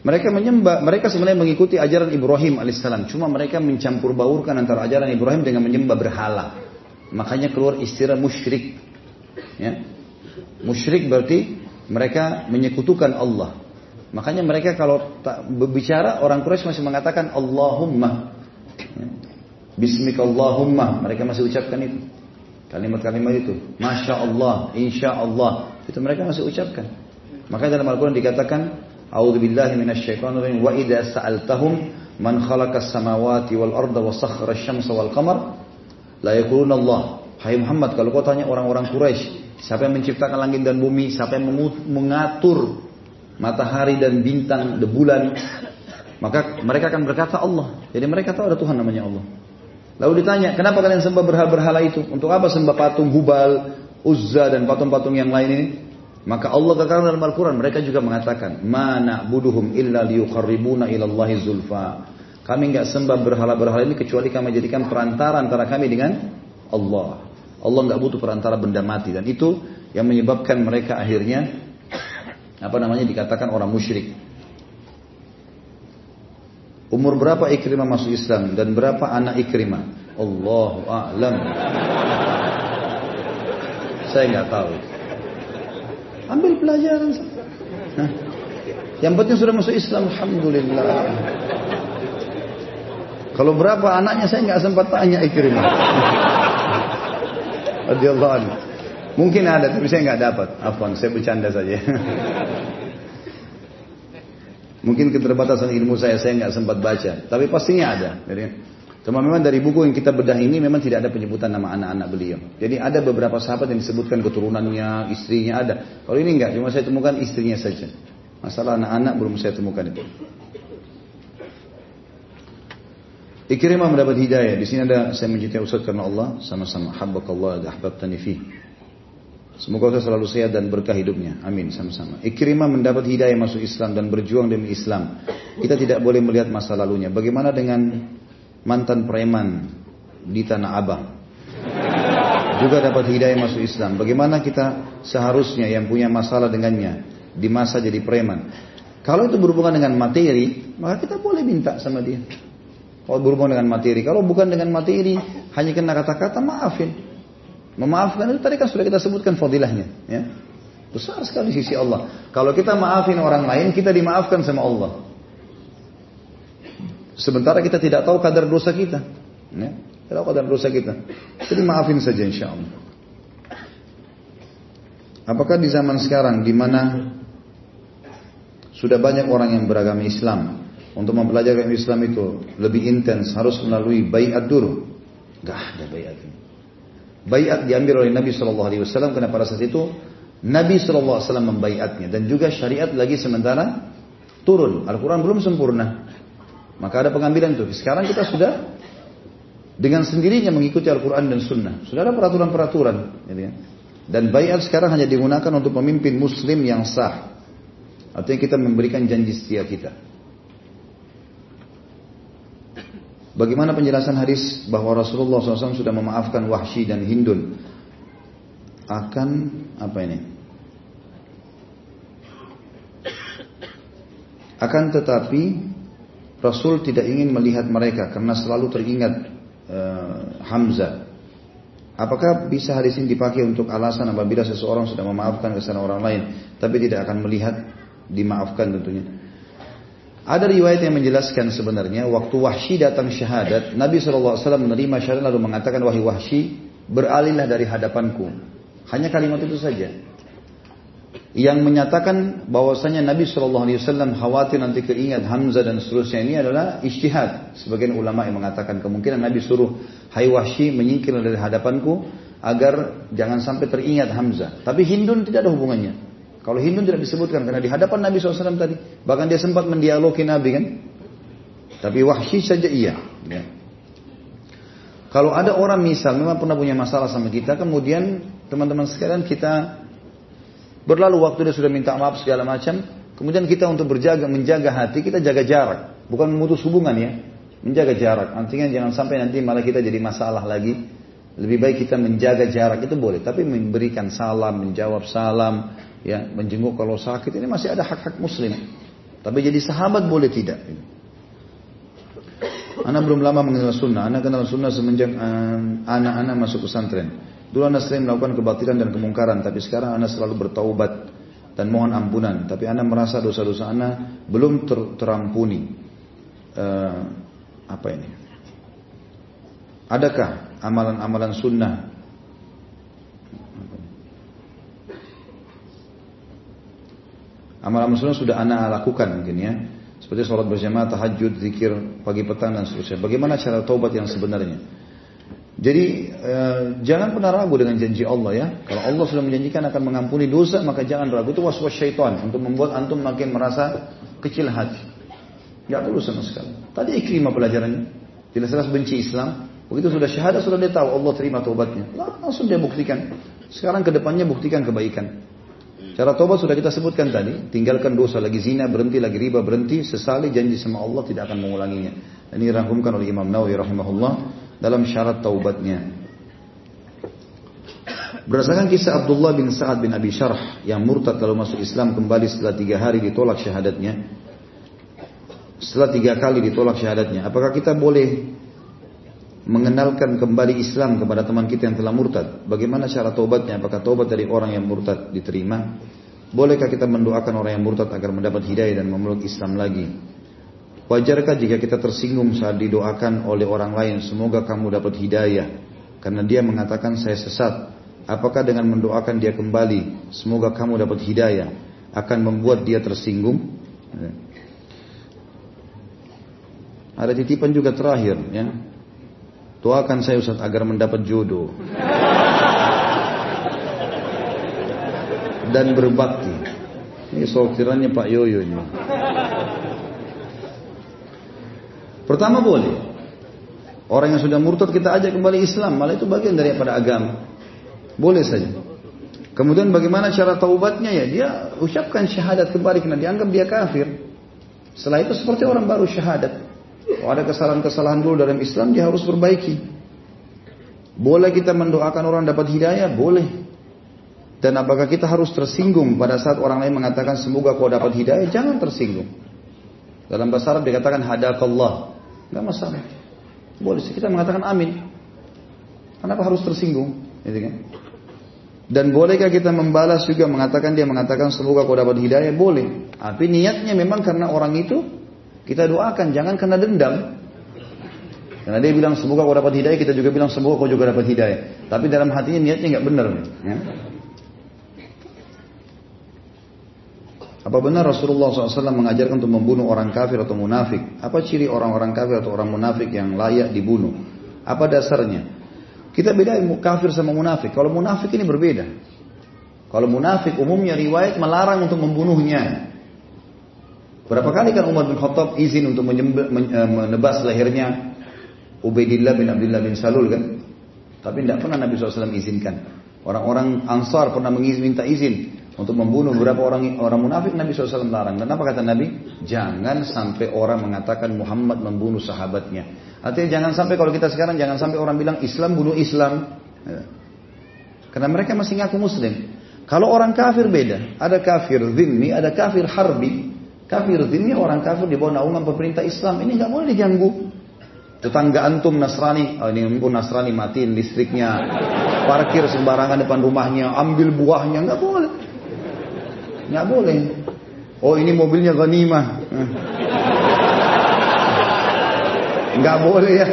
Mereka menyembah, mereka sebenarnya mengikuti ajaran Ibrahim alaihissalam. Cuma mereka mencampur baurkan antara ajaran Ibrahim dengan menyembah berhala. Makanya keluar istilah musyrik. Ya. Musyrik berarti mereka menyekutukan Allah. Makanya mereka kalau tak berbicara orang Quraisy masih mengatakan Allahumma. Ya. Bismikallahumma. Mereka masih ucapkan itu. Kalimat-kalimat itu. Masya Allah, Insya Allah. Itu mereka masih ucapkan. Makanya dalam Al-Quran dikatakan A'udzu billahi minasyaitonir rajim wa idza sa'altahum man khalaqas samawati wal arda wa sakhkhara asy-syamsa wal qamar la yaquluna Allah. Hai Muhammad, kalau kau tanya orang-orang Quraisy, siapa yang menciptakan langit dan bumi, siapa yang mengatur matahari dan bintang, bulan, maka mereka akan berkata Allah. Jadi mereka tahu ada Tuhan namanya Allah. Lalu ditanya, kenapa kalian sembah berhala-berhala itu? Untuk apa sembah patung Hubal, Uzza dan patung-patung yang lain ini? Maka Allah katakan dalam Al-Quran mereka juga mengatakan mana buduhum illa liyuqarribuna ilallahi zulfa. Kami enggak sembah berhala-berhala ini kecuali kami jadikan perantara antara kami dengan Allah. Allah enggak butuh perantara benda mati dan itu yang menyebabkan mereka akhirnya apa namanya dikatakan orang musyrik. Umur berapa Ikrimah masuk Islam dan berapa anak Ikrimah? Allahu a'lam. Saya nggak tahu. Ambil pelajaran. Yang penting sudah masuk Islam, alhamdulillah. Kalau berapa anaknya saya nggak sempat tanya Ikrimah. Radiyallahu anhu. Mungkin ada tapi saya nggak dapat. Afwan, saya bercanda saja. Mungkin keterbatasan ilmu saya, saya nggak sempat baca. Tapi pastinya ada. Jadi, Cuma memang dari buku yang kita bedah ini memang tidak ada penyebutan nama anak-anak beliau. Jadi ada beberapa sahabat yang disebutkan keturunannya, istrinya ada. Kalau ini enggak, cuma saya temukan istrinya saja. Masalah anak-anak belum saya temukan itu. Ikrimah mendapat hidayah. Di sini ada saya mencintai Ustaz karena Allah sama-sama. Habbakallah ahbabtani fi. Semoga Ustaz selalu sehat dan berkah hidupnya. Amin sama-sama. Ikrimah mendapat hidayah masuk Islam dan berjuang demi Islam. Kita tidak boleh melihat masa lalunya. Bagaimana dengan mantan preman di Tanah Abang. Juga dapat hidayah masuk Islam. Bagaimana kita seharusnya yang punya masalah dengannya di masa jadi preman. Kalau itu berhubungan dengan materi, maka kita boleh minta sama dia. Kalau berhubungan dengan materi, kalau bukan dengan materi, hanya kena kata-kata maafin. Memaafkan itu tadi kan sudah kita sebutkan fadilahnya, ya. Besar sekali sisi Allah. Kalau kita maafin orang lain, kita dimaafkan sama Allah. Sementara kita tidak tahu kadar dosa kita. Ya, tidak tahu kadar dosa kita. Jadi maafin saja insya Allah. Apakah di zaman sekarang di mana sudah banyak orang yang beragama Islam untuk mempelajari Islam itu lebih intens harus melalui bayat dulu? Gak ada bayat ini. Bayat diambil oleh Nabi Shallallahu Alaihi Wasallam karena pada saat itu Nabi Shallallahu Alaihi Wasallam membayatnya dan juga syariat lagi sementara turun. Al-Quran belum sempurna. Maka ada pengambilan itu. Sekarang kita sudah dengan sendirinya mengikuti Al-Quran dan Sunnah. Sudah ada peraturan-peraturan. Gitu ya. Dan bayat sekarang hanya digunakan untuk pemimpin muslim yang sah. Artinya kita memberikan janji setia kita. Bagaimana penjelasan hadis bahwa Rasulullah SAW sudah memaafkan Wahsy dan Hindun akan apa ini? Akan tetapi Rasul tidak ingin melihat mereka karena selalu teringat uh, Hamzah. Apakah bisa hadis ini dipakai untuk alasan apabila seseorang sudah memaafkan kesalahan orang lain tapi tidak akan melihat dimaafkan tentunya? Ada riwayat yang menjelaskan sebenarnya waktu Wahsy datang syahadat, Nabi SAW menerima syahadat lalu mengatakan wahai Wahsy beralihlah dari hadapanku. Hanya kalimat itu saja yang menyatakan bahwasanya Nabi Wasallam khawatir nanti keingat Hamzah dan seterusnya ini adalah istihad. Sebagian ulama yang mengatakan kemungkinan Nabi suruh Hai Wahsy menyingkir dari hadapanku agar jangan sampai teringat Hamzah. Tapi Hindun tidak ada hubungannya. Kalau Hindun tidak disebutkan karena di hadapan Nabi SAW tadi, bahkan dia sempat mendialogi Nabi kan. Tapi Wahsy saja iya. Ya. Kalau ada orang misal memang pernah punya masalah sama kita, kemudian teman-teman sekalian kita Berlalu waktu dia sudah minta maaf segala macam. Kemudian kita untuk berjaga, menjaga hati, kita jaga jarak. Bukan memutus hubungan ya. Menjaga jarak. Artinya jangan sampai nanti malah kita jadi masalah lagi. Lebih baik kita menjaga jarak itu boleh. Tapi memberikan salam, menjawab salam, ya menjenguk kalau sakit. Ini masih ada hak-hak muslim. Tapi jadi sahabat boleh tidak. Anak belum lama mengenal sunnah. Anak kenal sunnah semenjak eh, anak-anak masuk pesantren. Dulu anak sering melakukan kebatilan dan kemungkaran. Tapi sekarang anak selalu bertaubat dan mohon ampunan. Tapi anak merasa dosa-dosa anak belum ter terampuni. Uh, apa ini? Adakah amalan-amalan sunnah Amalan sunnah sudah anak lakukan mungkin ya. Seperti sholat berjamaah, tahajud, zikir pagi petang dan seterusnya. Bagaimana cara taubat yang sebenarnya? Jadi eh, jangan pernah ragu dengan janji Allah ya. Kalau Allah sudah menjanjikan akan mengampuni dosa, maka jangan ragu. Itu was-was syaitan untuk membuat antum makin merasa kecil hati. Gak perlu sama sekali. Tadi ikrimah pelajarannya. Jelas-jelas benci Islam. Begitu sudah syahadat, sudah dia tahu Allah terima taubatnya. Langsung dia buktikan. Sekarang ke depannya buktikan kebaikan. Cara tobat sudah kita sebutkan tadi, tinggalkan dosa lagi zina, berhenti lagi riba, berhenti, sesali janji sama Allah tidak akan mengulanginya. Ini dirangkumkan oleh Imam Nawawi rahimahullah dalam syarat taubatnya. Berdasarkan kisah Abdullah bin Sa'ad bin Abi Syarh yang murtad kalau masuk Islam kembali setelah tiga hari ditolak syahadatnya. Setelah tiga kali ditolak syahadatnya. Apakah kita boleh mengenalkan kembali Islam kepada teman kita yang telah murtad. Bagaimana cara taubatnya? Apakah taubat dari orang yang murtad diterima? Bolehkah kita mendoakan orang yang murtad agar mendapat hidayah dan memeluk Islam lagi? Wajarkah jika kita tersinggung saat didoakan oleh orang lain, semoga kamu dapat hidayah? Karena dia mengatakan saya sesat. Apakah dengan mendoakan dia kembali, semoga kamu dapat hidayah, akan membuat dia tersinggung? Ada titipan juga terakhir, ya. Doakan saya Ustaz agar mendapat jodoh. Dan berbakti. Ini sortirannya Pak Yoyo ini. Pertama boleh. Orang yang sudah murtad kita ajak kembali Islam. Malah itu bagian daripada agama. Boleh saja. Kemudian bagaimana cara taubatnya ya? Dia ucapkan syahadat kembali karena dianggap dia kafir. Setelah itu seperti orang baru syahadat. Kalau ada kesalahan-kesalahan dulu dalam Islam dia harus perbaiki. Boleh kita mendoakan orang dapat hidayah? Boleh. Dan apakah kita harus tersinggung pada saat orang lain mengatakan semoga kau dapat hidayah? Jangan tersinggung. Dalam bahasa Arab dikatakan hadakallah. Enggak masalah. Boleh kita mengatakan amin. Kenapa harus tersinggung? Gitu kan? Dan bolehkah kita membalas juga mengatakan dia mengatakan semoga kau dapat hidayah? Boleh. Tapi niatnya memang karena orang itu kita doakan, jangan kena dendam. Karena dia bilang semoga kau dapat hidayah, kita juga bilang semoga kau juga dapat hidayah. Tapi dalam hatinya niatnya nggak benar. Ya. Apa benar Rasulullah SAW mengajarkan untuk membunuh orang kafir atau munafik? Apa ciri orang-orang kafir atau orang munafik yang layak dibunuh? Apa dasarnya? Kita bedain kafir sama munafik. Kalau munafik ini berbeda. Kalau munafik umumnya riwayat melarang untuk membunuhnya. Berapa kali kan Umar bin Khattab izin untuk eh, menebas lehernya Ubaidillah bin Abdullah bin Salul kan? Tapi tidak pernah Nabi SAW izinkan. Orang-orang Ansar pernah minta izin untuk membunuh beberapa orang orang munafik Nabi SAW larang. Apa kata Nabi? Jangan sampai orang mengatakan Muhammad membunuh sahabatnya. Artinya jangan sampai kalau kita sekarang jangan sampai orang bilang Islam bunuh Islam. Ya. Karena mereka masih ngaku Muslim. Kalau orang kafir beda. Ada kafir zimmi, ada kafir harbi. Kafir ini orang kafir di bawah naungan pemerintah Islam. Ini nggak boleh diganggu. Tetangga antum Nasrani, oh ini pun Nasrani matiin listriknya, parkir sembarangan depan rumahnya, ambil buahnya, nggak boleh, nggak boleh. Oh ini mobilnya ghanimah, nggak boleh ya.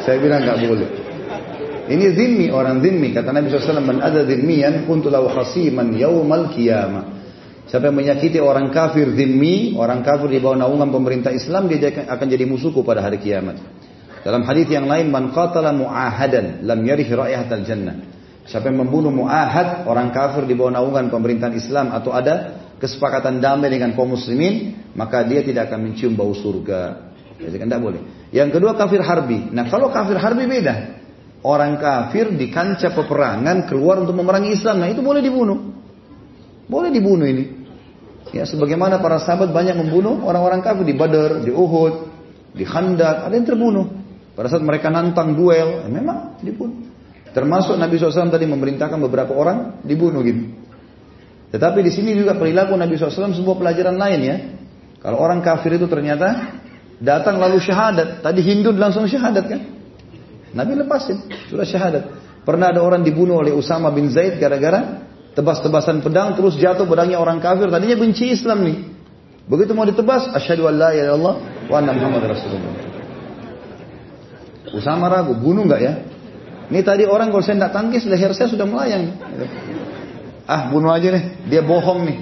Saya bilang nggak boleh. Ini zimmi orang zimmi kata Nabi SAW man ada zimmiyan kuntu lahu khasiman yaumal qiyamah. Siapa yang menyakiti orang kafir zimmi, orang kafir di bawah naungan pemerintah Islam, dia akan jadi musuhku pada hari kiamat. Dalam hadis yang lain, man qatala mu'ahadan lam yarih raihatal jannah. Siapa yang membunuh mu'ahad, orang kafir di bawah naungan pemerintahan Islam atau ada kesepakatan damai dengan kaum muslimin, maka dia tidak akan mencium bau surga. Jadi kan tidak boleh. Yang kedua kafir harbi. Nah kalau kafir harbi beda. Orang kafir di kancah peperangan keluar untuk memerangi Islam. Nah itu boleh dibunuh. Boleh dibunuh ini. Ya, sebagaimana para sahabat banyak membunuh orang-orang kafir di Badar, di Uhud, di Khandak, ada yang terbunuh. Pada saat mereka nantang duel, ya memang dibunuh. Termasuk Nabi SAW tadi memerintahkan beberapa orang dibunuh gitu. Tetapi di sini juga perilaku Nabi SAW sebuah pelajaran lain ya. Kalau orang kafir itu ternyata datang lalu syahadat. Tadi Hindu langsung syahadat kan? Nabi lepasin, sudah syahadat. Pernah ada orang dibunuh oleh Usama bin Zaid gara-gara tebas-tebasan pedang terus jatuh pedangnya orang kafir. Tadinya benci Islam nih. Begitu mau ditebas, asyhadu an la ilaha illallah wa anna Muhammad rasulullah. Usama ragu, bunuh nggak ya? Ini tadi orang kalau saya tidak tangkis leher saya sudah melayang. Ah bunuh aja deh, dia bohong nih.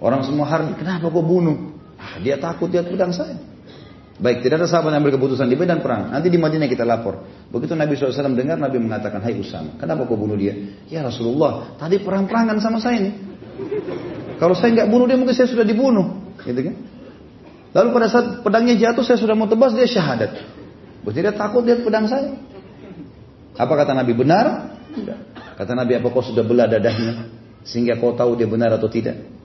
Orang semua harbi, kenapa kok bunuh? Ah, dia takut lihat pedang saya. Baik, tidak ada sahabat yang ambil keputusan di medan perang. Nanti di Madinah kita lapor. Begitu Nabi SAW dengar, Nabi mengatakan, Hai Usama, kenapa kau bunuh dia? Ya Rasulullah, tadi perang-perangan sama saya nih. Kalau saya nggak bunuh dia, mungkin saya sudah dibunuh. Gitu kan? Lalu pada saat pedangnya jatuh, saya sudah mau tebas, dia syahadat. Berarti dia takut lihat pedang saya. Apa kata Nabi? Benar? Tidak. Kata Nabi, apa kau sudah belah dadahnya? Sehingga kau tahu dia benar atau tidak?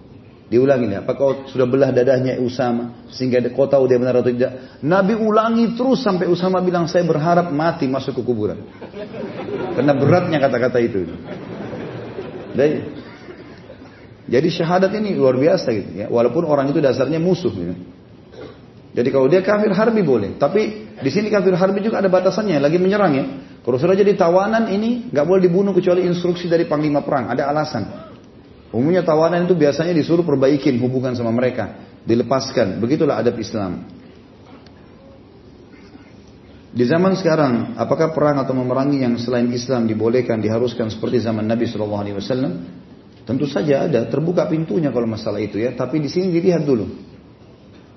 Diulangi nih, apa kau sudah belah dadahnya Usama sehingga kau tahu dia benar atau tidak? Nabi ulangi terus sampai Usama bilang saya berharap mati masuk ke kuburan. Karena beratnya kata-kata itu. Jadi, jadi syahadat ini luar biasa gitu ya. Walaupun orang itu dasarnya musuh gitu. Jadi kalau dia kafir harbi boleh, tapi di sini kafir harbi juga ada batasannya, lagi menyerang ya. Kalau sudah jadi tawanan ini nggak boleh dibunuh kecuali instruksi dari panglima perang, ada alasan. Umumnya tawanan itu biasanya disuruh perbaikin hubungan sama mereka, dilepaskan. Begitulah adab Islam. Di zaman sekarang, apakah perang atau memerangi yang selain Islam dibolehkan, diharuskan seperti zaman Nabi Wasallam? Tentu saja ada, terbuka pintunya kalau masalah itu ya. Tapi di sini dilihat dulu.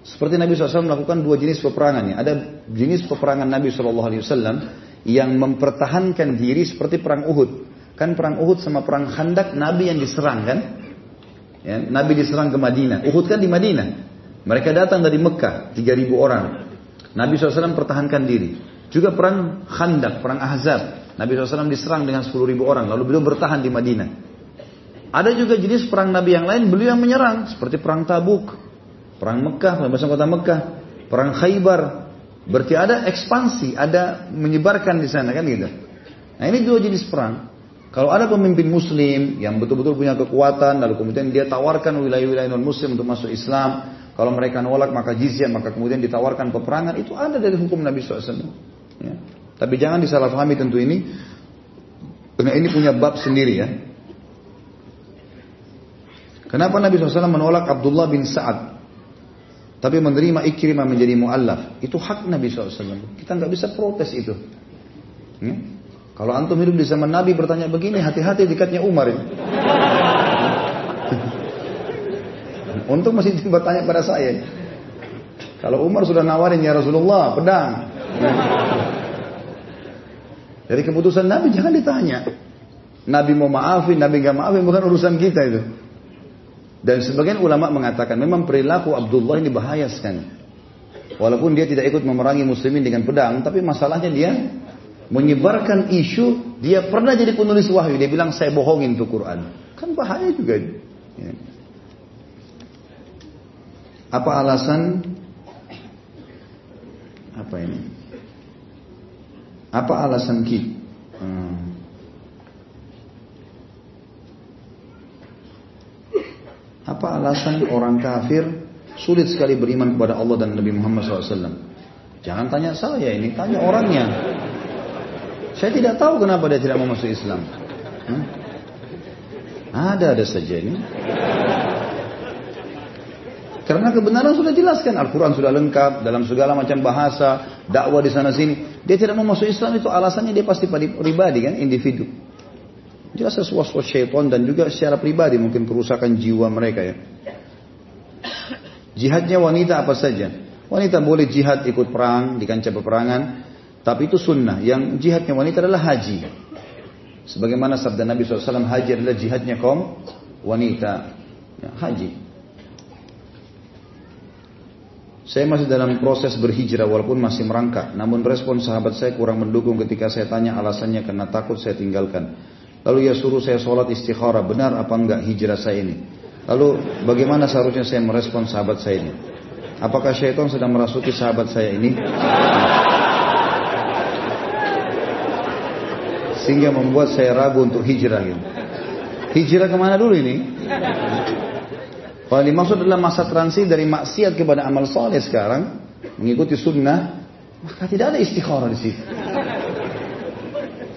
Seperti Nabi SAW melakukan dua jenis peperangan ya. Ada jenis peperangan Nabi SAW yang mempertahankan diri seperti perang Uhud. Kan perang Uhud sama perang Khandak Nabi yang diserang kan? Ya, Nabi diserang ke Madinah. Uhud kan di Madinah. Mereka datang dari Mekah, 3000 orang. Nabi SAW pertahankan diri. Juga perang Khandak, perang Ahzab. Nabi SAW diserang dengan 10.000 orang. Lalu beliau bertahan di Madinah. Ada juga jenis perang Nabi yang lain, beliau yang menyerang. Seperti perang Tabuk, perang Mekah, pembebasan kota Mekah, perang Khaybar. Berarti ada ekspansi, ada menyebarkan di sana kan gitu. Nah ini dua jenis perang. Kalau ada pemimpin muslim yang betul-betul punya kekuatan, lalu kemudian dia tawarkan wilayah-wilayah non-muslim untuk masuk Islam, kalau mereka nolak maka jizya, maka kemudian ditawarkan peperangan, itu ada dari hukum Nabi SAW. Ya. Tapi jangan disalahpahami tentu ini, karena ini punya bab sendiri ya. Kenapa Nabi SAW menolak Abdullah bin Sa'ad? Tapi menerima Ikrimah menjadi mu'allaf. Itu hak Nabi SAW. Kita nggak bisa protes itu. Ya? Kalau antum hidup di zaman Nabi bertanya begini, hati-hati dekatnya Umar ini. *laughs* Untung masih bertanya pada saya. Kalau Umar sudah nawarin ya Rasulullah pedang. *laughs* Dari keputusan Nabi jangan ditanya. Nabi mau maafin, Nabi gak maafin bukan urusan kita itu. Dan sebagian ulama mengatakan memang perilaku Abdullah ini bahaya sekali. Walaupun dia tidak ikut memerangi muslimin dengan pedang, tapi masalahnya dia menyebarkan isu dia pernah jadi penulis wahyu. Dia bilang saya bohongin tuh Quran. Kan bahaya juga. Ya. apa alasan? Apa ini? Apa alasan kita hmm. apa alasan orang kafir sulit sekali beriman kepada Allah dan Nabi Muhammad SAW jangan tanya saya ini tanya orangnya saya tidak tahu kenapa dia tidak mau masuk Islam. Hmm? Ada ada saja ini. Karena kebenaran sudah jelaskan, Al-Quran sudah lengkap dalam segala macam bahasa, dakwah di sana sini. Dia tidak mau masuk Islam itu alasannya dia pasti pribadi kan, individu. Jelas sesuatu syaitan dan juga secara pribadi mungkin kerusakan jiwa mereka ya. Jihadnya wanita apa saja. Wanita boleh jihad ikut perang di kancah peperangan, tapi itu sunnah. Yang jihadnya wanita adalah haji. Sebagaimana sabda Nabi SAW, haji adalah jihadnya kaum wanita. Ya, haji. Saya masih dalam proses berhijrah walaupun masih merangkak. Namun respon sahabat saya kurang mendukung ketika saya tanya alasannya karena takut saya tinggalkan. Lalu ia suruh saya sholat istikharah. Benar apa enggak hijrah saya ini? Lalu bagaimana seharusnya saya merespon sahabat saya ini? Apakah syaitan sedang merasuki sahabat saya ini? Sehingga membuat saya ragu untuk hijrah gitu. Hijrah ke mana dulu ini? Kalau dimaksud adalah masa transisi dari maksiat kepada amal soleh sekarang, mengikuti sunnah, maka tidak ada istikharah di situ.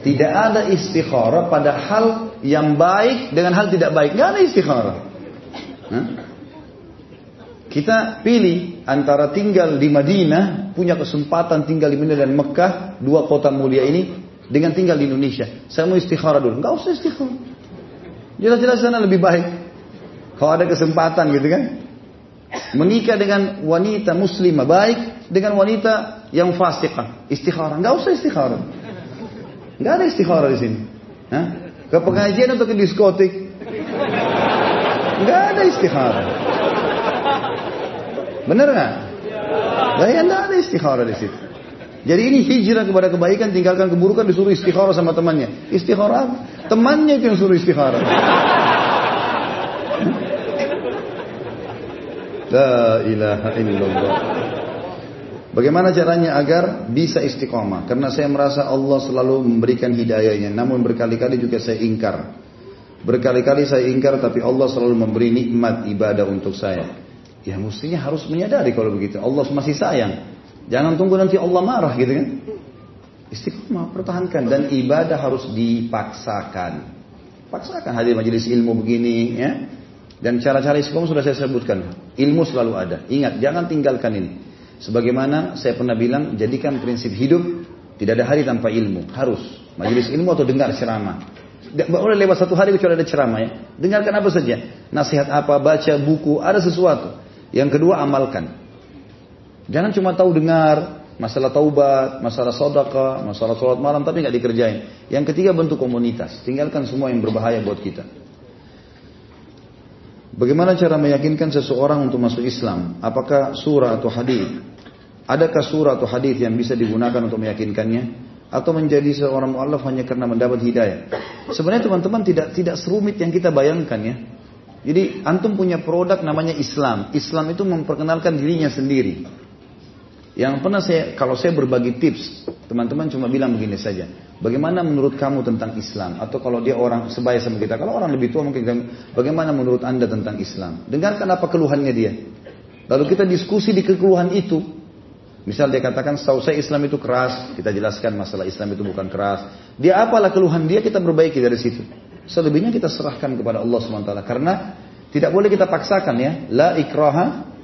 Tidak ada istikharah pada hal yang baik dengan hal tidak baik. Tidak ada istikharah. Kita pilih antara tinggal di Madinah, punya kesempatan tinggal di Madinah dan Mekah, dua kota mulia ini, dengan tinggal di Indonesia. Saya mau istikharah dulu. Enggak usah istikharah. Jelas-jelas sana lebih baik. Kalau ada kesempatan gitu kan. Menikah dengan wanita muslimah baik dengan wanita yang fasiqah. Istikharah. Enggak usah istikharah. Enggak ada istikharah di sini. Hah? Ke pengajian atau ke diskotik? Enggak ada istikharah. Benar nggak? Ya enggak ada istikharah di situ. Jadi ini hijrah kepada kebaikan, tinggalkan keburukan, disuruh istikharah sama temannya. Istikharah, temannya itu yang suruh istikharah. La ilaha illallah. Bagaimana caranya agar bisa istiqomah? Karena saya merasa Allah selalu memberikan hidayahnya. Namun berkali-kali juga saya ingkar. Berkali-kali saya ingkar tapi Allah selalu memberi nikmat ibadah untuk saya. Ya mestinya harus menyadari kalau begitu. Allah masih sayang. Jangan tunggu nanti Allah marah gitu kan. Istiqomah, pertahankan. Dan ibadah harus dipaksakan. Paksakan hadir majelis ilmu begini ya. Dan cara-cara istiqomah sudah saya sebutkan. Ilmu selalu ada. Ingat, jangan tinggalkan ini. Sebagaimana saya pernah bilang, jadikan prinsip hidup tidak ada hari tanpa ilmu. Harus. Majelis ilmu atau dengar ceramah. Tidak boleh lewat satu hari kecuali ada ceramah ya. Dengarkan apa saja. Nasihat apa, baca buku, ada sesuatu. Yang kedua, amalkan. Jangan cuma tahu dengar masalah taubat, masalah sodaka, masalah sholat malam tapi nggak dikerjain. Yang ketiga bentuk komunitas. Tinggalkan semua yang berbahaya buat kita. Bagaimana cara meyakinkan seseorang untuk masuk Islam? Apakah surah atau hadis? Adakah surah atau hadis yang bisa digunakan untuk meyakinkannya? Atau menjadi seorang mu'alaf hanya karena mendapat hidayah? Sebenarnya teman-teman tidak tidak serumit yang kita bayangkan ya. Jadi antum punya produk namanya Islam. Islam itu memperkenalkan dirinya sendiri. Yang pernah saya, kalau saya berbagi tips, teman-teman cuma bilang begini saja. Bagaimana menurut kamu tentang Islam? Atau kalau dia orang sebaya sama kita, kalau orang lebih tua mungkin bagaimana menurut anda tentang Islam? Dengarkan apa keluhannya dia. Lalu kita diskusi di kekeluhan itu. Misal dia katakan, setahu saya Islam itu keras, kita jelaskan masalah Islam itu bukan keras. Dia apalah keluhan dia, kita perbaiki dari situ. Selebihnya kita serahkan kepada Allah SWT. Karena tidak boleh kita paksakan ya. La ikraha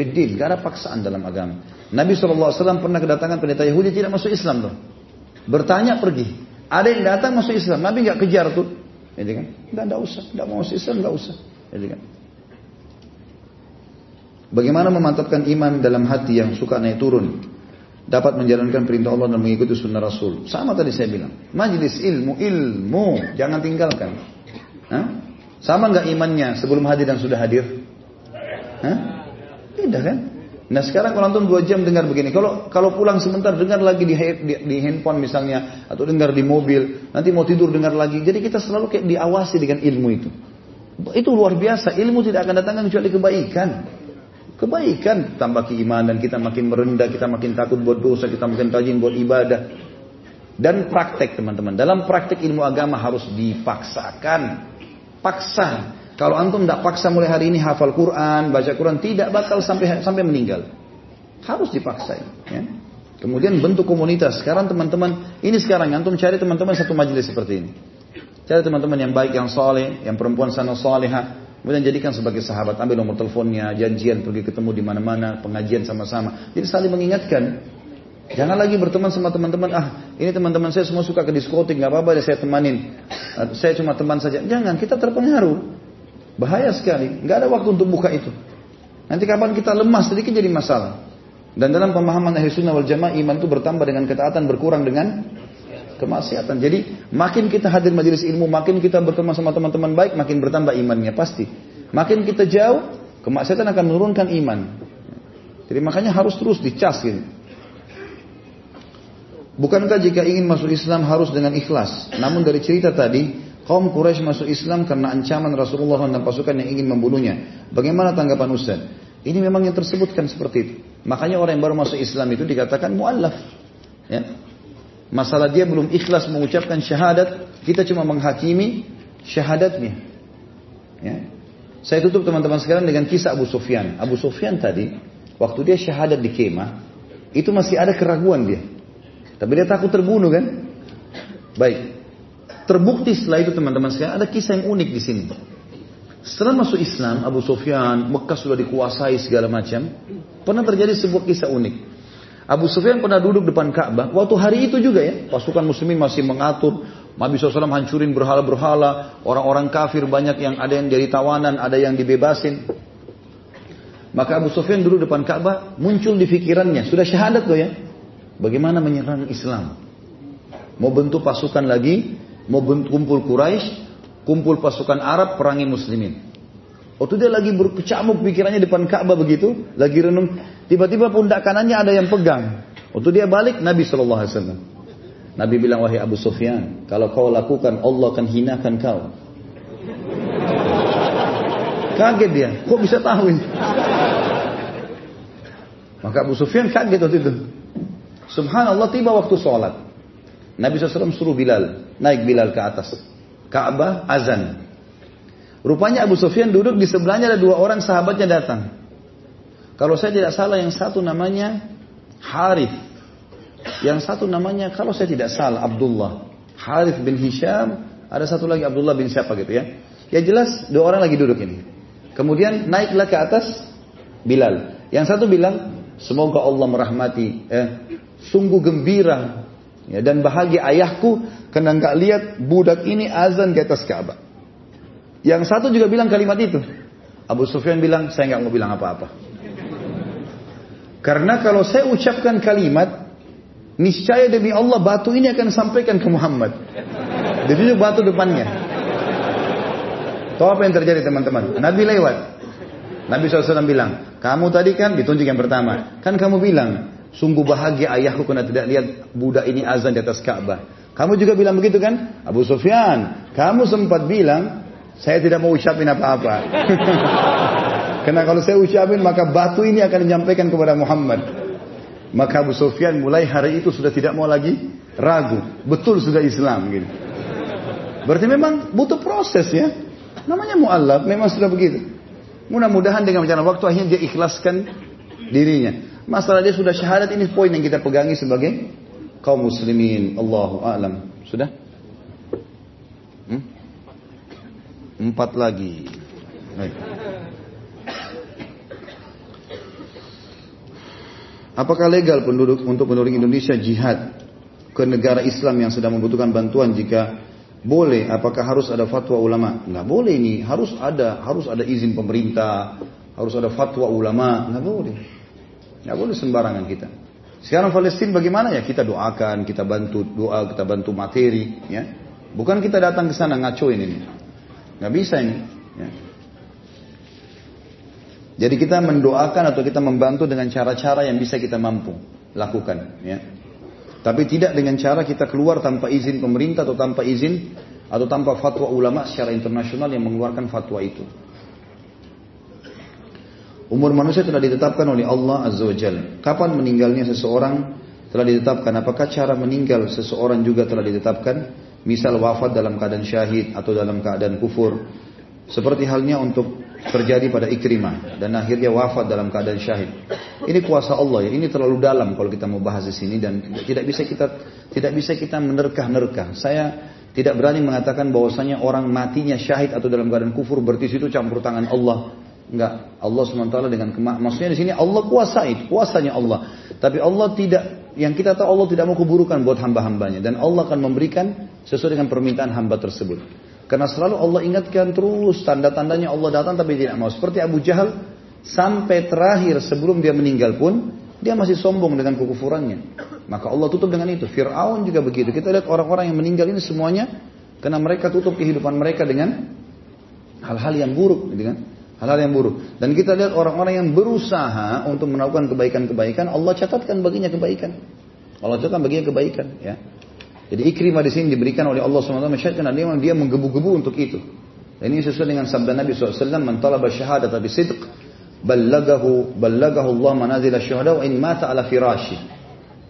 fiddin. Gak paksaan dalam agama. Nabi SAW pernah kedatangan pendeta Yahudi tidak masuk Islam tuh. Bertanya pergi. Ada yang datang masuk Islam. Nabi nggak kejar tuh. Jadi kan, nggak nggak usah, nggak mau masuk Islam nggak usah. Jadi kan. Bagaimana memantapkan iman dalam hati yang suka naik turun? Dapat menjalankan perintah Allah dan mengikuti sunnah Rasul. Sama tadi saya bilang. Majlis ilmu, ilmu. Jangan tinggalkan. Hah? Sama nggak imannya sebelum hadir dan sudah hadir? Hah? Tidak kan? Nah sekarang kalau antum dua jam dengar begini, kalau kalau pulang sebentar dengar lagi di, di, di handphone misalnya atau dengar di mobil, nanti mau tidur dengar lagi. Jadi kita selalu kayak diawasi dengan ilmu itu. Itu luar biasa. Ilmu tidak akan datangkan kecuali kebaikan. Kebaikan tambah keimanan kita makin merendah, kita makin takut buat dosa, kita makin rajin buat ibadah. Dan praktek teman-teman. Dalam praktek ilmu agama harus dipaksakan. Paksa. Kalau antum tidak paksa mulai hari ini hafal Quran, baca Quran, tidak bakal sampai sampai meninggal. Harus dipaksa. Ya. Kemudian bentuk komunitas. Sekarang teman-teman, ini sekarang antum cari teman-teman satu majelis seperti ini. Cari teman-teman yang baik, yang soleh, yang perempuan sana soleha. Kemudian jadikan sebagai sahabat, ambil nomor teleponnya, janjian pergi ketemu di mana-mana, pengajian sama-sama. Jadi saling mengingatkan. Jangan lagi berteman sama teman-teman. Ah, ini teman-teman saya semua suka ke diskotik, nggak apa-apa, saya temanin. Saya cuma teman saja. Jangan, kita terpengaruh. Bahaya sekali. Nggak ada waktu untuk buka itu. Nanti kapan kita lemah sedikit jadi masalah. Dan dalam pemahaman ahli sunnah wal jamaah iman itu bertambah dengan ketaatan berkurang dengan kemaksiatan. Jadi makin kita hadir majelis ilmu, makin kita berteman sama teman-teman baik, makin bertambah imannya pasti. Makin kita jauh, kemaksiatan akan menurunkan iman. Jadi makanya harus terus dicas gitu. Bukankah jika ingin masuk Islam harus dengan ikhlas? Namun dari cerita tadi, Kaum Quraisy masuk Islam karena ancaman Rasulullah dan pasukan yang ingin membunuhnya. Bagaimana tanggapan Ustaz? Ini memang yang tersebutkan seperti itu. Makanya orang yang baru masuk Islam itu dikatakan mu'allaf. Ya. Masalah dia belum ikhlas mengucapkan syahadat, kita cuma menghakimi syahadatnya. Ya. Saya tutup teman-teman sekalian dengan kisah Abu Sufyan. Abu Sufyan tadi, waktu dia syahadat di kemah, itu masih ada keraguan dia. Tapi dia takut terbunuh kan? Baik. Terbukti setelah itu teman-teman sekalian ada kisah yang unik di sini. Setelah masuk Islam, Abu Sufyan, Mekah sudah dikuasai segala macam. Pernah terjadi sebuah kisah unik. Abu Sufyan pernah duduk depan Ka'bah. Waktu hari itu juga ya, pasukan muslimin masih mengatur. Nabi SAW hancurin berhala-berhala. Orang-orang kafir banyak yang ada yang jadi tawanan, ada yang dibebasin. Maka Abu Sufyan duduk depan Ka'bah, muncul di pikirannya. Sudah syahadat loh ya. Bagaimana menyerang Islam? Mau bentuk pasukan lagi, mau kumpul Quraisy, kumpul pasukan Arab perangi muslimin. Waktu dia lagi berkecamuk pikirannya depan Ka'bah begitu, lagi renung, tiba-tiba pundak kanannya ada yang pegang. Waktu dia balik, Nabi Shallallahu Alaihi Wasallam. Nabi bilang, wahai Abu Sufyan, kalau kau lakukan, Allah akan hinakan kau. *laughs* Kaget dia, kok bisa tahu ini? Maka Abu Sufyan kaget waktu itu. Subhanallah tiba waktu sholat. Nabi SAW suruh Bilal, naik Bilal ke atas. Ka'bah azan. Rupanya Abu Sufyan duduk di sebelahnya ada dua orang sahabatnya datang. Kalau saya tidak salah yang satu namanya Harith. Yang satu namanya kalau saya tidak salah Abdullah. Harith bin Hisham. Ada satu lagi Abdullah bin siapa gitu ya. Ya jelas dua orang lagi duduk ini. Kemudian naiklah ke atas Bilal. Yang satu bilang, semoga Allah merahmati. Eh, sungguh gembira ya, dan bahagia ayahku karena nggak lihat budak ini azan di atas Ka'bah. Yang satu juga bilang kalimat itu. Abu Sufyan bilang, saya nggak mau bilang apa-apa. Karena kalau saya ucapkan kalimat, niscaya demi Allah batu ini akan sampaikan ke Muhammad. Ditunjuk batu depannya. Tahu apa yang terjadi teman-teman? Nabi lewat. Nabi SAW bilang, kamu tadi kan ditunjuk yang pertama. Kan kamu bilang, sungguh bahagia ayahku karena tidak lihat budak ini azan di atas Ka'bah. Kamu juga bilang begitu kan? Abu Sufyan, kamu sempat bilang, saya tidak mau ucapin apa-apa. *laughs* Karena kalau saya ucapin, maka batu ini akan menyampaikan kepada Muhammad. Maka Abu Sufyan mulai hari itu sudah tidak mau lagi ragu. Betul sudah Islam. Gitu. Berarti memang butuh proses ya. Namanya mu'allaf, memang sudah begitu. Mudah-mudahan dengan berjalan waktu akhirnya dia ikhlaskan dirinya. Masalah dia sudah syahadat ini poin yang kita pegangi sebagai kaum muslimin. Allahu a'lam. Sudah? Hmm? Empat lagi. Baik. Apakah legal penduduk untuk penduduk Indonesia jihad ke negara Islam yang sedang membutuhkan bantuan jika boleh? Apakah harus ada fatwa ulama? Nggak boleh ini, harus ada, harus ada izin pemerintah, harus ada fatwa ulama, nggak boleh, nggak boleh sembarangan kita. Sekarang Palestina bagaimana ya? Kita doakan, kita bantu doa, kita bantu materi, ya. Bukan kita datang ke sana ngacoin ini. Nggak bisa ini. Ya. Jadi kita mendoakan atau kita membantu dengan cara-cara yang bisa kita mampu lakukan, ya. Tapi tidak dengan cara kita keluar tanpa izin pemerintah atau tanpa izin atau tanpa fatwa ulama secara internasional yang mengeluarkan fatwa itu. Umur manusia telah ditetapkan oleh Allah Azza wa Jalla. Kapan meninggalnya seseorang telah ditetapkan. Apakah cara meninggal seseorang juga telah ditetapkan? Misal wafat dalam keadaan syahid atau dalam keadaan kufur. Seperti halnya untuk terjadi pada Ikrimah dan akhirnya wafat dalam keadaan syahid. Ini kuasa Allah ya. Ini terlalu dalam kalau kita mau bahas di sini dan tidak bisa kita tidak bisa kita menerkah-nerkah. Saya tidak berani mengatakan bahwasanya orang matinya syahid atau dalam keadaan kufur berarti itu campur tangan Allah. Enggak, Allah SWT dengan kemak maksudnya di sini Allah kuasai, kuasanya Allah. Tapi Allah tidak, yang kita tahu Allah tidak mau keburukan buat hamba-hambanya dan Allah akan memberikan sesuai dengan permintaan hamba tersebut. Karena selalu Allah ingatkan terus tanda-tandanya Allah datang tapi tidak mau. Seperti Abu Jahal sampai terakhir sebelum dia meninggal pun dia masih sombong dengan kekufurannya. Maka Allah tutup dengan itu. Fir'aun juga begitu. Kita lihat orang-orang yang meninggal ini semuanya karena mereka tutup kehidupan mereka dengan hal-hal yang buruk, gitu kan? Hal-hal yang buruk. Dan kita lihat orang-orang yang berusaha untuk melakukan kebaikan-kebaikan, Allah catatkan baginya kebaikan. Allah catatkan baginya kebaikan. Ya. Jadi ikrimah di sini diberikan oleh Allah SWT mensyaratkan dia, dia menggebu-gebu untuk itu. Dan ini sesuai dengan sabda Nabi SAW, Man talaba syahadat bi sidq, ballagahu, ballagahu Allah manazil syuhada wa in mata ala firashi.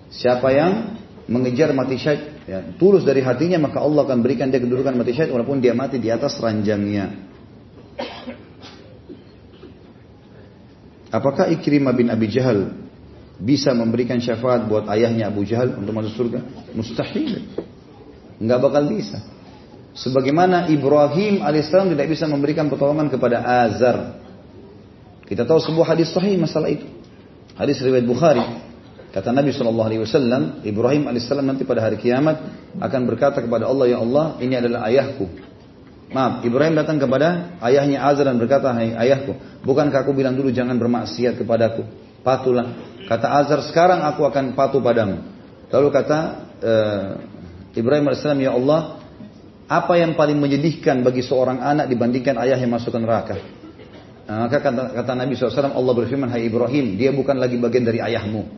Siapa yang mengejar mati syahid, ya, tulus dari hatinya maka Allah akan berikan dia kedudukan mati syahid walaupun dia mati di atas ranjangnya. Apakah Ikrimah bin Abi Jahal bisa memberikan syafaat buat ayahnya Abu Jahal untuk masuk surga? Mustahil. Enggak bakal bisa. Sebagaimana Ibrahim alaihissalam tidak bisa memberikan pertolongan kepada Azar. Kita tahu sebuah hadis sahih masalah itu. Hadis riwayat Bukhari. Kata Nabi SAW, Ibrahim alaihissalam nanti pada hari kiamat akan berkata kepada Allah, Ya Allah, ini adalah ayahku. Maaf, Ibrahim datang kepada ayahnya Azar dan berkata, Hai ayahku, bukankah aku bilang dulu jangan bermaksiat kepadaku? Patulah. Kata Azar, sekarang aku akan patuh padamu. Lalu kata uh, Ibrahim AS, Ya Allah, apa yang paling menyedihkan bagi seorang anak dibandingkan ayah yang masuk neraka? Nah, maka kata, kata Nabi SAW, Allah berfirman, Hai Ibrahim, dia bukan lagi bagian dari ayahmu.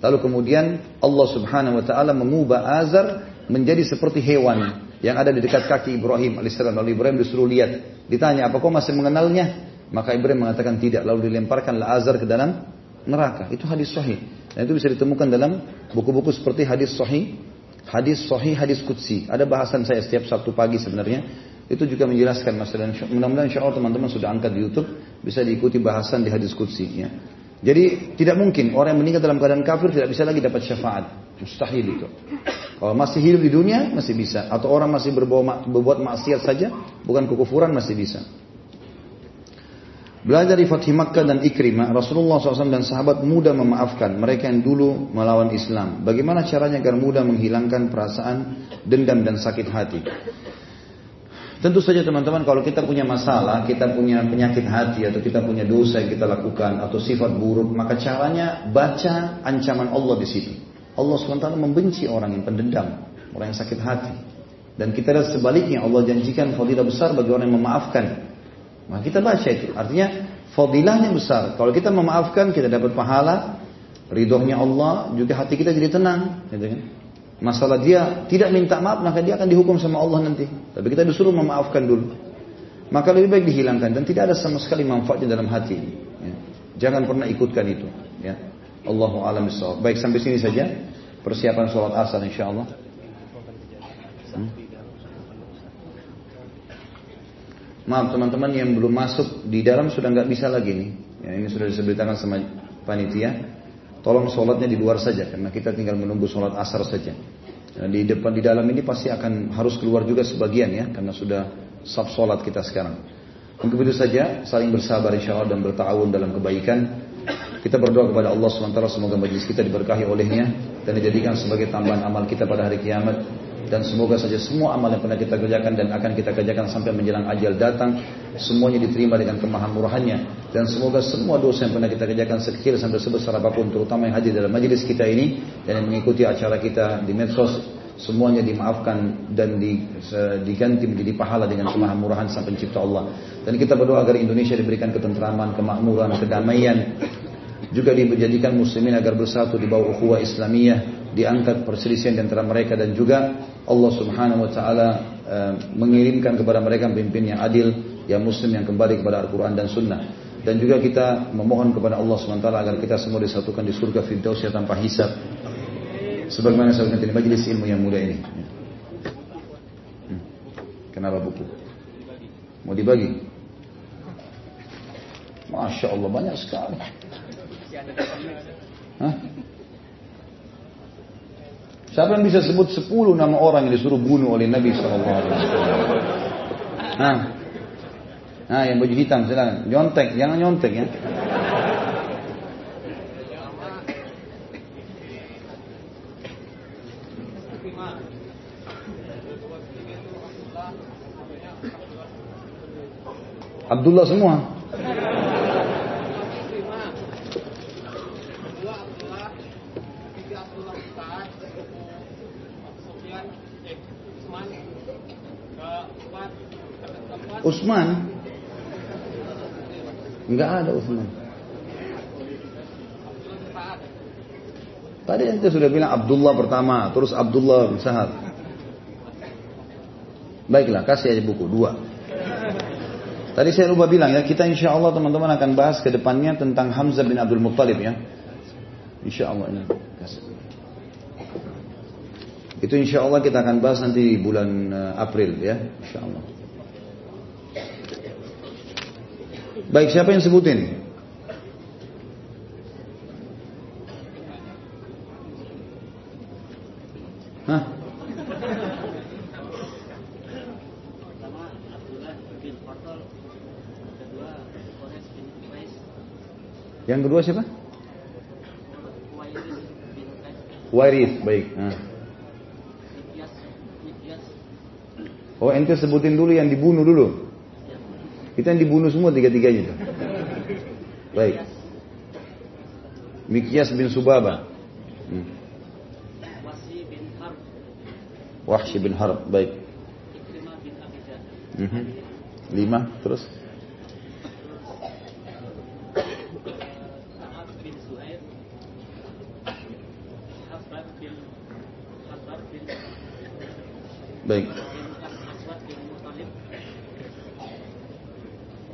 Lalu kemudian Allah Subhanahu Wa Taala mengubah Azar menjadi seperti hewan yang ada di dekat kaki Ibrahim alaihissalam. Lalu Ibrahim disuruh lihat. Ditanya, apa kau masih mengenalnya? Maka Ibrahim mengatakan tidak. Lalu dilemparkanlah Azar ke dalam neraka. Itu hadis sahih. Dan itu bisa ditemukan dalam buku-buku seperti hadis sahih, hadis sahih, hadis kutsi. Ada bahasan saya setiap Sabtu pagi sebenarnya. Itu juga menjelaskan masalah. Mudah-mudahan insya Allah teman-teman sudah angkat di YouTube. Bisa diikuti bahasan di hadis kutsi. Ya. Jadi tidak mungkin orang yang meninggal dalam keadaan kafir tidak bisa lagi dapat syafaat. Mustahil itu. Kalau masih hidup di dunia masih bisa. Atau orang masih berbuat maksiat saja, bukan kekufuran masih bisa. Belajar dari Fatih Makkah dan Ikrimah, Rasulullah SAW dan sahabat mudah memaafkan mereka yang dulu melawan Islam. Bagaimana caranya agar mudah menghilangkan perasaan dendam dan sakit hati? Tentu saja teman-teman kalau kita punya masalah, kita punya penyakit hati atau kita punya dosa yang kita lakukan atau sifat buruk, maka caranya baca ancaman Allah di situ. Allah SWT membenci orang yang pendendam, orang yang sakit hati. Dan kita lihat sebaliknya Allah janjikan fadilah besar bagi orang yang memaafkan. Maka kita baca itu. Artinya fadilahnya besar. Kalau kita memaafkan kita dapat pahala, ridhonya Allah, juga hati kita jadi tenang. Gitu kan? Masalah dia tidak minta maaf maka dia akan dihukum sama Allah nanti. Tapi kita disuruh memaafkan dulu. Maka lebih baik dihilangkan dan tidak ada sama sekali manfaatnya dalam hati. Ya. Jangan pernah ikutkan itu. Ya. Allahu alam Baik sampai sini saja persiapan sholat asar insya Allah. Hmm? Maaf teman-teman yang belum masuk di dalam sudah nggak bisa lagi nih. Ya, ini sudah diseberitakan sama panitia. Tolong sholatnya di luar saja karena kita tinggal menunggu sholat asar saja. Ya, di depan di dalam ini pasti akan harus keluar juga sebagian ya karena sudah sab sholat kita sekarang. Mungkin itu saja saling bersabar insya Allah dan bertawun dalam kebaikan. Kita berdoa kepada Allah SWT semoga majlis kita diberkahi olehnya dan dijadikan sebagai tambahan amal kita pada hari kiamat dan semoga saja semua amal yang pernah kita kerjakan dan akan kita kerjakan sampai menjelang ajal datang semuanya diterima dengan kemahan murahannya. Dan semoga semua dosa yang pernah kita kerjakan sekecil sampai sebesar apa pun terutama yang hadir dalam majlis kita ini dan yang mengikuti acara kita di medsos semuanya dimaafkan dan diganti menjadi pahala dengan kemahan murahan sang pencipta Allah. Dan kita berdoa agar Indonesia diberikan ketentraman, kemakmuran, kedamaian juga dijadikan muslimin agar bersatu di bawah ukhuwah Islamiyah, diangkat perselisihan di antara mereka dan juga Allah Subhanahu wa taala uh, mengirimkan kepada mereka pemimpin yang adil, yang muslim yang kembali kepada Al-Qur'an dan Sunnah. Dan juga kita memohon kepada Allah SWT agar kita semua disatukan di surga Firdaus tanpa hisab. Sebagaimana saya di majlis ilmu yang mulia ini. Hmm. Kenapa buku? Mau dibagi? Masya Allah banyak sekali. Hah? Siapa yang bisa sebut 10 nama orang yang disuruh bunuh oleh Nabi SAW? Hah? Nah, yang baju hitam silakan. Nyontek, jangan nyontek ya. Abdullah semua. Utsman Enggak ada Utsman. Tadi ente sudah bilang Abdullah pertama, terus Abdullah bin Sahab. Baiklah, kasih aja buku dua. Tadi saya lupa bilang ya, kita insya Allah teman-teman akan bahas ke depannya tentang Hamzah bin Abdul Muttalib ya. Insya Allah ini. Kasih. Itu insya Allah kita akan bahas nanti bulan eh, April ya, insya Allah. Baik, siapa yang sebutin? Hah? Yang kedua siapa? Waris, baik. Nah. Oh ente sebutin dulu yang dibunuh dulu. Kita yang dibunuh semua tiga-tiganya itu. Baik. Mikyas bin Subaba. Hmm. Wahsy bin Harb. Baik. Mm -hmm. Lima, terus? Baik.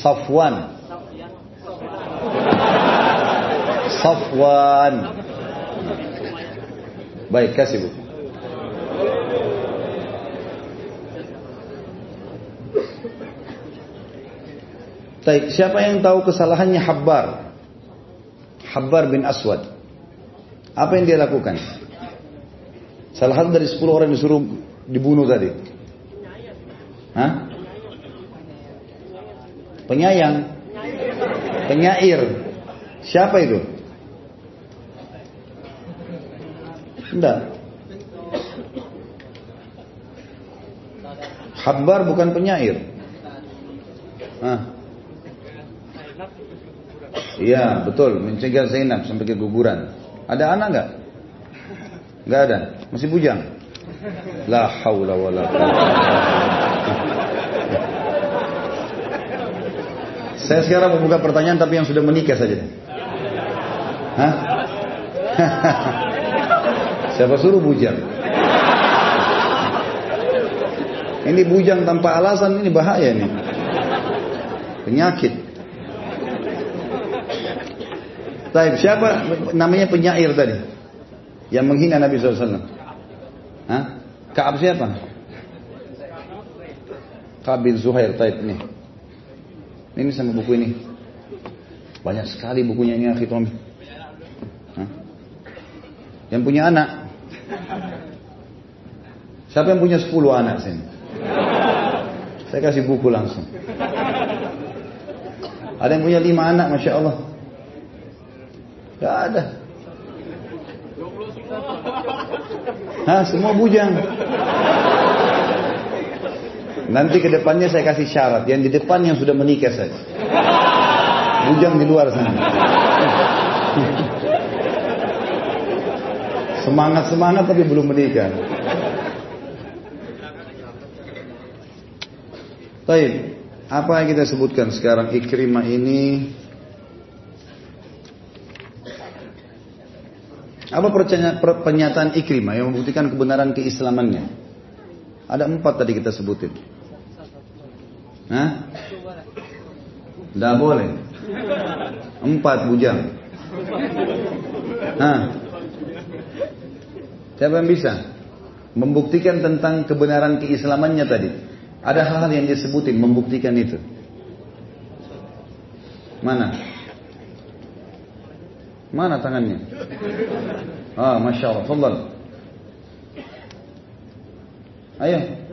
Safwan. Safwan. Baik, kasih Bu. Baik, siapa yang tahu kesalahannya Habbar? Habbar bin Aswad. Apa yang dia lakukan? Salah satu dari sepuluh orang disuruh dibunuh tadi. Hah? Penyayang. Penyair. Siapa itu? Tidak. Habbar bukan penyair. Hah? Iya betul mencegah Zainab sampai keguguran. Ada anak nggak? Nggak ada. Masih bujang. La haula wala Saya sekarang membuka pertanyaan tapi yang sudah menikah saja. Hah? *laughs* Siapa suruh bujang? Ini bujang tanpa alasan ini bahaya nih. Penyakit. Taib, siapa namanya penyair tadi? Yang menghina Nabi SAW. Hah? Kaab siapa? Kaab bin Zuhair, taib nih. Ini sama buku ini. Banyak sekali bukunya ini akhi Tommy. Yang punya anak. Siapa yang punya 10 anak sini? Saya kasih buku langsung. Ada yang punya 5 anak, Masya Allah. Gak ada. Hah, semua bujang. Nanti ke depannya saya kasih syarat. Yang di depan yang sudah menikah saja. Bujang di luar sana. Semangat-semangat tapi belum menikah. Baik, apa yang kita sebutkan sekarang Ikrimah ini Apa pernyataan Ikrimah yang membuktikan kebenaran keislamannya? Ada empat tadi kita sebutin. Hah? Tidak boleh. Empat bujang. Hah? Siapa yang bisa? Membuktikan tentang kebenaran keislamannya tadi. Ada hal-hal yang dia sebutin membuktikan itu. Mana? Mana tangannya? Ah, Masya Allah. Fadal. Ayo.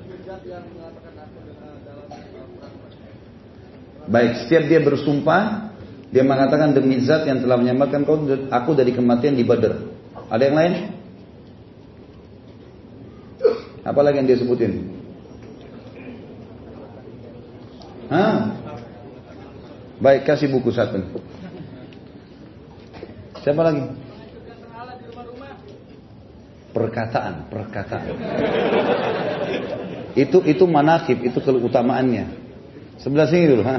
Baik, setiap dia bersumpah, dia mengatakan demi zat yang telah menyelamatkan kau aku dari kematian di Badar. Ada yang lain? Apalagi yang dia sebutin? Hah? Baik, kasih buku satu. Siapa lagi? Perkataan, perkataan. itu itu manakib, itu keutamaannya. Sebelah sini dulu, ha.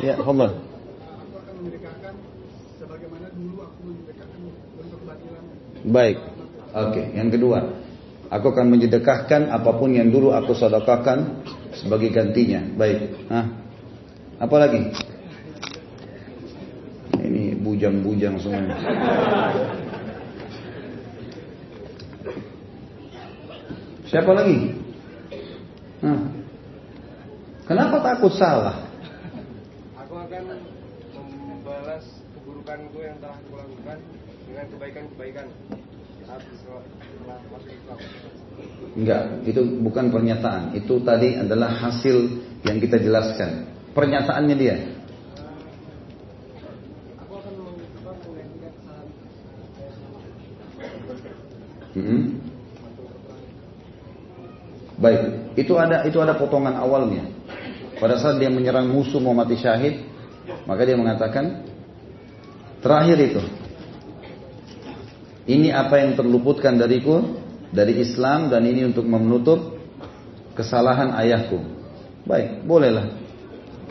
Ya, Allah. Baik. Oke, okay. yang kedua. Aku akan menjedekahkan apa pun yang dulu aku sedekahkan sebagai gantinya. Baik. Hah? Apa lagi? Ini bujang-bujang semua. Siapa lagi? Kenapa takut salah? Aku akan membalas keburukanku yang telah kulakukan dengan kebaikan-kebaikan saat setelah masuk Islam. Enggak, itu bukan pernyataan. Itu tadi adalah hasil yang kita jelaskan. Pernyataannya dia. Hmm. Baik, itu ada itu ada potongan awalnya. Pada saat dia menyerang musuh mau mati syahid, maka dia mengatakan terakhir itu. Ini apa yang terluputkan dariku dari Islam dan ini untuk menutup kesalahan ayahku. Baik, bolehlah.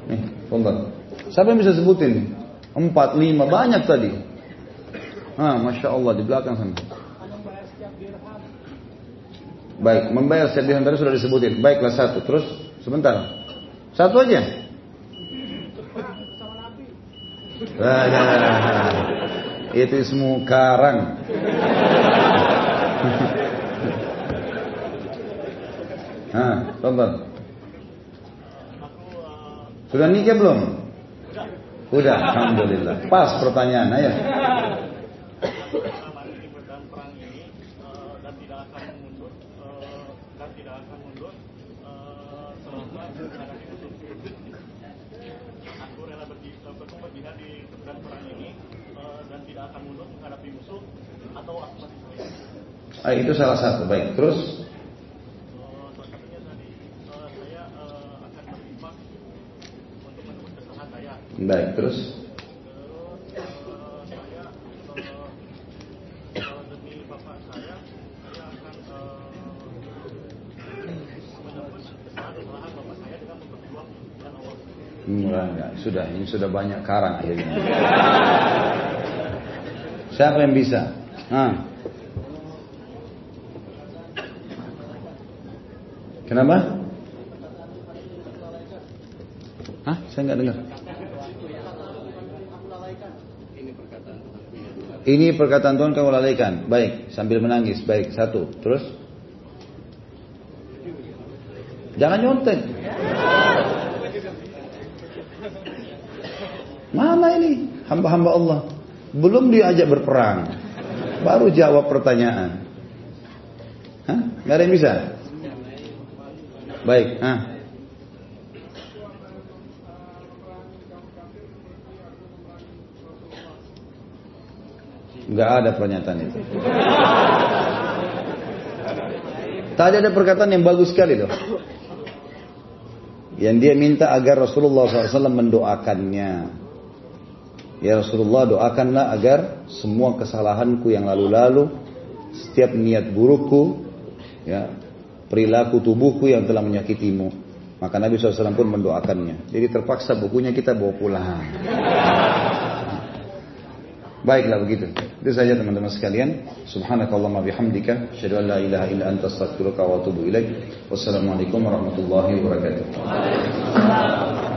Nih, tonton. Siapa yang bisa sebutin? Empat, lima, banyak tadi. Ah, masya Allah di belakang sana. Baik, membayar setiap dirham tadi sudah disebutin. Baiklah satu. Terus sebentar. Satu aja. Nah, itu semua karang. Nah, *laughs* tonton. Sudah nikah belum? Udah, alhamdulillah. Pas pertanyaan, ayo. Ah, itu salah satu. Baik, terus Baik, terus Enggak, enggak. Sudah, ini sudah banyak karang akhirnya. Siapa yang bisa? Ah. Kenapa? Hah? Saya nggak dengar. Ini perkataan Tuhan kau lalaikan. Baik, sambil menangis. Baik, satu. Terus? Jangan nyontek. Mana ini hamba-hamba Allah? Belum diajak berperang. Baru jawab pertanyaan. Hah? Gak ada yang bisa? Baik. Ah. Nggak ada pernyataan itu. Tadi ada perkataan yang bagus sekali loh. Yang dia minta agar Rasulullah SAW mendoakannya. Ya Rasulullah doakanlah agar semua kesalahanku yang lalu-lalu, setiap niat burukku, ya perilaku tubuhku yang telah menyakitimu. Maka Nabi SAW pun mendoakannya. Jadi terpaksa bukunya kita bawa pulang. Baiklah begitu. Itu saja teman-teman sekalian. Subhanakallahumma bihamdika asyhadu an la ilaha illa anta astaghfiruka wa atubu ilaik. Wassalamualaikum warahmatullahi wabarakatuh.